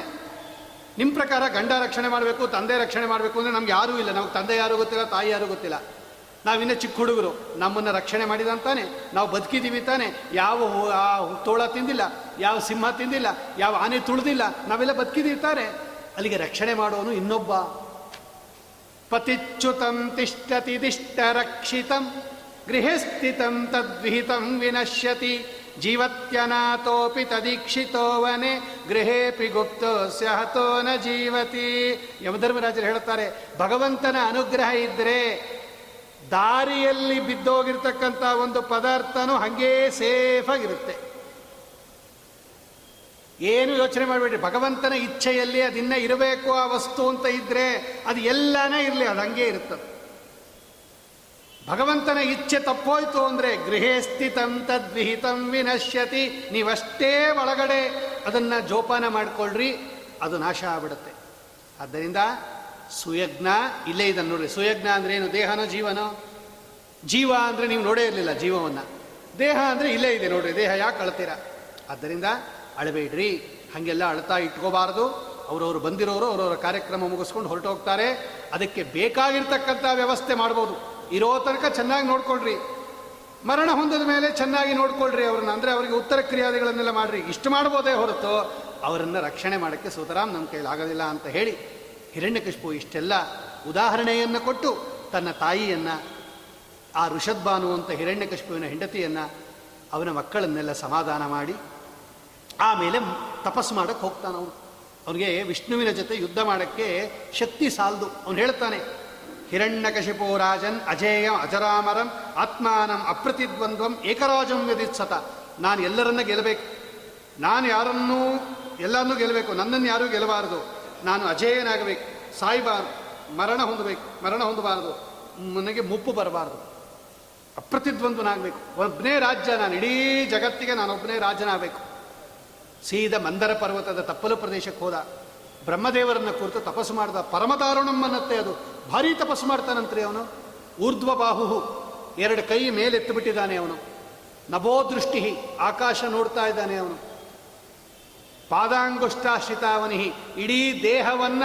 ನಿಮ್ಮ ಪ್ರಕಾರ ಗಂಡ ರಕ್ಷಣೆ ಮಾಡಬೇಕು, ತಂದೆ ರಕ್ಷಣೆ ಮಾಡಬೇಕು ಅಂದರೆ ನಮ್ಗೆ ಯಾರೂ ಇಲ್ಲ. ನಮ್ಗೆ ತಂದೆ ಯಾರು ಗೊತ್ತಿಲ್ಲ, ತಾಯಿ ಯಾರು ಗೊತ್ತಿಲ್ಲ. ನಾವಿನ್ನ ಚಿಕ್ಕ ಹುಡುಗರು. ನಮ್ಮನ್ನು ರಕ್ಷಣೆ ಮಾಡಿದಂತಾನೆ ನಾವು ಬದುಕಿದ್ದೀವಿ ತಾನೆ. ಯಾವ ಆ ತೋಳ ತಿಂದಿಲ್ಲ, ಯಾವ ಸಿಂಹ ತಿಂದಿಲ್ಲ, ಯಾವ ಆನೆ ತುಳಿದಿಲ್ಲ. ನಾವೆಲ್ಲ ಬದುಕಿದ್ದೀವಿ ತಾನೆ. ಅಲ್ಲಿಗೆ ರಕ್ಷಣೆ ಮಾಡೋನು ಇನ್ನೊಬ್ಬ. ಪತಿಚ್ಯುತಂ ತಿಷ್ಟತಿ ದಿಷ್ಟ ರಕ್ಷಿತಂ, ಗೃಹಸ್ಥಿತಂ ತದ್ವಿಹಿತಂ ವಿನಶ್ಯತಿ. ಜೀವತ್ಯನಾಥೋಪಿ ತದೀಕ್ಷಿತೋವನೆ ಗೃಹೇಪಿ ಗುಪ್ತೋಸ್ಯ ಹತೋ ನ ಜೀವತಿ ಯಮಧರ್ಮರಾಜರು ಹೇಳ್ತಾರೆ ಭಗವಂತನ ಅನುಗ್ರಹ ಇದ್ರೆ ದಾರಿಯಲ್ಲಿ ಬಿದ್ದೋಗಿರ್ತಕ್ಕಂಥ ಒಂದು ಪದಾರ್ಥನೂ ಹಾಗೇ ಸೇಫ್ ಆಗಿರುತ್ತೆ. ಏನು ಯೋಚನೆ ಮಾಡಬೇಡಿ ಭಗವಂತನ ಇಚ್ಛೆಯಲ್ಲಿ ಅದಿನ್ನ ಇರಬೇಕು ಆ ವಸ್ತು ಅಂತ ಇದ್ರೆ ಅದು ಎಲ್ಲನೇ ಇರಲಿ, ಅದು ಹಂಗೆ ಇರುತ್ತದೆ. ಭಗವಂತನ ಇಚ್ಛೆ ತಪ್ಪೋಯ್ತು ಅಂದರೆ ಗೃಹೇ ಸ್ಥಿತಂ ತದ್ವಿಹಿತಂ ವಿನಶ್ಯತಿ. ನೀವಷ್ಟೇ ಒಳಗಡೆ ಅದನ್ನು ಜೋಪಾನ ಮಾಡಿಕೊಳ್ಳ್ರಿ ಅದು ನಾಶ ಆಗ್ಬಿಡುತ್ತೆ. ಆದ್ದರಿಂದ ಸುಯಜ್ಞ ಇಲ್ಲೇ ಇದನ್ನು ನೋಡ್ರಿ. ಸುಯಜ್ಞ ಅಂದ್ರೆ ಏನು? ದೇಹನೋ ಜೀವನೋ? ಜೀವ ಅಂದರೆ ನೀವು ನೋಡೇ ಇರಲಿಲ್ಲ ಜೀವವನ್ನು. ದೇಹ ಅಂದರೆ ಇಲ್ಲೇ ಇದೆ ನೋಡ್ರಿ. ದೇಹ ಯಾಕೆ ಅಳ್ತೀರ? ಆದ್ದರಿಂದ ಅಳಬೇಡ್ರಿ ಹಾಗೆಲ್ಲ ಅಳ್ತಾ ಇಟ್ಕೋಬಾರ್ದು. ಅವರವರು ಬಂದಿರೋರು ಅವರವರ ಕಾರ್ಯಕ್ರಮ ಮುಗಿಸ್ಕೊಂಡು ಹೊರಟೋಗ್ತಾರೆ. ಅದಕ್ಕೆ ಬೇಕಾಗಿರ್ತಕ್ಕಂಥ ವ್ಯವಸ್ಥೆ ಮಾಡ್ಬೋದು. ಇರೋ ತನಕ ಚೆನ್ನಾಗಿ ನೋಡ್ಕೊಳ್ರಿ. ಮರಣ ಹೊಂದಿದ ಮೇಲೆ ಚೆನ್ನಾಗಿ ನೋಡ್ಕೊಳ್ರಿ ಅವ್ರನ್ನ. ಅಂದ್ರೆ ಅವರಿಗೆ ಉತ್ತರ ಕ್ರಿಯಾದಿಗಳನ್ನೆಲ್ಲ ಮಾಡ್ರಿ. ಇಷ್ಟು ಮಾಡ್ಬೋದೇ ಹೊರತು ಅವರನ್ನು ರಕ್ಷಣೆ ಮಾಡೋಕ್ಕೆ ಸುತರಾಮ್ ನಮ್ಮ ಕೈಲಿ ಆಗೋದಿಲ್ಲ ಅಂತ ಹೇಳಿ ಹಿರಣ್ಯಕಶಿಪು ಇಷ್ಟೆಲ್ಲ ಉದಾಹರಣೆಯನ್ನು ಕೊಟ್ಟು ತನ್ನ ತಾಯಿಯನ್ನ, ಆ ಋಷದ್ಬಾನು ಅಂತ ಹಿರಣ್ಯಕಶಿಪುವಿನ ಹೆಂಡತಿಯನ್ನ ಅವನ ಮಕ್ಕಳನ್ನೆಲ್ಲ ಸಮಾಧಾನ ಮಾಡಿ, ಆಮೇಲೆ ತಪಸ್ಸು ಮಾಡಕ್ಕೆ ಹೋಗ್ತಾನೆ ಅವನು. ಅವನಿಗೆ ವಿಷ್ಣುವಿನ ಜೊತೆ ಯುದ್ಧ ಮಾಡೋಕ್ಕೆ ಶಕ್ತಿ ಸಾಲದು. ಅವನು ಹೇಳ್ತಾನೆ ಹಿರಣ್ಯಕಶಿಪೋ ರಾಜನ್ ಅಜೇಯಂ ಅಜರಾಮರಂ ಆತ್ಮಾನಂ ಅಪ್ರತಿದ್ವಂದ್ವಂ ಏಕರಾಜಂ ಯದಿತ್ಸತ ನಾನು ಎಲ್ಲರನ್ನ ಗೆಲ್ಲಬೇಕು ನಾನು ಯಾರನ್ನೂ ಎಲ್ಲರನ್ನೂ ಗೆಲ್ಲಬೇಕು ನನ್ನನ್ನು ಯಾರೂ ಗೆಲ್ಲಬಾರದು. ನಾನು ಅಜೇಯನಾಗಬೇಕು. ಸಾಯಬಾರದು. ಮರಣ ಹೊಂದಬೇಕು. ಮರಣ ಹೊಂದಬಾರದು. ನನಗೆ ಮುಪ್ಪು ಬರಬಾರದು. ಅಪ್ರತಿದ್ವಂದ್ವನಾಗಬೇಕು. ಒಬ್ಬನೇ ರಾಜ್ಯ ನಾನು. ಇಡೀ ಜಗತ್ತಿಗೆ ನಾನೊಬ್ಬನೇ ರಾಜನಾಗಬೇಕು. ಸೀದ ಮಂದರ ಪರ್ವತದ ತಪ್ಪಲು ಪ್ರದೇಶಕ್ಕೆ ಹೋದ. ಬ್ರಹ್ಮದೇವರನ್ನ ಕುರಿತು ತಪಸ್ಸು ಮಾಡಿದ ಪರಮದಾರುಣಂ ಅದು ಭಾರಿ ತಪಸ್ಸು ಮಾಡ್ತಾನಂತ್ರಿ ಅವನು. ಊರ್ಧ್ವ ಬಾಹು ಎರಡು ಕೈ ಮೇಲೆತ್ತು ಬಿಟ್ಟಿದ್ದಾನೆ ಅವನು. ನಭೋದೃಷ್ಟಿ ಆಕಾಶ ನೋಡ್ತಾ ಇದ್ದಾನೆ ಅವನು. ಪಾದಾಂಗುಷ್ಟಾಶ್ರಿತಾವನಿ ಇಡೀ ದೇಹವನ್ನ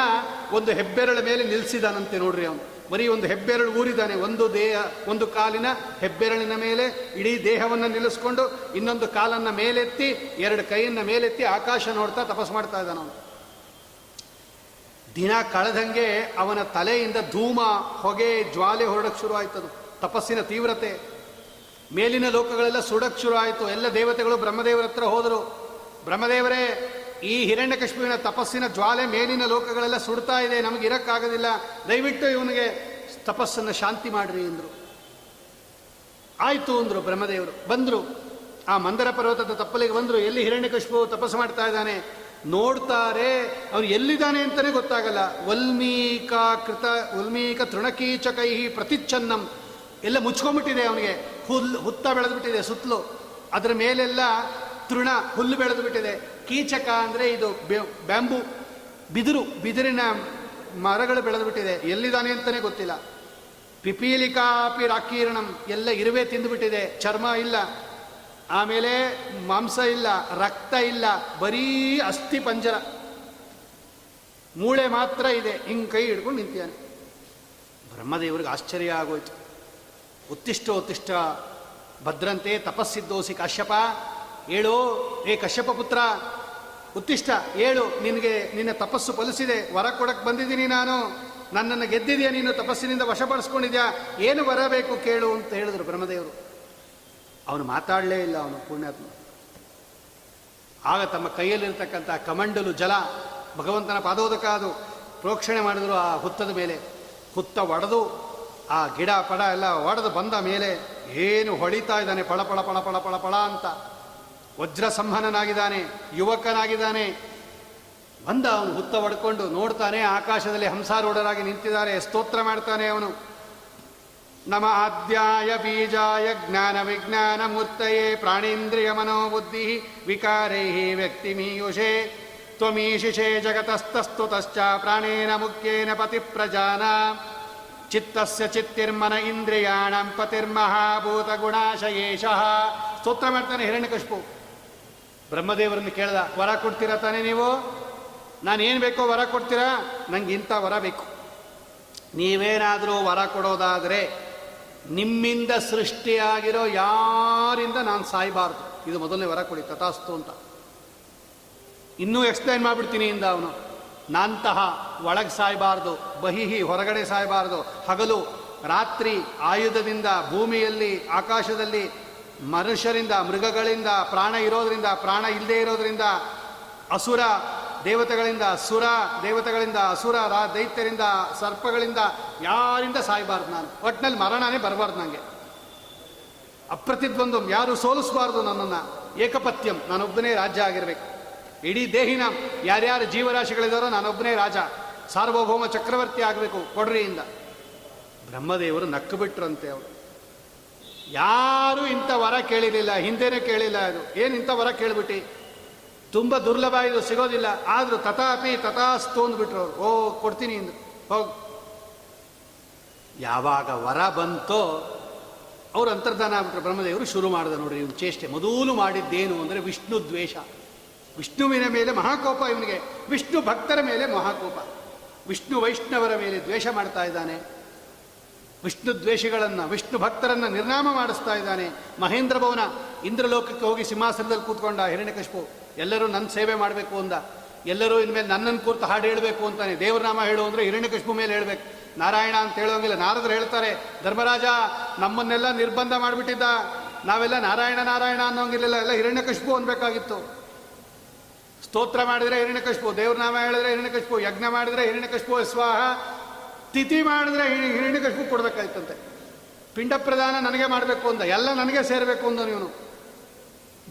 ಒಂದು ಹೆಬ್ಬೆರಳ ಮೇಲೆ ನಿಲ್ಲಿಸಿದಾನಂತೆ ನೋಡ್ರಿ ಅವನು. ಬರೀ ಒಂದು ಹೆಬ್ಬೆರಳು ಊರಿದ್ದಾನೆ, ಒಂದು ದೇಹ, ಒಂದು ಕಾಲಿನ ಹೆಬ್ಬೆರಳಿನ ಮೇಲೆ, ಇಡೀ ದೇಹವನ್ನು ನಿಲ್ಲಿಸ್ಕೊಂಡು ಇನ್ನೊಂದು ಕಾಲನ್ನ ಮೇಲೆತ್ತಿ, ಎರಡು ಕೈಯನ್ನ ಮೇಲೆತ್ತಿ ಆಕಾಶ ನೋಡ್ತಾ ತಪಸ್ಸು ಮಾಡ್ತಾ ಇದ್ದಾನ ಅವನು ದಿನ ಕಳೆದಂಗೆ ಅವನ ತಲೆಯಿಂದ ಧೂಮ, ಹೊಗೆ, ಜ್ವಾಲೆ ಹೊರಡಕ್ಕೆ ಶುರು ಆಯ್ತದು. ತಪಸ್ಸಿನ ತೀವ್ರತೆ. ಮೇಲಿನ ಲೋಕಗಳೆಲ್ಲ ಸುಡಕ್ಕೆ ಶುರು ಆಯಿತು. ಎಲ್ಲ ದೇವತೆಗಳು ಬ್ರಹ್ಮದೇವರ ಹತ್ರ ಹೋದರು. ಬ್ರಹ್ಮದೇವರೇ, ಈ ಹಿರಣ್ಯಕಶ್ಮೀರಿನ ತಪಸ್ಸಿನ ಜ್ವಾಲೆ ಮೇಲಿನ ಲೋಕಗಳೆಲ್ಲ ಸುಡ್ತಾ ಇದೆ. ನಮಗೆ ಇರಕ್ಕಾಗೋದಿಲ್ಲ. ದಯವಿಟ್ಟು ಇವನಿಗೆ ತಪಸ್ಸನ್ನು ಶಾಂತಿ ಮಾಡ್ರಿ ಅಂದರು. ಆಯಿತು ಅಂದರು ಬ್ರಹ್ಮದೇವರು. ಬಂದರು. ಆ ಮಂದರ ಪರ್ವತದ ತಪ್ಪಲಿಗೆ ಬಂದರು. ಎಲ್ಲಿ ಹಿರಣ್ಯಕಶ್ಮು ತಪಸ್ಸು ಮಾಡ್ತಾ ಇದ್ದಾನೆ? ನೋಡ್ತಾರೆ. ಅವನು ಎಲ್ಲಿದ್ದಾನೆ ಅಂತಾನೆ ಗೊತ್ತಾಗಲ್ಲ. ವಲ್ಮೀಕ ಕೃತ, ವಲ್ಮೀಕ ತೃಣಕೀಚಕೈ ಪ್ರತಿಚ್ಛನ್ನಂ. ಎಲ್ಲ ಮುಚ್ಕೊಂಡ್ಬಿಟ್ಟಿದೆ ಅವನಿಗೆ. ಹುಲ್ಲು ಹುತ್ತ ಬೆಳೆದ್ಬಿಟ್ಟಿದೆ ಸುತ್ತಲೂ. ಅದರ ಮೇಲೆಲ್ಲ ತೃಣ, ಹುಲ್ಲು ಬೆಳೆದ್ಬಿಟ್ಟಿದೆ. ಕೀಚಕ ಅಂದರೆ ಇದು ಬ್ಯಾಂಬು. ಬಿದಿರು, ಬಿದಿರಿನ ಮರಗಳು ಬೆಳೆದ್ಬಿಟ್ಟಿದೆ. ಎಲ್ಲಿದ್ದಾನೆ ಅಂತಾನೆ ಗೊತ್ತಿಲ್ಲ. ಪಿಪೀಲಿಕಾಪಿ ರಾಕೀರ್ಣಂ ಎಲ್ಲ ಇರುವೆ ತಿಂದುಬಿಟ್ಟಿದೆ. ಚರ್ಮ ಇಲ್ಲ. ಆಮೇಲೆ ಮಾಂಸ ಇಲ್ಲ, ರಕ್ತ ಇಲ್ಲ, ಬರೀ ಅಸ್ಥಿ ಪಂಜರ. ಮೂಳೆ ಮಾತ್ರ ಇದೆ, ಹಿಂಗೆ ಕೈ ಹಿಡ್ಕೊಂಡು ನಿಂತಿದ್ದಾನೆ. ಬ್ರಹ್ಮದೇವರಿಗೆ ಆಶ್ಚರ್ಯ ಆಗೋಯ್ತು. ಉತ್ತಿಷ್ಟ ಉತ್ತಿಷ್ಟ ಭದ್ರಂತೆ ತಪಸ್ಸಿದ್ದೋಸಿ ಕಶ್ಯಪ ಏಳು ಏ ಕಶ್ಯಪ ಪುತ್ರ ಉತ್ತಿಷ್ಟ ಏಳು ನಿನಗೆ, ನಿನ್ನ ತಪಸ್ಸು ಫಲಿಸಿದೆ, ವರ ಕೊಡಕ್ಕೆ ಬಂದಿದ್ದೀನಿ ನಾನು. ನನ್ನನ್ನು ಗೆದ್ದಿದೆಯಾ ನೀನು, ತಪಸ್ಸಿನಿಂದ ವಶಪಡಿಸ್ಕೊಂಡಿದ್ಯಾ ಏನು ಬರಬೇಕು ಕೇಳು ಅಂತ ಹೇಳಿದ್ರು ಬ್ರಹ್ಮದೇವರು. ಅವನು ಮಾತಾಡಲೇ ಇಲ್ಲ ಅವನು ಪುಣ್ಯಾತ್ಮ. ಆಗ ತಮ್ಮ ಕೈಯಲ್ಲಿರ್ತಕ್ಕಂಥ ಕಮಂಡಲು ಜಲ ಭಗವಂತನ ಪಾದೋದಕ ಅದು ಪ್ರೋಕ್ಷಣೆ ಮಾಡಿದ್ರು ಆ ಹುತ್ತದ ಮೇಲೆ. ಹುತ್ತ ಒಡೆದು ಆ ಗಿಡ ಪಡ ಎಲ್ಲ ಒಡೆದು ಬಂದ ಮೇಲೆ ಏನು ಹೊಳಿತಾ ಇದ್ದಾನೆ? ಪಳ ಪಳ ಪಳ ಪಳ ಪಳ ಪಳ ಅಂತ. ವಜ್ರ ಸಂಹನನಾಗಿದ್ದಾನೆ ಯುವಕನಾಗಿದ್ದಾನೆ. ಬಂದ ಅವನು ಹುತ್ತ ಒಡ್ಕೊಂಡು ನೋಡ್ತಾನೆ, ಆಕಾಶದಲ್ಲಿ ಹಂಸಾರೂಢರಾಗಿ ನಿಂತಿದ್ದಾರೆ, ಸ್ತೋತ್ರ ಮಾಡ್ತಾನೆ ಅವನು. ನಮ ಆದ್ಯಾಯ ಬೀಜಾಯ ಜ್ಞಾನ ವಿಜ್ಞಾನ ಮೂರ್ತಯೇ ಪ್ರಾಣೇಂದ್ರಿಯ ಮನೋಬುದ್ಧಿ ವಿಕಾರೈ ವ್ಯಕ್ತಿಮೀಯುಷೇ ತ್ವಮೀಶಿಷೇ ಜಗತಸ್ತಸ್ತು ತಶ್ಚ ಪ್ರಾಣೇನ ಮುಖ್ಯೇನ ಪತಿ ಪ್ರಜಾನ ಚಿತ್ತಸ್ಯ ಚಿತ್ತಿರ್ಮನ ಇಂದ್ರಿಯಾಣಂ ಪತಿರ್ಮಹಾಭೂತ ಗುಣಾಶಯೇಶಃ ಸ್ತೋತ್ರ ಮಾಡ್ತಾನೆ ಹಿರಣ್ಯಕಶ್ಪು ಬ್ರಹ್ಮದೇವರನ್ನು ಕೇಳ್ದ, ವರ ಕೊಡ್ತೀರಾ ತಾನೇ ನೀವು? ನಾನೇನು ಬೇಕೋ ವರ ಕೊಡ್ತೀರಾ? ನಂಗೆ ಇಂಥ ವರ ಬೇಕು. ನೀವೇನಾದರೂ ವರ ಕೊಡೋದಾದರೆ ನಿಮ್ಮಿಂದ ಸೃಷ್ಟಿಯಾಗಿರೋ ಯಾರಿಂದ ನಾನು ಸಾಯಬಾರ್ದು? ಇದು ಮೊದಲನೇ ವರ ಕೊಡಿ, ತಥಾಸ್ತು ಅಂತ. ಇನ್ನೂ ಎಕ್ಸ್ಪ್ಲೈನ್ ಮಾಡಿಬಿಡ್ತೀನಿ ಇಂದ ಅವನು. ನಾಂತಹ ಒಳಗೆ ಸಾಯಬಾರ್ದು, ಬಹಿಹಿ ಹೊರಗಡೆ ಸಾಯಬಾರ್ದು, ಹಗಲು, ರಾತ್ರಿ, ಆಯುಧದಿಂದ, ಭೂಮಿಯಲ್ಲಿ, ಆಕಾಶದಲ್ಲಿ, ಮನುಷ್ಯರಿಂದ, ಮೃಗಗಳಿಂದ, ಪ್ರಾಣ ಇರೋದರಿಂದ, ಪ್ರಾಣ ಇಲ್ಲದೆ ಇರೋದರಿಂದ, ಅಸುರ ದೇವತೆಗಳಿಂದ ಸುರ ದೇವತೆಗಳಿಂದ ಅಸುರ, ರಾ ದೈತ್ಯರಿಂದ ಸರ್ಪಗಳಿಂದ ಯಾರಿಂದ ಸಾಯಬಾರ್ದು ನಾನು? ಒಟ್ಟಿನಲ್ಲಿ ಮರಣನೇ ಬರಬಾರ್ದು ನನಗೆ ಅಪ್ರತಿದ್ವಂದ್ವ, ಯಾರು ಸೋಲಿಸಬಾರ್ದು ನನ್ನನ್ನು. ಏಕಪತ್ಯಂ ನಾನೊಬ್ಬನೇ ರಾಜ್ಯ ಆಗಿರಬೇಕು. ಇಡೀ ದೇಹಿನ, ಯಾರ್ಯಾರು ಜೀವರಾಶಿಗಳಿದಾರೋ ನಾನೊಬ್ಬನೇ ರಾಜ. ಸಾರ್ವಭೌಮ ಚಕ್ರವರ್ತಿ ಆಗಬೇಕು ಕೊಡ್ರಿಯಿಂದ. ಬ್ರಹ್ಮದೇವರು ನಕ್ಕು ಬಿಟ್ರಂತೆ ಅವರು. ಯಾರೂ ಇಂಥ ವರ ಕೇಳಿರಲಿಲ್ಲ, ಹಿಂದೆನೇ ಕೇಳಿಲ್ಲ ಅದು. ಏನು ಇಂಥ ವರ ಕೇಳಿಬಿಟ್ಟು? ತುಂಬ ದುರ್ಲಭ ಇದು, ಸಿಗೋದಿಲ್ಲ. ಆದರೂ ತಥಾಪಿ ತಥಾಸ್ತು ಅಂದ್ಬಿಟ್ರು ಅವರು ಓ, ಕೊಡ್ತೀನಿ ಇಂದು ಹೋಗ್. ಯಾವಾಗ ವರ ಬಂತೋ, ಅವರು ಅಂತರ್ಧಾನ ಆಗ್ಬಿಟ್ರು. ಬ್ರಹ್ಮದೇವರು ಶುರು ಮಾಡಿದ ನೋಡ್ರಿ ಇವನು ಚೇಷ್ಟೆ. ಮೊದಲು ಮಾಡಿದ್ದೇನು ಅಂದರೆ ವಿಷ್ಣು ದ್ವೇಷ. ವಿಷ್ಣುವಿನ ಮೇಲೆ ಮಹಾಕೋಪ ಇವನಿಗೆ. ವಿಷ್ಣು ಭಕ್ತರ ಮೇಲೆ ಮಹಾಕೋಪ. ವಿಷ್ಣು ವೈಷ್ಣವರ ಮೇಲೆ ದ್ವೇಷ ಮಾಡ್ತಾ ಇದ್ದಾನೆ. ವಿಷ್ಣು ದ್ವೇಷಗಳನ್ನು, ವಿಷ್ಣು ಭಕ್ತರನ್ನು ನಿರ್ನಾಮ ಮಾಡಿಸ್ತಾ ಇದ್ದಾನೆ. ಮಹೇಂದ್ರ ಭವನ. ಇಂದ್ರಲೋಕಕ್ಕೆ ಹೋಗಿ ಸಿಂಹಾಸನದಲ್ಲಿ ಕೂತ್ಕೊಂಡ ಹಿರಣ್ಯಕಶಿಪು ಎಲ್ಲರೂ ನನ್ನ ಸೇವೆ ಮಾಡಬೇಕು ಅಂದ. ಎಲ್ಲರೂ ಇನ್ಮೇಲೆ ನನ್ನನ್ನು ಕೂರ್ತು ಹಾಡು ಹೇಳಬೇಕು ಅಂತಾನೆ. ದೇವರನಾಮ ಹೇಳು ಅಂದರೆ ಹಿರಣ್ಯಕಶಿಪು ಮೇಲೆ ಹೇಳಬೇಕು. ನಾರಾಯಣ ಅಂತ ಹೇಳೋಂಗಿಲ್ಲ. ನಾರದರು ಹೇಳ್ತಾರೆ, ಧರ್ಮರಾಜ, ನಮ್ಮನ್ನೆಲ್ಲ ನಿರ್ಬಂಧ ಮಾಡಿಬಿಟ್ಟಿದ್ದ. ನಾವೆಲ್ಲ ನಾರಾಯಣ ನಾರಾಯಣ ಅನ್ನೋಂಗಿರಲಿಲ್ಲ. ಎಲ್ಲ ಹಿರಣ್ಯಕಶಿಪು ಅನ್ಬೇಕಾಗಿತ್ತು. ಸ್ತೋತ್ರ ಮಾಡಿದರೆ ಹಿರಣ್ಯಕಶಿಪು ದೇವ್ರನಾಮ ಹೇಳಿದ್ರೆ ಹಿರಣ್ಯಕಶಿಪು ಯಜ್ಞ ಮಾಡಿದರೆ ಹಿರಣ್ಯಕಶಿಪು ಸ್ವಾಹ, ತಿಥಿ ಮಾಡಿದ್ರೆ ಹಿರಣ್ಯಕಶಿಪು ಕೊಡಬೇಕಾಯ್ತಂತೆ. ಪಿಂಡ ಪ್ರದಾನ ನನಗೆ ಮಾಡಬೇಕು ಅಂದ. ಎಲ್ಲ ನನಗೆ ಸೇರಬೇಕು ಅಂದ ಇವನು.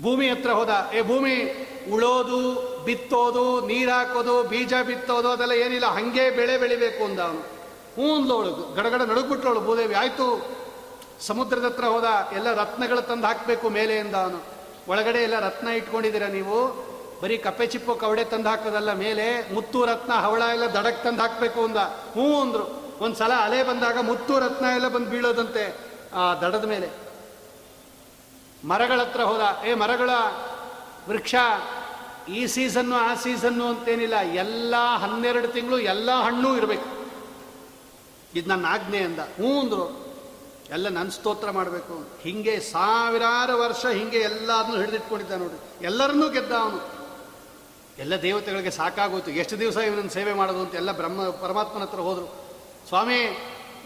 ಭೂಮಿ ಹತ್ರ ಹೋದ, ಏ ಭೂಮಿ, ಉಳೋದು, ಬಿತ್ತೋದು, ನೀರಾಕೋದು, ಬೀಜ ಬಿತ್ತೋದು, ಅದೆಲ್ಲ ಏನಿಲ್ಲ, ಹಂಗೆ ಬೆಳೆ ಬೆಳಿಬೇಕು ಅಂದ ಅವನು. ಹ್ಞೂ ಅಂದ್ಲವಳು ಗಡಗಡ ನಡುಗ್ಬಿಟ್ಲವಳು ಭೂದೇವಿ. ಆಯಿತು, ಸಮುದ್ರದ ಹತ್ರ ಹೋದ, ಎಲ್ಲ ರತ್ನಗಳು ತಂದು ಹಾಕಬೇಕು ಮೇಲೆ ಅಂದ ಅವನು. ಒಳಗಡೆ ಎಲ್ಲ ರತ್ನ ಇಟ್ಕೊಂಡಿದ್ದೀರಾ ನೀವು? ಬರೀ ಕಪ್ಪೆ ಚಿಪ್ಪು ಕವಡೆ ತಂದು ಹಾಕೋದಲ್ಲ, ಮೇಲೆ ಮುತ್ತು ರತ್ನ, ಹವಳ ಎಲ್ಲ ದಡಕ್ಕೆ ತಂದು ಹಾಕಬೇಕು ಅಂದ. ಹ್ಞೂ ಅಂದರು. ಒಂದು ಸಲ ಅಲೆ ಬಂದಾಗ ಮುತ್ತು ರತ್ನ ಎಲ್ಲ ಬಂದು ಬೀಳೋದಂತೆ, ಆ ದಡದ ಮೇಲೆ. ಮರಗಳ ಹತ್ರ ಹೋದ, ಏ ಮರಗಳ ವೃಕ್ಷ, ಈ ಸೀಸನ್ನು, ಆ ಸೀಸನ್ನು ಅಂತೇನಿಲ್ಲ, ಎಲ್ಲ ಹನ್ನೆರಡು ತಿಂಗಳು ಎಲ್ಲ ಹಣ್ಣು ಇರಬೇಕು. ಇದು ನನ್ನ ಆಜ್ಞೆ ಅಂದ. ಹ್ಞೂ ಅಂದರು. ಎಲ್ಲ ನನ್ನ ಸ್ತೋತ್ರ ಮಾಡಬೇಕು. ಹಿಂಗೆ ಸಾವಿರಾರು ವರ್ಷ ಹಿಂಗೆ ಎಲ್ಲದನ್ನು ಹಿಡಿದಿಟ್ಕೊಂಡಿದ್ದ ನೋಡಿ ಎಲ್ಲರನ್ನೂ ಗೆದ್ದ ಅವನು. ಎಲ್ಲ ದೇವತೆಗಳಿಗೆ ಸಾಕಾಗೋಯ್ತು. ಎಷ್ಟು ದಿವಸ ಇವನನ್ನು ಸೇವೆ ಮಾಡೋದು ಅಂತ ಎಲ್ಲ ಬ್ರಹ್ಮ, ಪರಮಾತ್ಮನ ಹತ್ರ ಹೋದರು. ಸ್ವಾಮಿ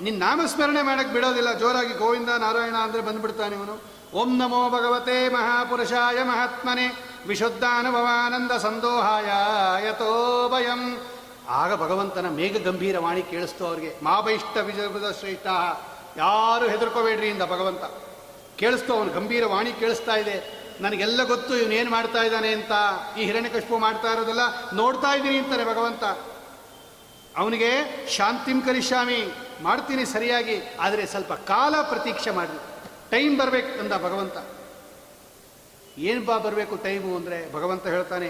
ನಿನ್ನ ನಾಮಸ್ಮರಣೆ ಮಾಡೋಕ್ಕೆ ಬಿಡೋದಿಲ್ಲ. ಜೋರಾಗಿ ಗೋವಿಂದ ನಾರಾಯಣ ಅಂದರೆ ಬಂದ್ಬಿಡ್ತಾನೆ ಇವನು. ಓಂ ನಮೋ ಭಗವತೆ ಮಹಾಪುರುಷಾಯ ಮಹಾತ್ಮನೆ ವಿಶುದ್ಧಾನುಭವಾನಂದ ಸಂದೋಹಾಯ ಯಥೋ ಭಯಂ. ಆಗ ಭಗವಂತನ ಮೇಘ ಗಂಭೀರ ವಾಣಿ ಕೇಳಿಸ್ತು ಅವ್ರಿಗೆ ಮಾಬೈಷ್ಟ ವಿಜಯ ಶ್ರೇಷ್ಠ, ಯಾರು ಹೆದರ್ಕೋಬೇಡ್ರಿ ಇಂದ ಭಗವಂತ. ಕೇಳಿಸ್ತು ಅವನು, ಗಂಭೀರ ವಾಣಿ ಕೇಳಿಸ್ತಾ ಇದೆ. ನನಗೆಲ್ಲ ಗೊತ್ತು ಇವನೇನು ಮಾಡ್ತಾ ಇದ್ದಾನೆ ಅಂತ. ಈ ಹಿರಣ್ಯಕಶ್ಪು ಮಾಡ್ತಾ ಇರೋದಲ್ಲ ನೋಡ್ತಾ ಇದ್ದೀನಿ ಅಂತಾನೆ ಭಗವಂತ. ಅವನಿಗೆ, ಶಾಂತಿಂ ಕರಿಷ್ಯಾಮಿ, ಮಾಡ್ತೀನಿ ಸರಿಯಾಗಿ, ಆದರೆ ಸ್ವಲ್ಪ ಕಾಲ ಪ್ರತೀಕ್ಷೆ ಮಾಡಿ ಟೈಮ್ ಬರಬೇಕು ಅಂದ ಭಗವಂತ. ಏನು ಬಾ ಬರಬೇಕು ಟೈಮು ಅಂದರೆ ಭಗವಂತ ಹೇಳ್ತಾನೆ,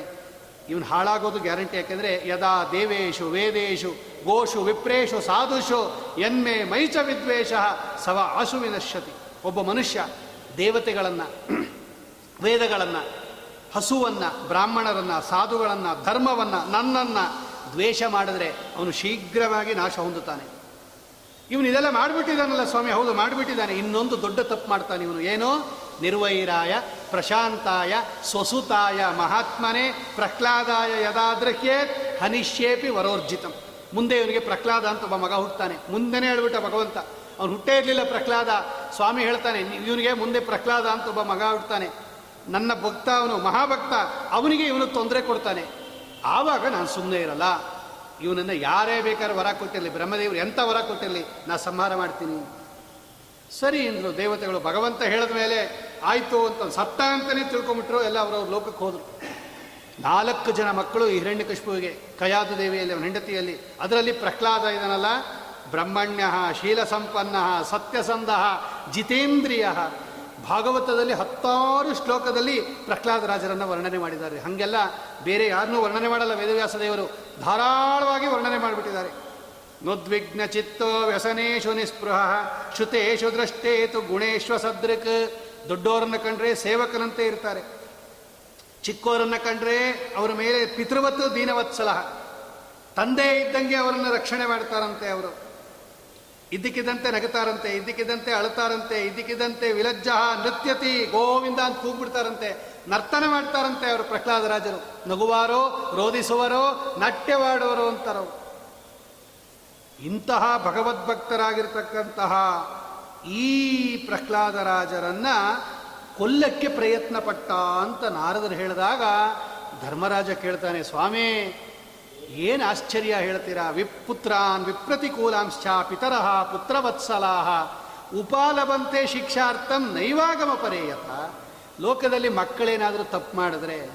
ಇವನು ಹಾಳಾಗೋದು ಗ್ಯಾರಂಟಿ ಯಾಕೆಂದರೆ ಯದಾ ದೇವೇಶು ವೇದೇಶು ಗೋಷು ವಿಪ್ರೇಶು ಸಾಧುಷು ಎನ್ಮೆ ಮೈಚ ವಿದ್ವೇಷ ಸವ ಆಸುವಿನಶ್ಯತಿ ಒಬ್ಬ ಮನುಷ್ಯ ದೇವತೆಗಳನ್ನು, ವೇದಗಳನ್ನು, ಹಸುವನ್ನು, ಬ್ರಾಹ್ಮಣರನ್ನು, ಸಾಧುಗಳನ್ನು, ಧರ್ಮವನ್ನು, ನನ್ನನ್ನು ದ್ವೇಷ ಮಾಡಿದ್ರೆ ಅವನು ಶೀಘ್ರವಾಗಿ ನಾಶ ಹೊಂದುತ್ತಾನೆ. ಇವನು ಇದೆಲ್ಲ ಮಾಡಿಬಿಟ್ಟಿದ್ದಾನಲ್ಲ ಸ್ವಾಮಿ. ಹೌದು, ಮಾಡಿಬಿಟ್ಟಿದ್ದಾನೆ. ಇನ್ನೊಂದು ದೊಡ್ಡ ತಪ್ಪು ಮಾಡ್ತಾನೆ ಇವನು. ಏನು? ನಿರ್ವೈರಾಯ, ಪ್ರಶಾಂತಾಯ, ಸ್ವಸುತಾಯ, ಮಹಾತ್ಮನೇ, ಪ್ರಹ್ಲಾದಾಯ ಯದಾದ್ರಹ್ಯೇ ಹನಿಷ್ಯೇಪಿ ವರೋರ್ಜಿತಂ. ಮುಂದೆ ಇವನಿಗೆ ಪ್ರಹ್ಲಾದ ಅಂತ ಒಬ್ಬ ಮಗ ಹುಟ್ಟುತ್ತಾನೆ ಮುಂದೆನೇ ಹೇಳ್ಬಿಟ್ಟ ಭಗವಂತ. ಅವನು ಹುಟ್ಟೇ ಇರಲಿಲ್ಲ ಪ್ರಹ್ಲಾದ. ಸ್ವಾಮಿ ಹೇಳ್ತಾನೆ, ಇವನಿಗೆ ಮುಂದೆ ಪ್ರಹ್ಲಾದ ಅಂತ ಒಬ್ಬ ಮಗ ಹುಟ್ಟುತ್ತಾನೆ ನನ್ನ ಭಕ್ತ ಅವನು, ಮಹಾಭಕ್ತ. ಅವನಿಗೆ ಇವನು ತೊಂದರೆ ಕೊಡ್ತಾನೆ. ಆವಾಗ ನಾನು ಸುಮ್ಮನೆ ಇರಲ್ಲ. ಇವನನ್ನು ಯಾರೇ ಬೇಕಾದ್ರೆ ವರ ಕೊಟ್ಟಿರಲಿ, ಬ್ರಹ್ಮದೇವರು ಎಂಥ ವರ ಕೊಟ್ಟಿರಲಿ, ನಾ ಸಂಹಾರ ಮಾಡ್ತೀನಿ. ಸರಿ ಅಂದರು ದೇವತೆಗಳು, ಭಗವಂತ ಹೇಳಿದ ಮೇಲೆ ಆಯಿತು ಅಂತ ಸತ್ತ ಅಂತಲೇ ತಿಳ್ಕೊಂಬಿಟ್ರು, ಎಲ್ಲ ಅವರವ್ರ ಲೋಕಕ್ಕೆ ಹೋದರು. ನಾಲ್ಕು ಜನ ಮಕ್ಕಳು ಈ ಹಿರಣ್ಯಕಶಿಪುವಿಗೆ ಕಯಾದು ದೇವಿಯಲ್ಲಿ, ಅವನ ಹೆಂಡತಿಯಲ್ಲಿ, ಅದರಲ್ಲಿ ಪ್ರಹ್ಲಾದ ಇದನಲ್ಲ, ಬ್ರಹ್ಮಣ್ಯ ಶೀಲ ಸಂಪನ್ನ ಸತ್ಯಸಂಧ, ಜಿತೇಂದ್ರಿಯ. ಭಾಗವತದಲ್ಲಿ ಹತ್ತಾರು ಶ್ಲೋಕದಲ್ಲಿ ಪ್ರಹ್ಲಾದ ರಾಜರನ್ನು ವರ್ಣನೆ ಮಾಡಿದ್ದಾರೆ. ಹಾಗೆಲ್ಲ ಬೇರೆ ಯಾರನ್ನೂ ವರ್ಣನೆ ಮಾಡಲ್ಲ ವೇದವ್ಯಾಸ ದೇವರು. ಧಾರಾಳವಾಗಿ ವರ್ಣನೆ ಮಾಡಿಬಿಟ್ಟಿದ್ದಾರೆ. ನುದ್ವಿಗ್ನ ಚಿತ್ತೋ ವ್ಯಸನೇಶು ನಿಸ್ಪೃಹ, ಶ್ರುತೇಶು ದೃಷ್ಟೇತು ಗುಣೇಶ್ವ ಸದೃಕ್ ದೊಡ್ಡವರನ್ನು ಕಂಡ್ರೆ ಸೇವಕನಂತೆ ಇರ್ತಾರೆ. ಚಿಕ್ಕೋರನ್ನ ಕಂಡ್ರೆ ಅವರ ಮೇಲೆ ಪಿತೃವತ್ತು, ದೀನವತ್ಸಲ. ತಂದೆ ಇದ್ದಂಗೆ ಅವರನ್ನು ರಕ್ಷಣೆ ಮಾಡ್ತಾರಂತೆ ಅವರು. ಇದ್ದಕ್ಕಿದ್ದಂತೆ ನಗತಾರಂತೆ ಇದ್ದಕ್ಕಿದ್ದಂತೆ ಅಳ್ತಾರಂತೆ ಇದ್ದಕ್ಕಿದ್ದಂತೆ ವಿಲಜ್ಜ ನೃತ್ಯತಿ ಗೋವಿಂದ ಅಂತ ಕೂಗ್ಬಿಡ್ತಾರಂತೆ. ನರ್ತನ ಮಾಡ್ತಾರಂತೆ ಅವರು ಪ್ರಹ್ಲಾದರಾಜರು ನಗುವಾರೋ ರೋಧಿಸುವರೋ ನಾಟ್ಯವಾಡುವರೋ ಅಂತಾರವು ಇಂತಹ ಭಗವದ್ಭಕ್ತರಾಗಿರ್ತಕ್ಕಂತಹ ಈ ಪ್ರಹ್ಲಾದರಾಜರನ್ನ ಕೊಲ್ಲಕ್ಕೆ ಪ್ರಯತ್ನ ಪಟ್ಟ ಅಂತ ನಾರದರು ಹೇಳಿದಾಗ ಧರ್ಮರಾಜ ಕೇಳ್ತಾನೆ, ಸ್ವಾಮಿ, ಏನು ಆಶ್ಚರ್ಯ ಹೇಳ್ತೀರಾ? ವಿಪುತ್ರಾನ್ ವಿಪ್ರತಿಕೂಲಾಂಶ್ಚ ಪಿತರಹ ಪುತ್ರವತ್ಸಲಾಹ. ಉಪಾಲವಂತೆ ಶಿಕ್ಷಾರ್ಥಂ ನೈವಾಗಮ ಪರೇಯತ ಲೋಕದಲ್ಲಿ ಮಕ್ಕಳೇನಾದರೂ ತಪ್ಪು ಮಾಡಿದ್ರೆ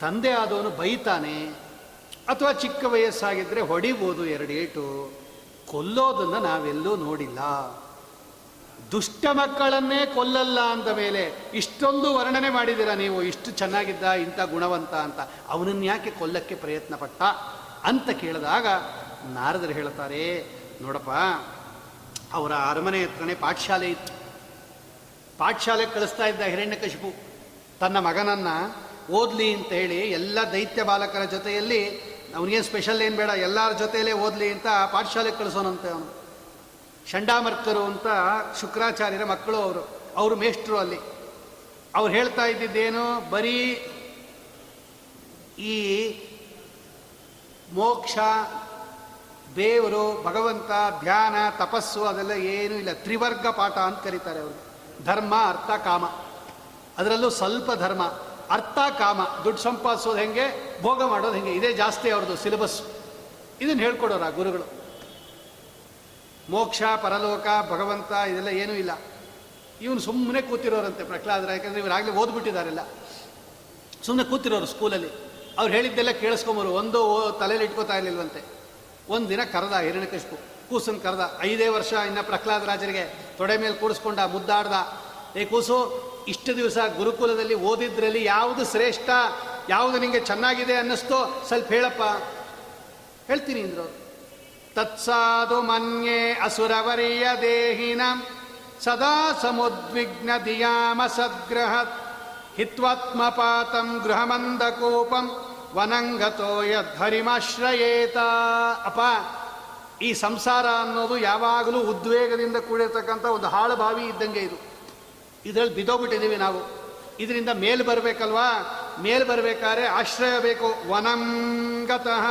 ತಂದೆ ಆದವನು ಬೈತಾನೆ ಅಥವಾ ಚಿಕ್ಕ ವಯಸ್ಸಾಗಿದ್ದರೆ ಹೊಡಿಬೋದು ಎರಡೇಟು ಕೊಲ್ಲೋದನ್ನು ನಾವೆಲ್ಲೂ ನೋಡಿಲ್ಲ. ದುಷ್ಟ ಮಕ್ಕಳನ್ನೇ ಕೊಲ್ಲಲ್ಲ ಅಂದ ಮೇಲೆ ಇಷ್ಟೊಂದು ವರ್ಣನೆ ಮಾಡಿದ್ದೀರಾ ನೀವು, ಇಷ್ಟು ಚೆನ್ನಾಗಿದ್ದ ಇಂಥ ಗುಣವಂತ ಅಂತ. ಅವನನ್ನು ಯಾಕೆ ಕೊಲ್ಲಕ್ಕೆ ಪ್ರಯತ್ನ ಪಟ್ಟ ಅಂತ ಕೇಳಿದಾಗ ನಾರದರು ಹೇಳ್ತಾರೆ, ನೋಡಪ್ಪ, ಅವರ ಅರಮನೆ ಹತ್ರನೇ ಪಾಠಶಾಲೆ ಇತ್ತು. ಪಾಠಶಾಲೆಗೆ ಕಳಿಸ್ತಾ ಇದ್ದ ಹಿರಣ್ಯಕಶಿಪು ತನ್ನ ಮಗನನ್ನು ಓದಲಿ ಅಂತ ಹೇಳಿ ಎಲ್ಲ ದೈತ್ಯ ಬಾಲಕರ ಜೊತೆಯಲ್ಲಿ ಅವನಿಗೇನು ಸ್ಪೆಷಲ್ ಏನು ಬೇಡ, ಎಲ್ಲರ ಜೊತೆಯಲ್ಲೇ ಓದಲಿ ಅಂತ ಪಾಠಶಾಲೆಗೆ ಕಳಿಸೋನಂತೆ ಅವನು. ಷಂಡಾಮರ್ಕರು ಅಂತ ಶುಕ್ರಾಚಾರ್ಯರ ಮಕ್ಕಳು ಅವರು ಅವರು ಮೇಷ್ಟ್ರು ಅಲ್ಲಿ. ಅವ್ರು ಹೇಳ್ತಾ ಇದ್ದಿದ್ದೇನು, ಬರೀ ಈ ಮೋಕ್ಷ, ದೇವರು, ಭಗವಂತ, ಧ್ಯಾನ, ತಪಸ್ಸು ಅದೆಲ್ಲ ಏನೂ ಇಲ್ಲ, ತ್ರಿವರ್ಗ ಪಾಠ ಅಂತ ಕರೀತಾರೆ ಅವರು. ಧರ್ಮ, ಅರ್ಥ, ಕಾಮ. ಅದರಲ್ಲೂ ಸ್ವಲ್ಪ ಧರ್ಮ, ಅರ್ಥ, ಕಾಮ. ದುಡ್ಡು ಸಂಪಾದಿಸೋದು ಹೆಂಗೆ, ಭೋಗ ಮಾಡೋದು ಹೆಂಗೆ? ಇದೇ ಜಾಸ್ತಿ ಅವ್ರದ್ದು ಸಿಲೆಬಸ್ ಇದನ್ನು ಹೇಳ್ಕೊಡೋರು ಆ ಗುರುಗಳು. ಮೋಕ್ಷ, ಪರಲೋಕ, ಭಗವಂತ, ಇದೆಲ್ಲ ಏನೂ ಇಲ್ಲ. ಇವನು ಸುಮ್ಮನೆ ಕೂತಿರೋರಂತೆ ಪ್ರಹ್ಲಾದ್ರ, ಯಾಕಂದ್ರೆ ಇವ್ರು ಆಗಲೇ ಓದ್ಬಿಟ್ಟಿದ್ದಾರೆಲ್ಲ. ಸುಮ್ಮನೆ ಕೂತಿರೋರು ಸ್ಕೂಲಲ್ಲಿ. ಅವ್ರು ಹೇಳಿದ್ದೆಲ್ಲ ಕೇಳಿಸ್ಕೊಂಬರು. ಒಂದು ತಲೆಯಲ್ಲಿ ಇಟ್ಕೋತಾ ಇರಲಿಲ್ವಂತೆ. ಒಂದು ದಿನ ಕರೆದ ಹಿರಣ್ಯಕಶಿಪು ಕೂಸನ್ ಕರೆದ ಐದೇ ವರ್ಷ ಇನ್ನು ಪ್ರಹ್ಲಾದ ರಾಜರಿಗೆ ತೊಡೆ ಮೇಲೆ ಕೂಡಿಸ್ಕೊಂಡ ಮುದ್ದಾಡ್ದ, ಏ ಕೂಸು, ಇಷ್ಟು ದಿವಸ ಗುರುಕುಲದಲ್ಲಿ ಓದಿದ್ರಲ್ಲಿ ಯಾವುದು ಶ್ರೇಷ್ಠ, ಯಾವುದು ನಿಮಗೆ ಚೆನ್ನಾಗಿದೆ ಅನ್ನಿಸ್ತೋ? ಸ್ವಲ್ಪ ಹೇಳಪ್ಪ. ಹೇಳ್ತೀನಿ ಇಂದ್ರು. ತತ್ಸಾಧು ಮನ್ಯೆ ಅಸುರವರಿಯ ದೇಹಿನ, ಸದಾ ಸಮುದ್ವಿಗ್ನ ದಿಯಾಮ ಸದ್ಗ್ರಹ ಹಿತ್ವಾತ್ಮಪಾತಂ ಗೃಹಮಂದಕೂಪಂ ವನಂಗತೋ ಯದ್ಧರಿಮಾಶ್ರಯೇತ ಅಪ್ಪ ಈ ಸಂಸಾರ ಅನ್ನೋದು ಯಾವಾಗಲೂ ಉದ್ವೇಗದಿಂದ ಕೂಡಿರ್ತಕ್ಕಂಥ ಒಂದು ಹಾಳು ಬಾವಿ ಇದ್ದಂಗೆ ಇದು. ಇದರಲ್ಲಿ ಬಿದ್ದೋಗ್ಬಿಟ್ಟಿದ್ದೀವಿ ನಾವು. ಇದರಿಂದ ಮೇಲ್ ಬರಬೇಕಲ್ವಾ? ಮೇಲ್ ಬರಬೇಕಾದ್ರೆ ಆಶ್ರಯ ಬೇಕು. ವನಂಗತಃ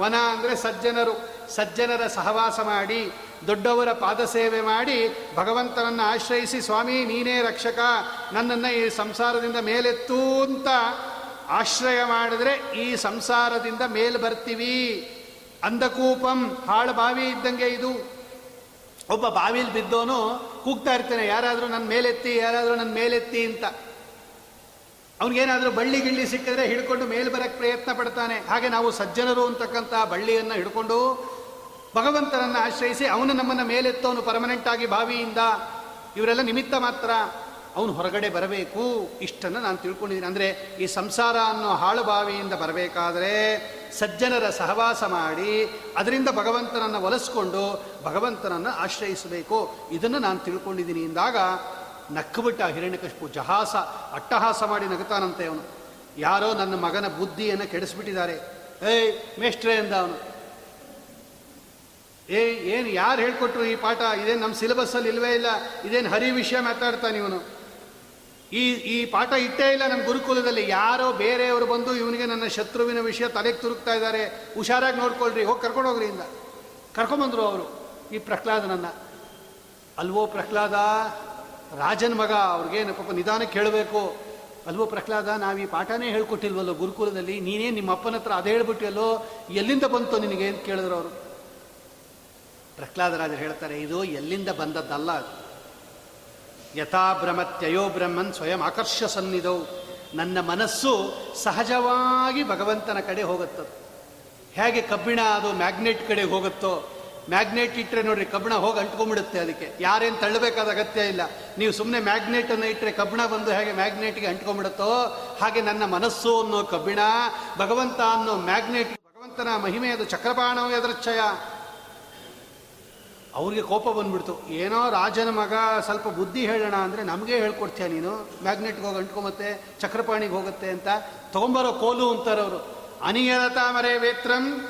ವನ ಅಂದರೆ ಸಜ್ಜನರು. ಸಜ್ಜನರ ಸಹವಾಸ ಮಾಡಿ, ದೊಡ್ಡವರ ಪಾದಸೇವೆ ಮಾಡಿ, ಭಗವಂತನನ್ನು ಆಶ್ರಯಿಸಿ, ಸ್ವಾಮಿ, ನೀನೇ ರಕ್ಷಕ, ನನ್ನನ್ನು ಈ ಸಂಸಾರದಿಂದ ಮೇಲೆತ್ತೂ ಅಂತ ಆಶ್ರಯ ಮಾಡಿದ್ರೆ ಈ ಸಂಸಾರದಿಂದ ಮೇಲೆ ಬರ್ತೀವಿ. ಅಂಧಕೂಪಂ ಹಾಳು ಬಾವಿ ಇದ್ದಂಗೆ ಇದು. ಒಬ್ಬ ಬಾವಿಲಿ ಬಿದ್ದೋನು ಕೂಗ್ತಾ ಇರ್ತಾನೆ, ಯಾರಾದರೂ ನನ್ನ ಮೇಲೆತ್ತಿ, ಯಾರಾದರೂ ನನ್ನ ಮೇಲೆತ್ತಿ ಅಂತ. ಅವನಿಗೇನಾದರೂ ಬಳ್ಳಿ ಗಿಳ್ಳಿ ಸಿಕ್ಕಿದ್ರೆ ಹಿಡ್ಕೊಂಡು ಮೇಲೆ ಬರಕ್ಕೆ ಪ್ರಯತ್ನ ಪಡ್ತಾನೆ. ಹಾಗೆ ನಾವು ಸಜ್ಜನರು ಅಂತಕ್ಕಂಥ ಬಳ್ಳಿಯನ್ನು ಹಿಡ್ಕೊಂಡು ಭಗವಂತನನ್ನು ಆಶ್ರಯಿಸಿ ಅವನು ನಮ್ಮನ್ನು ಮೇಲೆತ್ತೋನು ಪರ್ಮನೆಂಟ್ ಆಗಿ ಬಾವಿಯಿಂದ. ಇವರೆಲ್ಲ ನಿಮಿತ್ತ ಮಾತ್ರ. ಅವನು ಹೊರಗಡೆ ಬರಬೇಕು, ಇಷ್ಟನ್ನು ನಾನು ತಿಳ್ಕೊಂಡಿದ್ದೀನಿ. ಅಂದರೆ ಈ ಸಂಸಾರ ಅನ್ನೋ ಹಾಳು ಬಾವಿಯಿಂದ ಬರಬೇಕಾದ್ರೆ ಸಜ್ಜನರ ಸಹವಾಸ ಮಾಡಿ, ಅದರಿಂದ ಭಗವಂತನನ್ನು ಒಲಿಸ್ಕೊಂಡು ಭಗವಂತನನ್ನು ಆಶ್ರಯಿಸಬೇಕು. ಇದನ್ನು ನಾನು ತಿಳ್ಕೊಂಡಿದ್ದೀನಿ. ಎಂದಾಗ ನಕ್ಕುಬಿಟ್ಟ ಹಿರಣ್ಯಕಶಿಪು ಜಹಾಸ, ಅಟ್ಟಹಾಸ ಮಾಡಿ ನಗುತ್ತಾನಂತೆ ಅವನು. ಯಾರೋ ನನ್ನ ಮಗನ ಬುದ್ಧಿಯನ್ನು ಕೆಡಿಸ್ಬಿಟ್ಟಿದ್ದಾರೆ. ಏಯ್, ಮೇಷ್ಟ್ರೆ ಅಂದ ಅವನು. ಏ ಏನು ಯಾರು ಹೇಳ್ಕೊಟ್ರು ಈ ಪಾಠ? ಇದೇನು ನಮ್ಮ ಸಿಲೆಬಸ್ಸಲ್ಲಿ ಇಲ್ಲ? ಇದೇನು ಹರಿ ವಿಷಯ ಮಾತಾಡ್ತಾನೆ ಇವನು? ಈ ಈ ಪಾಠ ಇಟ್ಟೇ ಇಲ್ಲ ನಮ್ಮ ಗುರುಕುಲದಲ್ಲಿ. ಯಾರೋ ಬೇರೆಯವರು ಬಂದು ಇವನಿಗೆ ನನ್ನ ಶತ್ರುವಿನ ವಿಷಯ ತಲೆಗೆ ತುರುಕ್ತಾ ಇದ್ದಾರೆ. ಹುಷಾರಾಗಿ ನೋಡ್ಕೊಳ್ರಿ. ಹೋಗಿ ಕರ್ಕೊಂಡು ಹೋಗ್ರಿ ಇಂದ. ಕರ್ಕೊಂಬಂದ್ರು ಅವರು, ಈ ಪ್ರಹ್ಲಾದನನ್ನ. ಅಲ್ವೋ ಪ್ರಹ್ಲಾದ, ರಾಜನ ಮಗ, ಅವ್ರಿಗೇನು ಪಾಪ ನಿಧಾನ ಕೇಳಬೇಕು. ಅಲ್ವೋ ಪ್ರಹ್ಲಾದ, ನಾವು ಈ ಪಾಠನೇ ಹೇಳ್ಕೊಟ್ಟಿಲ್ವಲ್ಲೋ ಗುರುಕುಲದಲ್ಲಿ. ನೀನೇ ನಿಮ್ಮ ಅಪ್ಪನ ಹತ್ರ ಅದೇ ಹೇಳ್ಬಿಟ್ಟಿಯಲ್ಲೋ, ಎಲ್ಲಿಂದ ಬಂತು ನಿನಗೆ ಅಂತ ಕೇಳಿದ್ರು ಅವರು? ಪ್ರಹ್ಲಾದರಾಜರು ಹೇಳ್ತಾರೆ, ಇದು ಎಲ್ಲಿಂದ ಬಂದದ್ದಲ್ಲ ಅದು. ಯಥಾ ಭ್ರಮತ್ಯಯೋ ಬ್ರಹ್ಮನ್ ಸ್ವಯಂ ಆಕರ್ಷ ಸನ್ನಿಧವು ನನ್ನ ಮನಸ್ಸು ಸಹಜವಾಗಿ ಭಗವಂತನ ಕಡೆ ಹೋಗುತ್ತದೆ. ಹೇಗೆ ಕಬ್ಬಿಣ ಅದು ಮ್ಯಾಗ್ನೆಟ್ ಕಡೆ ಹೋಗುತ್ತೋ, ಮ್ಯಾಗ್ನೆಟ್ ಇಟ್ಟರೆ ನೋಡ್ರಿ ಕಬ್ಬಿಣ ಹೋಗಿ ಅಂಟ್ಕೊಂಡ್ಬಿಡುತ್ತೆ ಅದಕ್ಕೆ. ಯಾರೇನು ತಳ್ಳಬೇಕಾದ ಅಗತ್ಯ ಇಲ್ಲ. ನೀವು ಸುಮ್ಮನೆ ಮ್ಯಾಗ್ನೆಟನ್ನು ಇಟ್ಟರೆ ಕಬ್ಬಿಣ ಬಂದು ಹೇಗೆ ಮ್ಯಾಗ್ನೆಟ್ಗೆ ಅಂಟ್ಕೊಂಡ್ಬಿಡುತ್ತೋ, ಹಾಗೆ ನನ್ನ ಮನಸ್ಸು ಅನ್ನೋ ಕಬ್ಬಿಣ ಭಗವಂತ ಅನ್ನೋ ಮ್ಯಾಗ್ನೆಟ್ ಭಗವಂತನ ಮಹಿಮೆಯದು ಚಕ್ರಪಾಣವು ಎದರಚ್ಛಯ ಅವ್ರಿಗೆ ಕೋಪ ಬಂದ್ಬಿಡ್ತು. ಏನೋ ರಾಜನ ಮಗ ಸ್ವಲ್ಪ ಬುದ್ಧಿ ಹೇಳೋಣ ಅಂದರೆ ನಮಗೆ ಹೇಳ್ಕೊಡ್ತೀಯ ನೀನು? ಮ್ಯಾಗ್ನೆಟ್ಗೆ ಹೋಗಿ ಅಂಟ್ಕೊಂಬತ್ತೆ ಚಕ್ರಪಾಣಿಗೆ ಹೋಗುತ್ತೆ ಅಂತ ತೊಗೊಂಬರೋ ಕೋಲು ಅಂತಾರೆ ಅವರು. ಅನಿಯರತ ಮರೆ ವೇತ್ರಂ.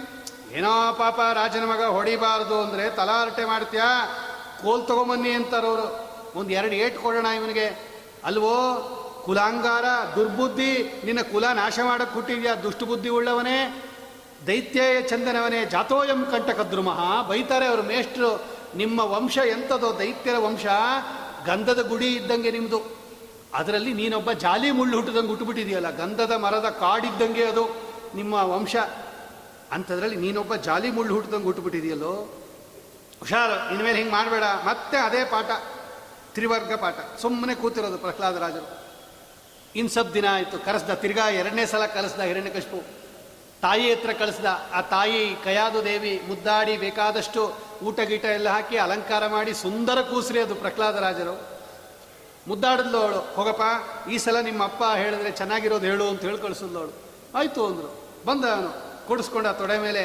ಏನೋ ಪಾಪ ರಾಜನ ಮಗ ಹೊಡಿಬಾರ್ದು ಅಂದರೆ ತಲಾರಟೆ ಮಾಡ್ತೀಯಾ? ಕೋಲ್ ತೊಗೊಂಬನ್ನಿ ಅಂತಾರವರು ಒಂದು ಎರಡು ಏಟ್ ಕೊಡೋಣ ಇವನಿಗೆ. ಅಲ್ವೋ, ಕುಲಾಂಗಾರ, ದುರ್ಬುದ್ಧಿ, ನಿನ್ನ ಕುಲ ನಾಶ ಮಾಡಕ್ಕೆ ಕೊಟ್ಟಿದ್ಯಾ ದುಷ್ಟಬುದ್ಧಿ ಉಳ್ಳವನೇ. ದೈತ್ಯೇಯ ಚಂದನವನೇ ಜಾತೋಯಂ ಕಂಟಕದ್ರುಮಃ. ಬೈತಾರೆ ಅವರು ಮೇಷ್ಟ್ರು, ನಿಮ್ಮ ವಂಶ ಎಂಥದೋ ದೈತ್ಯರ ವಂಶ, ಗಂಧದ ಗುಡಿ ಇದ್ದಂಗೆ ನಿಮ್ಮದು ಅದರಲ್ಲಿ ನೀನೊಬ್ಬ ಜಾಲಿ ಮುಳ್ಳು ಹುಟ್ಟಿದಂಗೆ ಹುಟ್ಟುಬಿಟ್ಟಿದೆಯಲ್ಲ, ಗಂಧದ ಮರದ ಕಾಡಿದ್ದಂಗೆ ಅದು ನಿಮ್ಮ ವಂಶ. ಅಂಥದ್ರಲ್ಲಿ ನೀನೊಬ್ಬ ಜಾಲಿ ಮುಳ್ಳು ಹುಟ್ಟಿದಂಗೆ ಹುಟ್ಟುಬಿಟ್ಟಿದೆಯಲ್ಲೋ. ಹುಷಾರು, ಇನ್ಮೇಲೆ ಹಿಂಗೆ ಮಾಡಬೇಡ. ಮತ್ತೆ ಅದೇ ಪಾಠ, ತ್ರಿವರ್ಗ ಪಾಠ. ಸುಮ್ಮನೆ ಕೂತಿರೋದು ಪ್ರಹ್ಲಾದರಾಜರು. ಇನ್ನು ಸಬ್ ದಿನ ಆಯಿತು, ಕರೆಸ್ದ ತಿರ್ಗಾ ಎರಡನೇ ಸಲ ಕರೆಸ್ದ ಹಿರಣ್ಯಕಶಿಪು ತಾಯಿ ಹತ್ರ ಕಳಿಸ್ದ, ಆ ತಾಯಿ ಕಯಾದು ದೇವಿ ಮುದ್ದಾಡಿ ಬೇಕಾದಷ್ಟು ಊಟ ಗೀಟ ಎಲ್ಲ ಹಾಕಿ ಅಲಂಕಾರ ಮಾಡಿ ಸುಂದರ ಕೂಸ್ರಿ ಅದು ಪ್ರಹ್ಲಾದರಾಜರು ಮುದ್ದಾಡಿದ್ಲು ಅವಳು, ಹೋಗಪ್ಪ, ಈ ಸಲ ನಿಮ್ಮ ಅಪ್ಪ ಹೇಳಿದ್ರೆ ಚೆನ್ನಾಗಿರೋದು ಹೇಳು ಅಂತ ಹೇಳಿ ಕಳಿಸಿದ್ಲು ಅವಳು. ಆಯಿತು ಅಂದರು. ಬಂದ ಅವನು, ಕೂಡಿಸ್ಕೊಂಡ ತೊಡೆ ಮೇಲೆ,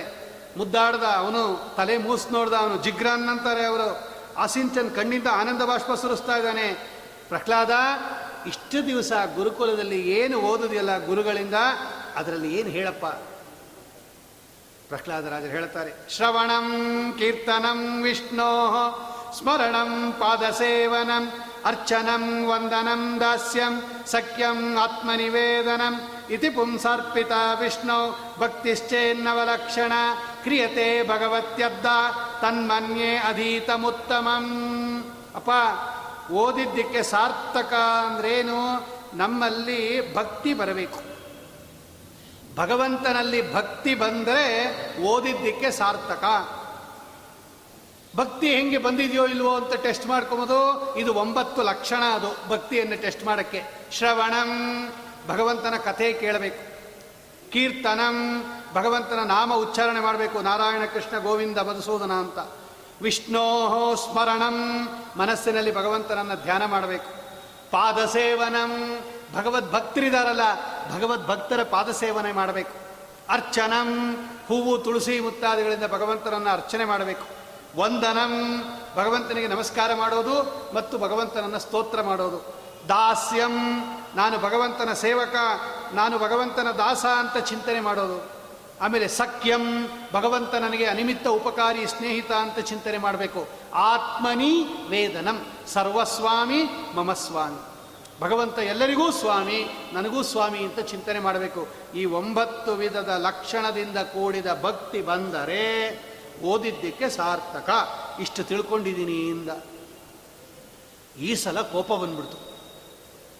ಮುದ್ದಾಡ್ದ ಅವನು, ತಲೆ ಮೂಸ್ ನೋಡ್ದ ಅವನು, ಜಿಗ್ರಾನ್ ಅಂತಾರೆ ಅವರು. ಆಸಿಂಚನ್ ಕಣ್ಣಿಂದ ಆನಂದ ಬಾಷ್ಪ ಸುರಿಸ್ತಾ ಇದ್ದಾನೆ. ಪ್ರಹ್ಲಾದ, ಇಷ್ಟು ದಿವಸ ಗುರುಕುಲದಲ್ಲಿ ಏನು ಓದೋದಿಲ್ಲ ಗುರುಗಳಿಂದ, ಅದರಲ್ಲಿ ಏನು ಹೇಳಪ್ಪ? ಪ್ರಹ್ಲಾದರಾಜರು ಹೇಳ್ತಾರೆ, ಶ್ರವಣಂ, ಕೀರ್ತನಂ, ವಿಷ್ಣೋ, ಸ್ಮರಣಂ, ಪಾದಸೇವನಂ, ಅರ್ಚನಂ, ವಂದನಂ, ದಾಸ್ಯಂ, ಸಖ್ಯಂ, ಆತ್ಮನಿವೇದನಂ, ಇತಿ ಪುಂಸರ್ಪಿತ ವಿಷ್ಣು ಭಕ್ತಿಶ್ಚೇನ್ನವಲಕ್ಷಣ ಕ್ರಿಯತೆ ಭಗವತ್ಯದ್ದ, ತನ್ಮನ್ಯೇ ಅಧೀತಮುತ್ತಮಂ. ಅಪ್ಪ, ಓದಿದ್ದಕ್ಕೆ ಸಾರ್ಥಕ ಅಂದ್ರೇನು? ನಮ್ಮಲ್ಲಿ ಭಕ್ತಿ ಬರಬೇಕು. ಭಗವಂತನಲ್ಲಿ ಭಕ್ತಿ ಬಂದರೆ ಓದಿದ್ದಕ್ಕೆ ಸಾರ್ಥಕ. ಭಕ್ತಿ ಹೆಂಗೆ ಬಂದಿದೆಯೋ ಇಲ್ವೋ ಅಂತ ಟೆಸ್ಟ್ ಮಾಡ್ಕೊಬೋದು. ಇದು ಒಂಬತ್ತು ಲಕ್ಷಣ ಅದು, ಭಕ್ತಿಯನ್ನು ಟೆಸ್ಟ್ ಮಾಡೋಕ್ಕೆ. ಶ್ರವಣಂ, ಭಗವಂತನ ಕಥೆ ಕೇಳಬೇಕು. ಕೀರ್ತನಂ, ಭಗವಂತನ ನಾಮ ಉಚ್ಚಾರಣೆ ಮಾಡಬೇಕು. ನಾರಾಯಣ ಕೃಷ್ಣ ಗೋವಿಂದ ಮಧುಸೂದನ ಅಂತ. ವಿಷ್ಣೋ ಸ್ಮರಣಂ, ಮನಸ್ಸಿನಲ್ಲಿ ಭಗವಂತನನ್ನು ಧ್ಯಾನ ಮಾಡಬೇಕು. ಪಾದಸೇವನಂ ಭಗವದ್ ಭಕ್ತರಿದಾರಲ್ಲ, ಭಗವದ್ ಭಕ್ತರ ಪಾದ ಸೇವನೆ ಮಾಡಬೇಕು. ಅರ್ಚನಂ ಹೂವು, ತುಳಸಿ ಮುತ್ತಾದಿಗಳಿಂದ ಭಗವಂತನನ್ನು ಅರ್ಚನೆ ಮಾಡಬೇಕು. ವಂದನಂ, ಭಗವಂತನಿಗೆ ನಮಸ್ಕಾರ ಮಾಡೋದು ಮತ್ತು ಭಗವಂತನನ್ನು ಸ್ತೋತ್ರ ಮಾಡೋದು. ದಾಸ್ಯಂ, ನಾನು ಭಗವಂತನ ಸೇವಕ, ನಾನು ಭಗವಂತನ ದಾಸ ಅಂತ ಚಿಂತನೆ ಮಾಡೋದು. ಆಮೇಲೆ ಸಖ್ಯಂ, ಭಗವಂತ ನನಗೆ ಅನಿಮಿತ್ತ ಉಪಕಾರಿ ಸ್ನೇಹಿತ ಅಂತ ಚಿಂತನೆ ಮಾಡಬೇಕು. ಆತ್ಮನಿ ವೇದನಂ, ಸರ್ವಸ್ವಾಮಿ ಮಮ ಸ್ವಾಮಿ. ಭಗವಂತ ಎಲ್ಲರಿಗೂ ಸ್ವಾಮಿ, ನನಗೂ ಸ್ವಾಮಿ ಅಂತ ಚಿಂತನೆ ಮಾಡಬೇಕು. ಈ ಒಂಬತ್ತು ವಿಧದ ಲಕ್ಷಣದಿಂದ ಕೂಡಿದ ಭಕ್ತಿ ಬಂದರೆ ಓದಿದ್ದಕ್ಕೆ ಸಾರ್ಥಕ. ಇಷ್ಟು ತಿಳ್ಕೊಂಡಿದ್ದೀನಿ ಇಂದ. ಈ ಸಲ ಕೋಪ ಬಂದ್ಬಿಡ್ತು.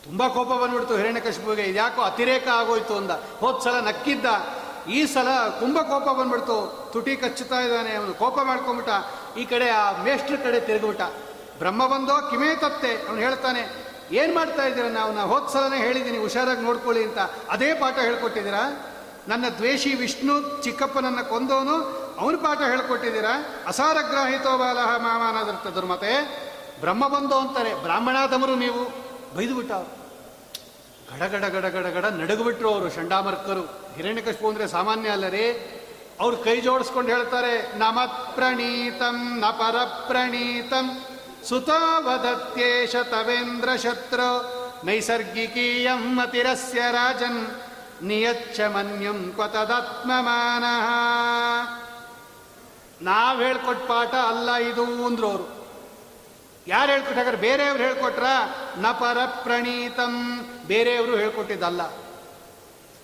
ತುಂಬ ಕೋಪ ಬಂದ್ಬಿಡ್ತು ಹಿರಣ್ಯಕಶಿಪುವಿಗೆ. ಇದ್ಯಾಕೋ ಅತಿರೇಕ ಆಗೋಯ್ತು ಅಂದ. ಹೋದ ಸಲ ನಕ್ಕಿದ್ದ. ಈ ಸಲ ತುಂಬ ಕೋಪ ಬಂದ್ಬಿಡ್ತು. ತುಟಿ ಕಚ್ಚುತ್ತಾ ಇದ್ದಾನೆ. ಅವನು ಕೋಪ ಮಾಡ್ಕೊಂಬಿಟ್ಟ. ಈ ಕಡೆ ಆ ಮೇಷ್ಟ್ರ ಕಡೆ ತಿರುಗಿಬಿಟ್ಟ. ಬ್ರಹ್ಮ ಬಂದೋ ಕಿಮೇ ತತ್ತೆ ಅವನು ಹೇಳ್ತಾನೆ ಏನು ಮಾಡ್ತಾ ಇದ್ದೀರಾ? ನಾವು ನಾ ಹೋದ ಸಲನೇ ಹೇಳಿದ್ದೀನಿ, ಹುಷಾರಾಗಿ ನೋಡ್ಕೊಳ್ಳಿ ಅಂತ. ಅದೇ ಪಾಠ ಹೇಳ್ಕೊಟ್ಟಿದ್ದೀರಾ? ನನ್ನ ದ್ವೇಷಿ ವಿಷ್ಣು ಚಿಕ್ಕಪ್ಪನನ್ನು ಕೊಂದವನು, ಅವನು ಪಾಠ ಹೇಳ್ಕೊಟ್ಟಿದ್ದೀರಾ? ಅಸಾರಗ್ರಾಹಿತೋ ಬಾಲಹ ಮಾಮಾನದರ್ಥ ದುರ್ಮತೆ ಬ್ರಹ್ಮ ಬಂದೋ ಅಂತಾರೆ, ಬ್ರಾಹ್ಮಣಾದಮರು ನೀವು. ಬೈದುಬಿಟ್ಟ ಅವ್ರು. ಗಡಗಡ ಗಡ ನಡುಗುಬಿಟ್ರು ಅವರು ಚಂಡಾಮರ್ಕರು ಹಿರಣ್ಯಕಶಿಪು ಅಂದರೆ ಸಾಮಾನ್ಯ ಅಲ್ಲ ರೀ. ಅವ್ರು ಕೈ ಜೋಡಿಸ್ಕೊಂಡು ಹೇಳ್ತಾರೆ ನಮತ್ ಪ್ರಣೀತಂ ನ ಪರ ಸುತಾವದತ್ಯೇಶ ತವೇಂದ್ರ ಶತ್ರು ನೈಸರ್ಗಿಕೀಯಂ ಮತಿರಸ್ಯ ರಾಜನ್ ನಿಯಚ್ಚ ಮನ್ಯಂ ಕ್ವತದಾತ್ಮಮಾನ ನಾವು ಹೇಳ್ಕೊಟ್ ಪಾಠ ಅಲ್ಲ ಇದು ಅಂದ್ರು ಅವರು ಯಾರು ಹೇಳ್ಕೊಟ್ಟ ಹಾಗಾದ್ರೆ ಬೇರೆಯವ್ರು ಹೇಳ್ಕೊಟ್ರ ನ ಪರ ಪ್ರಣೀತಂ ಬೇರೆಯವರು ಹೇಳ್ಕೊಟ್ಟಿದ್ದಲ್ಲ.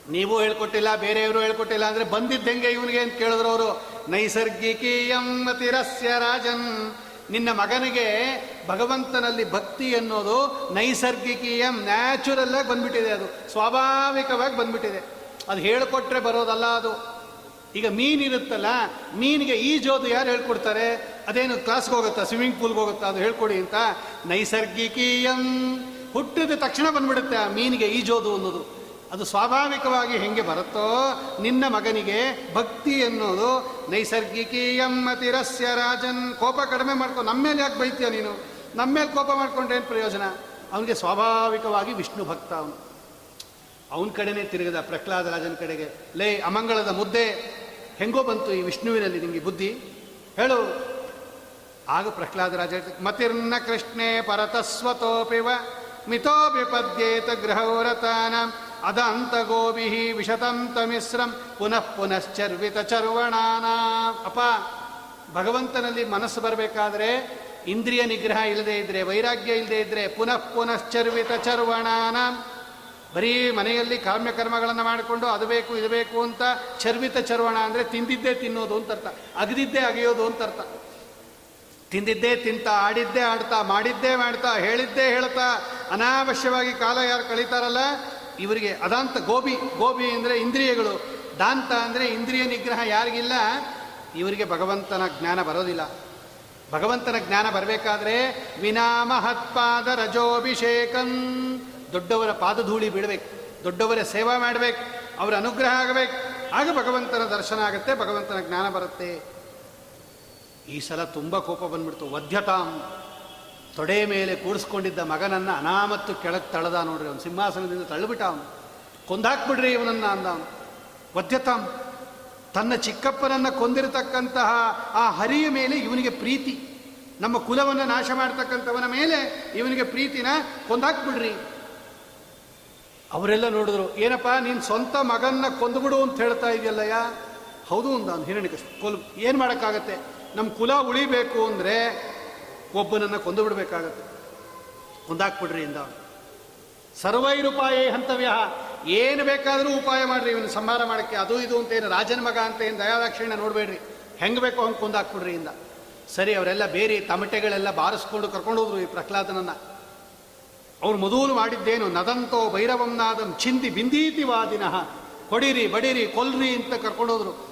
ನೀವು ಹೇಳ್ಕೊಟ್ಟಿಲ್ಲ, ಬೇರೆಯವರು ಹೇಳ್ಕೊಟ್ಟಿಲ್ಲ ಅಂದ್ರೆ ಬಂದಿದ್ದಂಗೆ ಇವನಿಗೆ ಅಂತ ಕೇಳಿದ್ರು ಅವರು ನೈಸರ್ಗಿಕೀಯಂ ಮತಿರಸ್ಯ ರಾಜನ್ ನಿನ್ನ ಮಗನಿಗೆ ಭಗವಂತನಲ್ಲಿ ಭಕ್ತಿ ಅನ್ನೋದು ನೈಸರ್ಗಿಕೀಯಂ ನ್ಯಾಚುರಲ್ ಆಗಿ ಬಂದ್ಬಿಟ್ಟಿದೆ ಅದು. ಸ್ವಾಭಾವಿಕವಾಗಿ ಬಂದ್ಬಿಟ್ಟಿದೆ. ಅದು ಹೇಳಿಕೊಟ್ರೆ ಬರೋದಲ್ಲ ಅದು. ಈಗ ಮೀನಿರುತ್ತಲ್ಲ ಮೀನಿಗೆ ಈಜೋದು ಯಾರು ಹೇಳ್ಕೊಡ್ತಾರೆ? ಅದೇನು ಕ್ಲಾಸ್ಗೆ ಹೋಗುತ್ತಾ ಸ್ವಿಮ್ಮಿಂಗ್ ಪೂಲ್ಗೆ ಹೋಗುತ್ತಾ, ಅದು ಹೇಳ್ಕೊಡಿ ಅಂತ. ನೈಸರ್ಗಿಕೀಯಂ. ಹುಟ್ಟಿದ ತಕ್ಷಣ ಬಂದ್ಬಿಡುತ್ತೆ ಆ ಮೀನಿಗೆ ಈಜೋದು ಅನ್ನೋದು. ಅದು ಸ್ವಾಭಾವಿಕವಾಗಿ ಹೆಂಗೆ ಬರುತ್ತೋ ನಿನ್ನ ಮಗನಿಗೆ ಭಕ್ತಿ ಅನ್ನೋದು ನೈಸರ್ಗಿಕೀಯಂ ಅತಿರಸ್ಯ ರಾಜನ್ ಕೋಪ ಕಡಿಮೆ ಮಾಡ್ಕೊ ನಮ್ಮ ಮೇಲೆ ಯಾಕೆ ಬೈತೀಯ ನೀನು? ನಮ್ಮ ಮೇಲೆ ಕೋಪ ಮಾಡ್ಕೊಂಡ್ರೆ ಏನು ಪ್ರಯೋಜನ? ಅವನಿಗೆ ಸ್ವಾಭಾವಿಕವಾಗಿ ವಿಷ್ಣು ಭಕ್ತ ಅವನು. ಅವನ ಕಡೆನೇ ತಿರುಗದ ಪ್ರಹ್ಲಾದ ರಾಜನ ಕಡೆಗೆ, ಲೇ ಅಮಂಗಳದ ಮುದ್ದೆ, ಹೆಂಗೋ ಬಂತು ಈ ವಿಷ್ಣುವಿನಲ್ಲಿ ನಿಮಗೆ ಬುದ್ಧಿ? ಹೇಳು. ಆಗ ಪ್ರಹ್ಲಾದ ರಾಜ ಮತಿರ್ನ ಕೃಷ್ಣೇ ಪರತಸ್ವತೋಪಿವ ಮಿತೋಪಿ ಪದ್ಯೇತ ಗೃಹವರತಾನ. ಅದಂತ ಗೋಭಿ ವಿಶತಂತ ಮಿಶ್ರಂ ಪುನಃ ಪುನಶ್ಚರ್ವಿತ ಚರ್ವಣಾನ. ಅಪ ಭಗವಂತನಲ್ಲಿ ಮನಸ್ಸು ಬರಬೇಕಾದ್ರೆ ಇಂದ್ರಿಯ ನಿಗ್ರಹ ಇಲ್ಲದೆ ಇದ್ರೆ, ವೈರಾಗ್ಯ ಇಲ್ಲದೆ ಇದ್ರೆ ಪುನಃ ಪುನಶ್ಚರ್ವಿತ ಚರ್ವಣಾನ. ಬರೀ ಮನೆಯಲ್ಲಿ ಕಾಮ್ಯಕರ್ಮಗಳನ್ನು ಮಾಡಿಕೊಂಡು ಅದು ಬೇಕು, ಇದು ಬೇಕು ಅಂತ ಚರ್ವಿತ ಚರ್ವಣ ಅಂದರೆ ತಿಂದಿದ್ದೇ ತಿನ್ನೋದು ಅಂತ ಅರ್ಥ. ಅಗದಿದ್ದೇ ಅಗೆಯೋದು ಅಂತ ಅರ್ಥ. ತಿಂದಿದ್ದೇ ತಿಂತ, ಆಡಿದ್ದೇ ಆಡ್ತಾ, ಮಾಡಿದ್ದೇ ಮಾಡ್ತಾ, ಹೇಳಿದ್ದೇ ಹೇಳ್ತಾ, ಅನಾವಶ್ಯವಾಗಿ ಕಾಲ ಯಾರು ಕಳೀತಾರಲ್ಲ ಇವರಿಗೆ ಅದಾಂತ ಗೋಬಿ ಗೋಬಿ ಅಂದರೆ ಇಂದ್ರಿಯಗಳು. ದಾಂತ ಅಂದರೆ ಇಂದ್ರಿಯ ನಿಗ್ರಹ ಯಾರಿಗಿಲ್ಲ? ಇವರಿಗೆ ಭಗವಂತನ ಜ್ಞಾನ ಬರೋದಿಲ್ಲ. ಭಗವಂತನ ಜ್ಞಾನ ಬರಬೇಕಾದ್ರೆ ವಿನಾಮಹತ್ಪಾದ ರಜೋಭಿಷೇಕಂ. ದೊಡ್ಡವರ ಪಾದಧೂಳಿ ಬಿಡಬೇಕು. ದೊಡ್ಡವರ ಸೇವಾ ಮಾಡಬೇಕು. ಅವರ ಅನುಗ್ರಹ ಆಗಬೇಕು. ಆಗ ಭಗವಂತನ ದರ್ಶನ ಆಗುತ್ತೆ, ಭಗವಂತನ ಜ್ಞಾನ ಬರುತ್ತೆ. ಈ ಸಲ ತುಂಬ ಕೋಪ ಬಂದ್ಬಿಡ್ತು. ವಧ್ಯತಾಂ. ತೊಡೆ ಮೇಲೆ ಕೂರಿಸ್ಕೊಂಡಿದ್ದ ಮಗನನ್ನು ಅನಾಮತ್ತು ಕೆಳಗೆ ತಳೆದ ನೋಡ್ರಿ ಅವನು. ಸಿಂಹಾಸನದಿಂದ ತಳ್ಳಿಬಿಟ್ಟ ಅವನು. ಕೊಂದಾಕ್ಬಿಡ್ರಿ ಇವನನ್ನು ಅಂದ ಅವನು. ತನ್ನ ಚಿಕ್ಕಪ್ಪನನ್ನು ಕೊಂದಿರತಕ್ಕಂತಹ ಆ ಹರಿಯ ಮೇಲೆ ಇವನಿಗೆ ಪ್ರೀತಿ. ನಮ್ಮ ಕುಲವನ್ನು ನಾಶ ಮಾಡ್ತಕ್ಕಂಥವನ ಮೇಲೆ ಇವನಿಗೆ ಪ್ರೀತಿನ ಕೊಂದಾಕ್ಬಿಡ್ರಿ. ಅವರೆಲ್ಲ ನೋಡಿದ್ರು, ಏನಪ್ಪ, ನೀನು ಸ್ವಂತ ಮಗನ್ನ ಕೊಂದುಬಿಡು ಅಂತ ಹೇಳ್ತಾ ಇದೆಯಲ್ಲಯ್ಯ? ಹೌದು ಅಂದ ಅವ್ನು. ಕೊಲ್ ಏನು ಮಾಡೋಕ್ಕಾಗತ್ತೆ? ನಮ್ಮ ಕುಲ ಉಳಿಬೇಕು ಅಂದರೆ ಒಬ್ಬನನ್ನು ಕೊಂದು ಬಿಡಬೇಕಾಗತ್ತೆ. ಕೊಂದಾಕ್ಬಿಡ್ರಿ ಇಂದ. ಸರ್ವೈರುಪಾಯ ಹಂತವ್ಯ ಏನು ಬೇಕಾದರೂ ಉಪಾಯ ಮಾಡ್ರಿ ಇವನು ಸಂಹಾರ ಮಾಡೋಕ್ಕೆ. ಅದು ಇದು ಅಂತ ಏನು ರಾಜನ ಮಗ ಅಂತ ಏನು ದಯಾದಾಕ್ಷಿಣ್ಯ ನೋಡಬೇಡ್ರಿ. ಹೆಂಗೆ ಬೇಕೋ ಹಂಗೆ ಕೊಂದಾಕ್ಬಿಡ್ರಿ ಇಂದ. ಸರಿ, ಅವರೆಲ್ಲ ಬೇರೆ ತಮಟೆಗಳೆಲ್ಲ ಬಾರಿಸ್ಕೊಂಡು ಕರ್ಕೊಂಡು ಹೋದ್ರು ಈ ಪ್ರಹ್ಲಾದನನ್ನು. ಅವ್ರು ಮೊದಲು ಮಾಡಿದ್ದೇನು, ನದಂತೋ ಭೈರವಂನಾದಂ ಚಿಂದಿ ಬಿಂದೀತಿ ವಾದಿನಃ ಹೊಡಿರಿ ಬಡಿರಿ, ಕೊಲ್ರಿ ಅಂತ ಕರ್ಕೊಂಡೋದ್ರು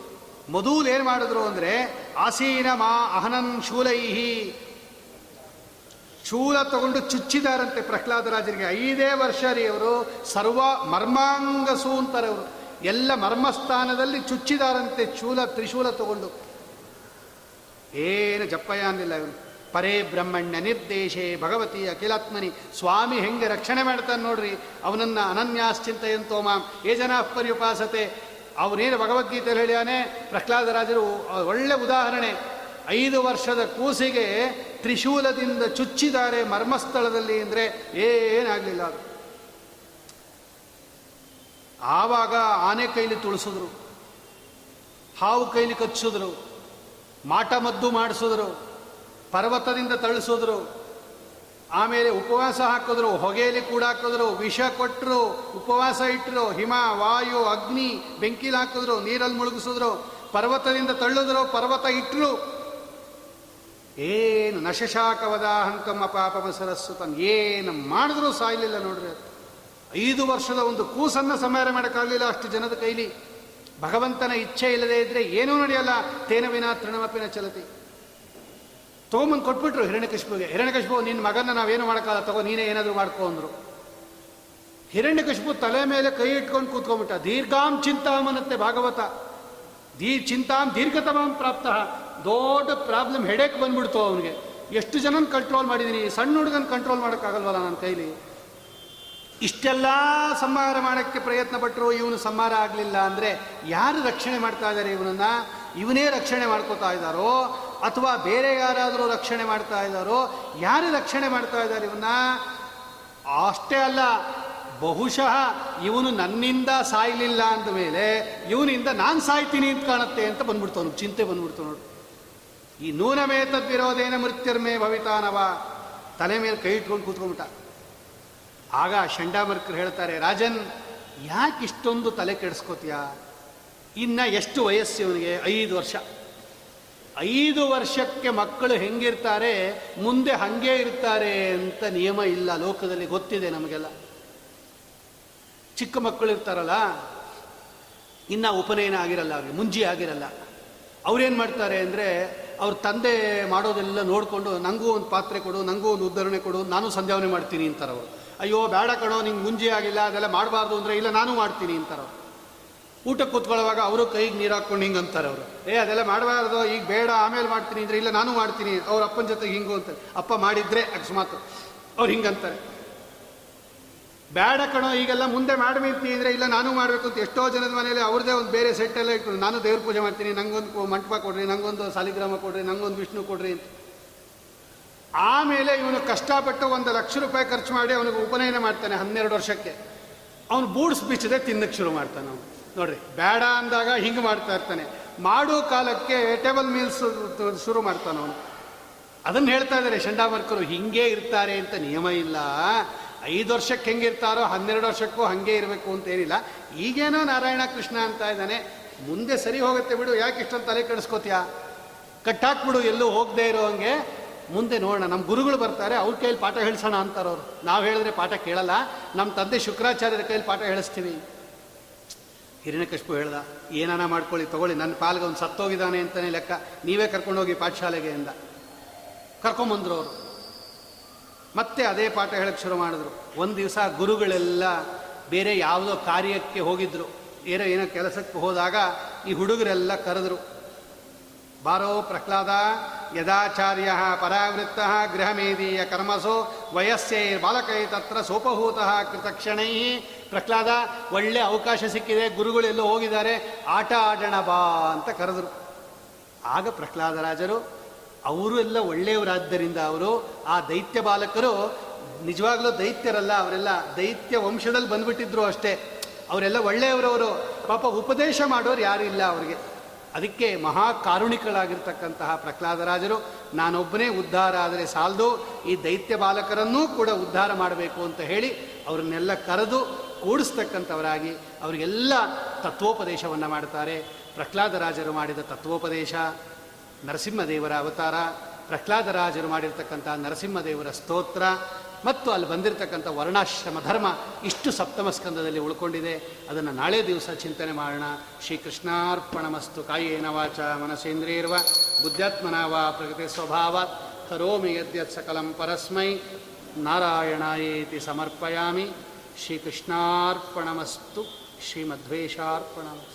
ಮೊದಲು ಏನು ಮಾಡಿದ್ರು ಅಂದರೆ, ಆಸೀನ ಮಾ ಅಹನನ್ ಶೂಲೈಹಿ. ಶೂಲ ತಗೊಂಡು ಚುಚ್ಚಿದಾರಂತೆ ಪ್ರಹ್ಲಾದರಾಜರಿಗೆ ಐದೇ ವರ್ಷ ರೀ ಅವರು ಸರ್ವ ಮರ್ಮಾಂಗಸು ಅಂತಾರೆ ಅವರು ಎಲ್ಲ ಮರ್ಮಸ್ಥಾನದಲ್ಲಿ ಚುಚ್ಚಿದಾರಂತೆ ಚೂಲ, ತ್ರಿಶೂಲ ತಗೊಂಡು. ಏನು ಜಪ್ಪಯ್ಯ ಅನ್ನಿಲ್ಲ ಇವನು ಪರೇ ಬ್ರಹ್ಮಣ್ಯ ನಿರ್ದೇಶೇ ಭಗವತಿ ಅಖಿಲಾತ್ಮನಿ. ಸ್ವಾಮಿ ಹೆಂಗೆ ರಕ್ಷಣೆ ಮಾಡ್ತಾನೆ ನೋಡ್ರಿ. ಅವನನ್ನ ಅನನ್ಯಾಶ್ಚಿಂತೆಯಂತೋ ಮಾಂ ಏ ಜನ ಪರ್ಯುಪಾಸತೆ ಅವನೇನು ಭಗವದ್ಗೀತೆಯಲ್ಲಿ ಹೇಳ್ಯಾನೆ? ಪ್ರಹ್ಲಾದರಾಜರು ಒಳ್ಳೆ ಉದಾಹರಣೆ. ಐದು ವರ್ಷದ ಕೂಸಿಗೆ ತ್ರಿಶೂಲದಿಂದ ಚುಚ್ಚಿದ್ದಾರೆ ಮರ್ಮಸ್ಥಳದಲ್ಲಿ ಅಂದರೆ ಏನಾಗಲಿಲ್ಲ ಅದು. ಆವಾಗ ಆನೆ ಕೈಲಿ ತುಳಿಸಿದ್ರು, ಹಾವು ಕೈಲಿ ಮಾಟ ಮದ್ದು ಮಾಡಿಸಿದ್ರು, ಪರ್ವತದಿಂದ ತಳಿಸಿದ್ರು, ಆಮೇಲೆ ಉಪವಾಸ ಹಾಕಿದ್ರು, ಹೊಗೆಯಲ್ಲಿ ಕೂಡ ಹಾಕಿದ್ರು, ವಿಷ ಕೊಟ್ಟರು ಉಪವಾಸ ಇಟ್ಟರು ಹಿಮ, ವಾಯು, ಅಗ್ನಿ, ಬೆಂಕಿಲಿ ಹಾಕಿದ್ರು, ನೀರಲ್ಲಿ ಮುಳುಗಿಸಿದ್ರು, ಪರ್ವತದಿಂದ ತಳ್ಳಿದ್ರು, ಪರ್ವತ ಇಟ್ಟರು ಏನು ನಶಶಾಕವದಾಹಂಕಮ್ಮ ಪಾಪಮ ಸರಸ್ಸು ತನ್ ಏನು ಮಾಡಿದ್ರೂ ಸಾಯಲಿಲ್ಲ ನೋಡ್ರಿ ಅದು. ಐದು ವರ್ಷದ ಒಂದು ಕೂಸನ್ನು ಸಂಹಾರ ಮಾಡೋಕ್ಕಾಗಲಿಲ್ಲ ಅಷ್ಟು ಜನದ ಕೈಲಿ. ಭಗವಂತನ ಇಚ್ಛೆ ಇಲ್ಲದೆ ಇದ್ರೆ ಏನೂ ನಡೆಯಲ್ಲ. ತೇನವಿನ ತೃಣಮಪಿನ ಚಲತಿ. ತೊಗೊಂಬಂದು ಕೊಟ್ಬಿಟ್ರು ಹಿರಣ್ಯಕಶಿಪುಗೆ. ಹಿರಣ್ಯಕಶಿಪು ನಿನ್ನ ಮಗನ ನಾವೇನು ಮಾಡೋಕ್ಕಲ್ಲ ತಗೋ, ನೀನೇ ಏನಾದರೂ ಮಾಡ್ಕೋ ಅಂದರು. ಹಿರಣ್ಯಕಶಿಪು ತಲೆ ಮೇಲೆ ಕೈ ಇಟ್ಕೊಂಡು ಕೂತ್ಕೊಂಡ್ಬಿಟ್ಟ. ದೀರ್ಘಾಂ ಚಿಂತಾಮನತ್ತೆ ಭಾಗವತ. ದೀ ಚಿಂತಾಂ ದೀರ್ಘತಮಾಂ ಪ್ರಾಪ್ತ. ದೊಡ್ಡ ಪ್ರಾಬ್ಲಮ್ ಹೆಡೇಕ್ ಬಂದ್ಬಿಡ್ತು ಅವನಿಗೆ. ಎಷ್ಟು ಜನನ ಕಂಟ್ರೋಲ್ ಮಾಡಿದ್ದೀನಿ ಸಣ್ಣ ಹುಡುಗನ ಕಂಟ್ರೋಲ್ ಮಾಡೋಕ್ಕಾಗಲ್ವಲ್ಲ ನನ್ನ ಕೈಲಿ? ಇಷ್ಟೆಲ್ಲ ಸಂಹಾರ ಮಾಡೋಕ್ಕೆ ಪ್ರಯತ್ನ ಪಟ್ಟರು ಇವನು ಸಂಹಾರ ಆಗಲಿಲ್ಲ ಅಂದರೆ ಯಾರು ರಕ್ಷಣೆ ಮಾಡ್ತಾ ಇದ್ದಾರೆ ಇವನನ್ನು? ಇವನೇ ರಕ್ಷಣೆ ಮಾಡ್ಕೋತಾ ಇದ್ದಾರೋ? ಅಥವಾ ಬೇರೆ ಯಾರಾದರೂ ರಕ್ಷಣೆ ಮಾಡ್ತಾ ಇದ್ದಾರೋ? ಯಾರು ರಕ್ಷಣೆ ಮಾಡ್ತಾ ಇದ್ದಾರೆ ಇವನ್ನ? ಅಷ್ಟೇ ಅಲ್ಲ, ಬಹುಶಃ ಇವನು ನನ್ನಿಂದ ಸಾಯಲಿಲ್ಲ ಅಂದ ಮೇಲೆ ಇವನಿಂದ ನಾನು ಸಾಯ್ತೀನಿ ಅಂತ ಕಾಣುತ್ತೆ ಅಂತ ಬಂದ್ಬಿಡ್ತು ಅವ್ನಿಗೆ. ಚಿಂತೆ ಬಂದ್ಬಿಡ್ತು ನೋಡು. ಈ ನೂನಮೇ ತದ್ವಿರೋಧೇನ ಮೃತ್ಯರ್ಮೇ ಭವಿತಾನವ. ತಲೆ ಮೇಲೆ ಕೈ ಇಟ್ಕೊಂಡು ಕೂತ್ಕೊಂಡ್ಬಿಟ್ಟ. ಆಗ ಶಂಡಾಮರ್ಕರು ಹೇಳ್ತಾರೆ, ರಾಜನ್, ಯಾಕೆ ಇಷ್ಟೊಂದು ತಲೆ ಕೆಡಿಸ್ಕೋತೀಯ? ಇನ್ನ ಎಷ್ಟು ವಯಸ್ಸು ಇವನಿಗೆ? ಐದು ವರ್ಷ. ಐದು ವರ್ಷಕ್ಕೆ ಮಕ್ಕಳು ಹೆಂಗಿರ್ತಾರೆ, ಮುಂದೆ ಹಂಗೆ ಇರ್ತಾರೆ ಅಂತ ನಿಯಮ ಇಲ್ಲ ಲೋಕದಲ್ಲಿ ಗೊತ್ತಿದೆ ನಮಗೆಲ್ಲ. ಚಿಕ್ಕ ಮಕ್ಕಳು ಇರ್ತಾರಲ್ಲ, ಇನ್ನು ಉಪನಯನ ಆಗಿರಲ್ಲ ಅವ್ರಿಗೆ ಮುಂಜಿ ಆಗಿರಲ್ಲ. ಅವ್ರೇನು ಮಾಡ್ತಾರೆ ಅಂದರೆ ಅವ್ರ ತಂದೆ ಮಾಡೋದೆಲ್ಲ ನೋಡಿಕೊಂಡು ನನಗೂ ಒಂದು ಪಾತ್ರೆ ಕೊಡು ನನಗೂ ಒಂದು ಉದ್ಧರಣೆ ಕೊಡು, ನಾನು ಸಂಧ್ಯಾವನೆ ಮಾಡ್ತೀನಿ ಅಂತಾರೆ ಅವರು. ಅಯ್ಯೋ, ಬೇಡ ಕಣೋ, ನಿಂಗೆ ಮುಂಜೆ ಆಗಿಲ್ಲ, ಅದೆಲ್ಲ ಮಾಡಬಾರ್ದು ಅಂದರೆ ಇಲ್ಲ, ನಾನು ಮಾಡ್ತೀನಿ ಅಂತಾರೆ ಅವರು. ಊಟಕ್ಕೆ ಕೂತ್ಕೊಳ್ಳುವಾಗ ಅವರು ಕೈಗೆ ನೀರು ಹಾಕ್ಕೊಂಡು ಹಿಂಗೆ ಅಂತಾರೆ ಅವರು. ಏ, ಅದೆಲ್ಲ ಮಾಡಬಾರ್ದು, ಈಗ ಬೇಡ, ಆಮೇಲೆ ಮಾಡ್ತೀನಿ ಅಂದರೆ ಇಲ್ಲ, ನಾನು ಮಾಡ್ತೀನಿ, ಅವ್ರ ಅಪ್ಪನ ಜೊತೆಗೆ ಹಿಂಗು ಅಂತಾರೆ. ಅಪ್ಪ ಮಾಡಿದರೆ ಅಕಸ್ಮಾತ್ ಅವ್ರು ಹಿಂಗಂತಾರೆ ಬೇಡ ಕಣೋ, ಈಗೆಲ್ಲ ಮುಂದೆ ಮಾಡಬೇಕು ಅಂದರೆ ಇಲ್ಲ, ನಾನು ಮಾಡಬೇಕು ಅಂತ ಎಷ್ಟೋ ಜನದ ಮನೆಯಲ್ಲಿ ಅವ್ರದ್ದೇ ಒಂದು ಬೇರೆ ಸೆಟ್ ಎಲ್ಲ ಇಟ್ಕೊಂಡು ನಾನು ದೇವ್ರ ಪೂಜೆ ಮಾಡ್ತೀನಿ, ನಂಗೊಂದು ಮಂಟಪ ಕೊಡ್ರಿ, ನಂಗೊಂದು ಸಾಲಿಗ್ರಾಮ ಕೊಡ್ರಿ, ನಂಗೊಂದು ವಿಷ್ಣು ಕೊಡ್ರಿ ಅಂತ. ಆಮೇಲೆ ಇವನು ಕಷ್ಟಪಟ್ಟು ಒಂದು ಲಕ್ಷ ರೂಪಾಯಿ ಖರ್ಚು ಮಾಡಿ ಅವನಿಗೆ ಉಪನಯನ ಮಾಡ್ತಾನೆ ಹನ್ನೆರಡು ವರ್ಷಕ್ಕೆ. ಅವನು ಬೂಡ್ಸ್ ಬಿಚ್ಚದೆ ತಿನ್ನಕ್ಕೆ ಶುರು ಮಾಡ್ತಾನೆ ಅವನು. ನೋಡ್ರಿ, ಬೇಡ ಅಂದಾಗ ಹಿಂಗೆ ಮಾಡ್ತಾ ಇರ್ತಾನೆ. ಮಾಡೋ ಕಾಲಕ್ಕೆ ಟೇಬಲ್ ಮೀಲ್ಸ್ ಶುರು ಮಾಡ್ತಾನೆ ಅವನು. ಅದನ್ನು ಹೇಳ್ತಾ ಇದ್ದಾರೆ ಶಂಡಾಮರ್ಕರು ಹಿಂಗೆ ಇರ್ತಾರೆ ಅಂತ ನಿಯಮ ಇಲ್ಲ. ಐದು ವರ್ಷಕ್ಕೆ ಹೆಂಗಿರ್ತಾರೋ ಹನ್ನೆರಡು ವರ್ಷಕ್ಕೂ ಹಾಗೆ ಇರಬೇಕು ಅಂತ ಏನಿಲ್ಲ ಈಗೇನೋ ನಾರಾಯಣ ಕೃಷ್ಣ ಅಂತ ಇದ್ದಾನೆ. ಮುಂದೆ ಸರಿ ಹೋಗುತ್ತೆ ಬಿಡು, ಯಾಕೆ ಇಷ್ಟೊಂದು ತಲೆ ಕೆಡಿಸ್ಕೋತೀಯಾ? ಕಟ್ಟಾಕ್ಬಿಡು, ಎಲ್ಲೂ ಹೋಗದೆ ಇರೋ ಹಂಗೆ. ಮುಂದೆ ನೋಡೋಣ, ನಮ್ಮ ಗುರುಗಳು ಬರ್ತಾರೆ, ಅವ್ರ ಕೈಯಲ್ಲಿ ಪಾಠ ಹೇಳಿಸೋಣ ಅಂತಾರವ್ರು ನಾವು ಹೇಳಿದ್ರೆ ಪಾಠ ಕೇಳಲ್ಲ. ನಮ್ಮ ತಂದೆ ಶುಕ್ರಾಚಾರ್ಯರ ಕೈಯಲ್ಲಿ ಪಾಠ ಹೇಳಿಸ್ತೀವಿ. ಹಿರಣ್ಯಕಶ್ಪು ಹೇಳ್ದ, ಏನಾನ ಮಾಡ್ಕೊಳ್ಳಿ, ತಗೊಳ್ಳಿ, ನನ್ನ ಪಾಲ್ಗೆ ಅವ್ನು ಸತ್ತೋಗಿದ್ದಾನೆ ಅಂತಲೇ ಲೆಕ್ಕ. ನೀವೇ ಕರ್ಕೊಂಡೋಗಿ ಪಾಠಶಾಲೆಗೆ ಎಂದ ಕರ್ಕೊಂಬಂದ್ರು ಅವರು. ಮತ್ತೆ ಅದೇ ಪಾಠ ಹೇಳಕ್ಕೆ ಶುರು ಮಾಡಿದ್ರು. ಒಂದು ದಿವಸ ಗುರುಗಳೆಲ್ಲ ಬೇರೆ ಯಾವುದೋ ಕಾರ್ಯಕ್ಕೆ ಹೋಗಿದ್ರು. ಏನೋ ಏನೋ ಕೆಲಸಕ್ಕೆ ಹೋದಾಗ ಈ ಹುಡುಗರೆಲ್ಲ ಕರೆದ್ರು, ಬಾರೋ ಪ್ರಹ್ಲಾದ, ಯದಾಚಾರ್ಯ ಪರಾವೃತ್ತ ಗೃಹಮೇದೀಯ ಕರ್ಮಸೋ ವಯಸ್ಸೇ ಬಾಲಕೈ ತತ್ರ ಸೋಪಭೂತ ಕೃತಕ್ಷಣೈ. ಪ್ರಹ್ಲಾದ, ಒಳ್ಳೆ ಅವಕಾಶ ಸಿಕ್ಕಿದೆ ಗುರುಗಳೆಲ್ಲೋ ಹೋಗಿದ್ದಾರೆ, ಆಟ ಆಡೋಣ ಬಾ ಅಂತ ಕರೆದ್ರು. ಆಗ ಪ್ರಹ್ಲಾದರಾಜರು ಅವರು ಎಲ್ಲ ಒಳ್ಳೆಯವರಾದ್ದರಿಂದ ಅವರು ಆ ದೈತ್ಯ ಬಾಲಕರು ನಿಜವಾಗ್ಲೂ ದೈತ್ಯರಲ್ಲ, ಅವರೆಲ್ಲ ದೈತ್ಯ ವಂಶದಲ್ಲಿ ಬಂದ್ಬಿಟ್ಟಿದ್ರು ಅಷ್ಟೇ. ಅವರೆಲ್ಲ ಒಳ್ಳೆಯವರವರು. ಪಾಪ ಉಪದೇಶ ಮಾಡೋರು ಯಾರು ಇಲ್ಲ ಅವರಿಗೆ. ಅದಕ್ಕೆ ಮಹಾ ಕಾರುಣಿಕಳಾಗಿರ್ತಕ್ಕಂತಹ ಪ್ರಹ್ಲಾದರಾಜರು, ನಾನೊಬ್ಬನೇ ಉದ್ಧಾರ ಆದರೆ ಸಾಲದು, ಈ ದೈತ್ಯ ಬಾಲಕರನ್ನೂ ಕೂಡ ಉದ್ಧಾರ ಮಾಡಬೇಕು ಅಂತ ಹೇಳಿ ಅವ್ರನ್ನೆಲ್ಲ ಕರೆದು ಕೂಡಿಸ್ತಕ್ಕಂಥವರಾಗಿ ಅವರಿಗೆಲ್ಲ ತತ್ವೋಪದೇಶವನ್ನು ಮಾಡ್ತಾರೆ. ಪ್ರಹ್ಲಾದರಾಜರು ಮಾಡಿದ ತತ್ವೋಪದೇಶ ನರಸಿಂಹದೇವರ ಅವತಾರ, ಪ್ರಹ್ಲಾದರಾಜರು ಮಾಡಿರ್ತಕ್ಕಂಥ ನರಸಿಂಹದೇವರ ಸ್ತೋತ್ರ ಮತ್ತು ಅಲ್ಲಿ ಬಂದಿರತಕ್ಕಂಥ ವರ್ಣಾಶ್ರಮ ಧರ್ಮ ಇಷ್ಟು ಸಪ್ತಮ ಸ್ಕಂದದಲ್ಲಿ ಉಳ್ಕೊಂಡಿದೆ. ಅದನ್ನು ನಾಳೆ ದಿವಸ ಚಿಂತನೆ ಮಾಡೋಣ. ಶ್ರೀಕೃಷ್ಣಾರ್ಪಣಮಸ್ತು ಕಾಯೇನ ವಾಚ ಮನಸೇಂದ್ರಿಯರ್ವ ಬುದ್ಧಾತ್ಮನಾವ ಪ್ರಕೃತಿ ಸ್ವಭಾವ ಕರೋಮಿ ಯದ್ಯತ್ ಸಕಲಂ ಪರಸ್ಮೈ ನಾರಾಯಣಾಯೇತಿ ಸಮರ್ಪಯಾಮಿ. ಶ್ರೀಕೃಷ್ಣಾರ್ಪಣಮಸ್ತು ಶ್ರೀಮಧ್ವೇಶಾರ್ಪಣಮಸ್ತು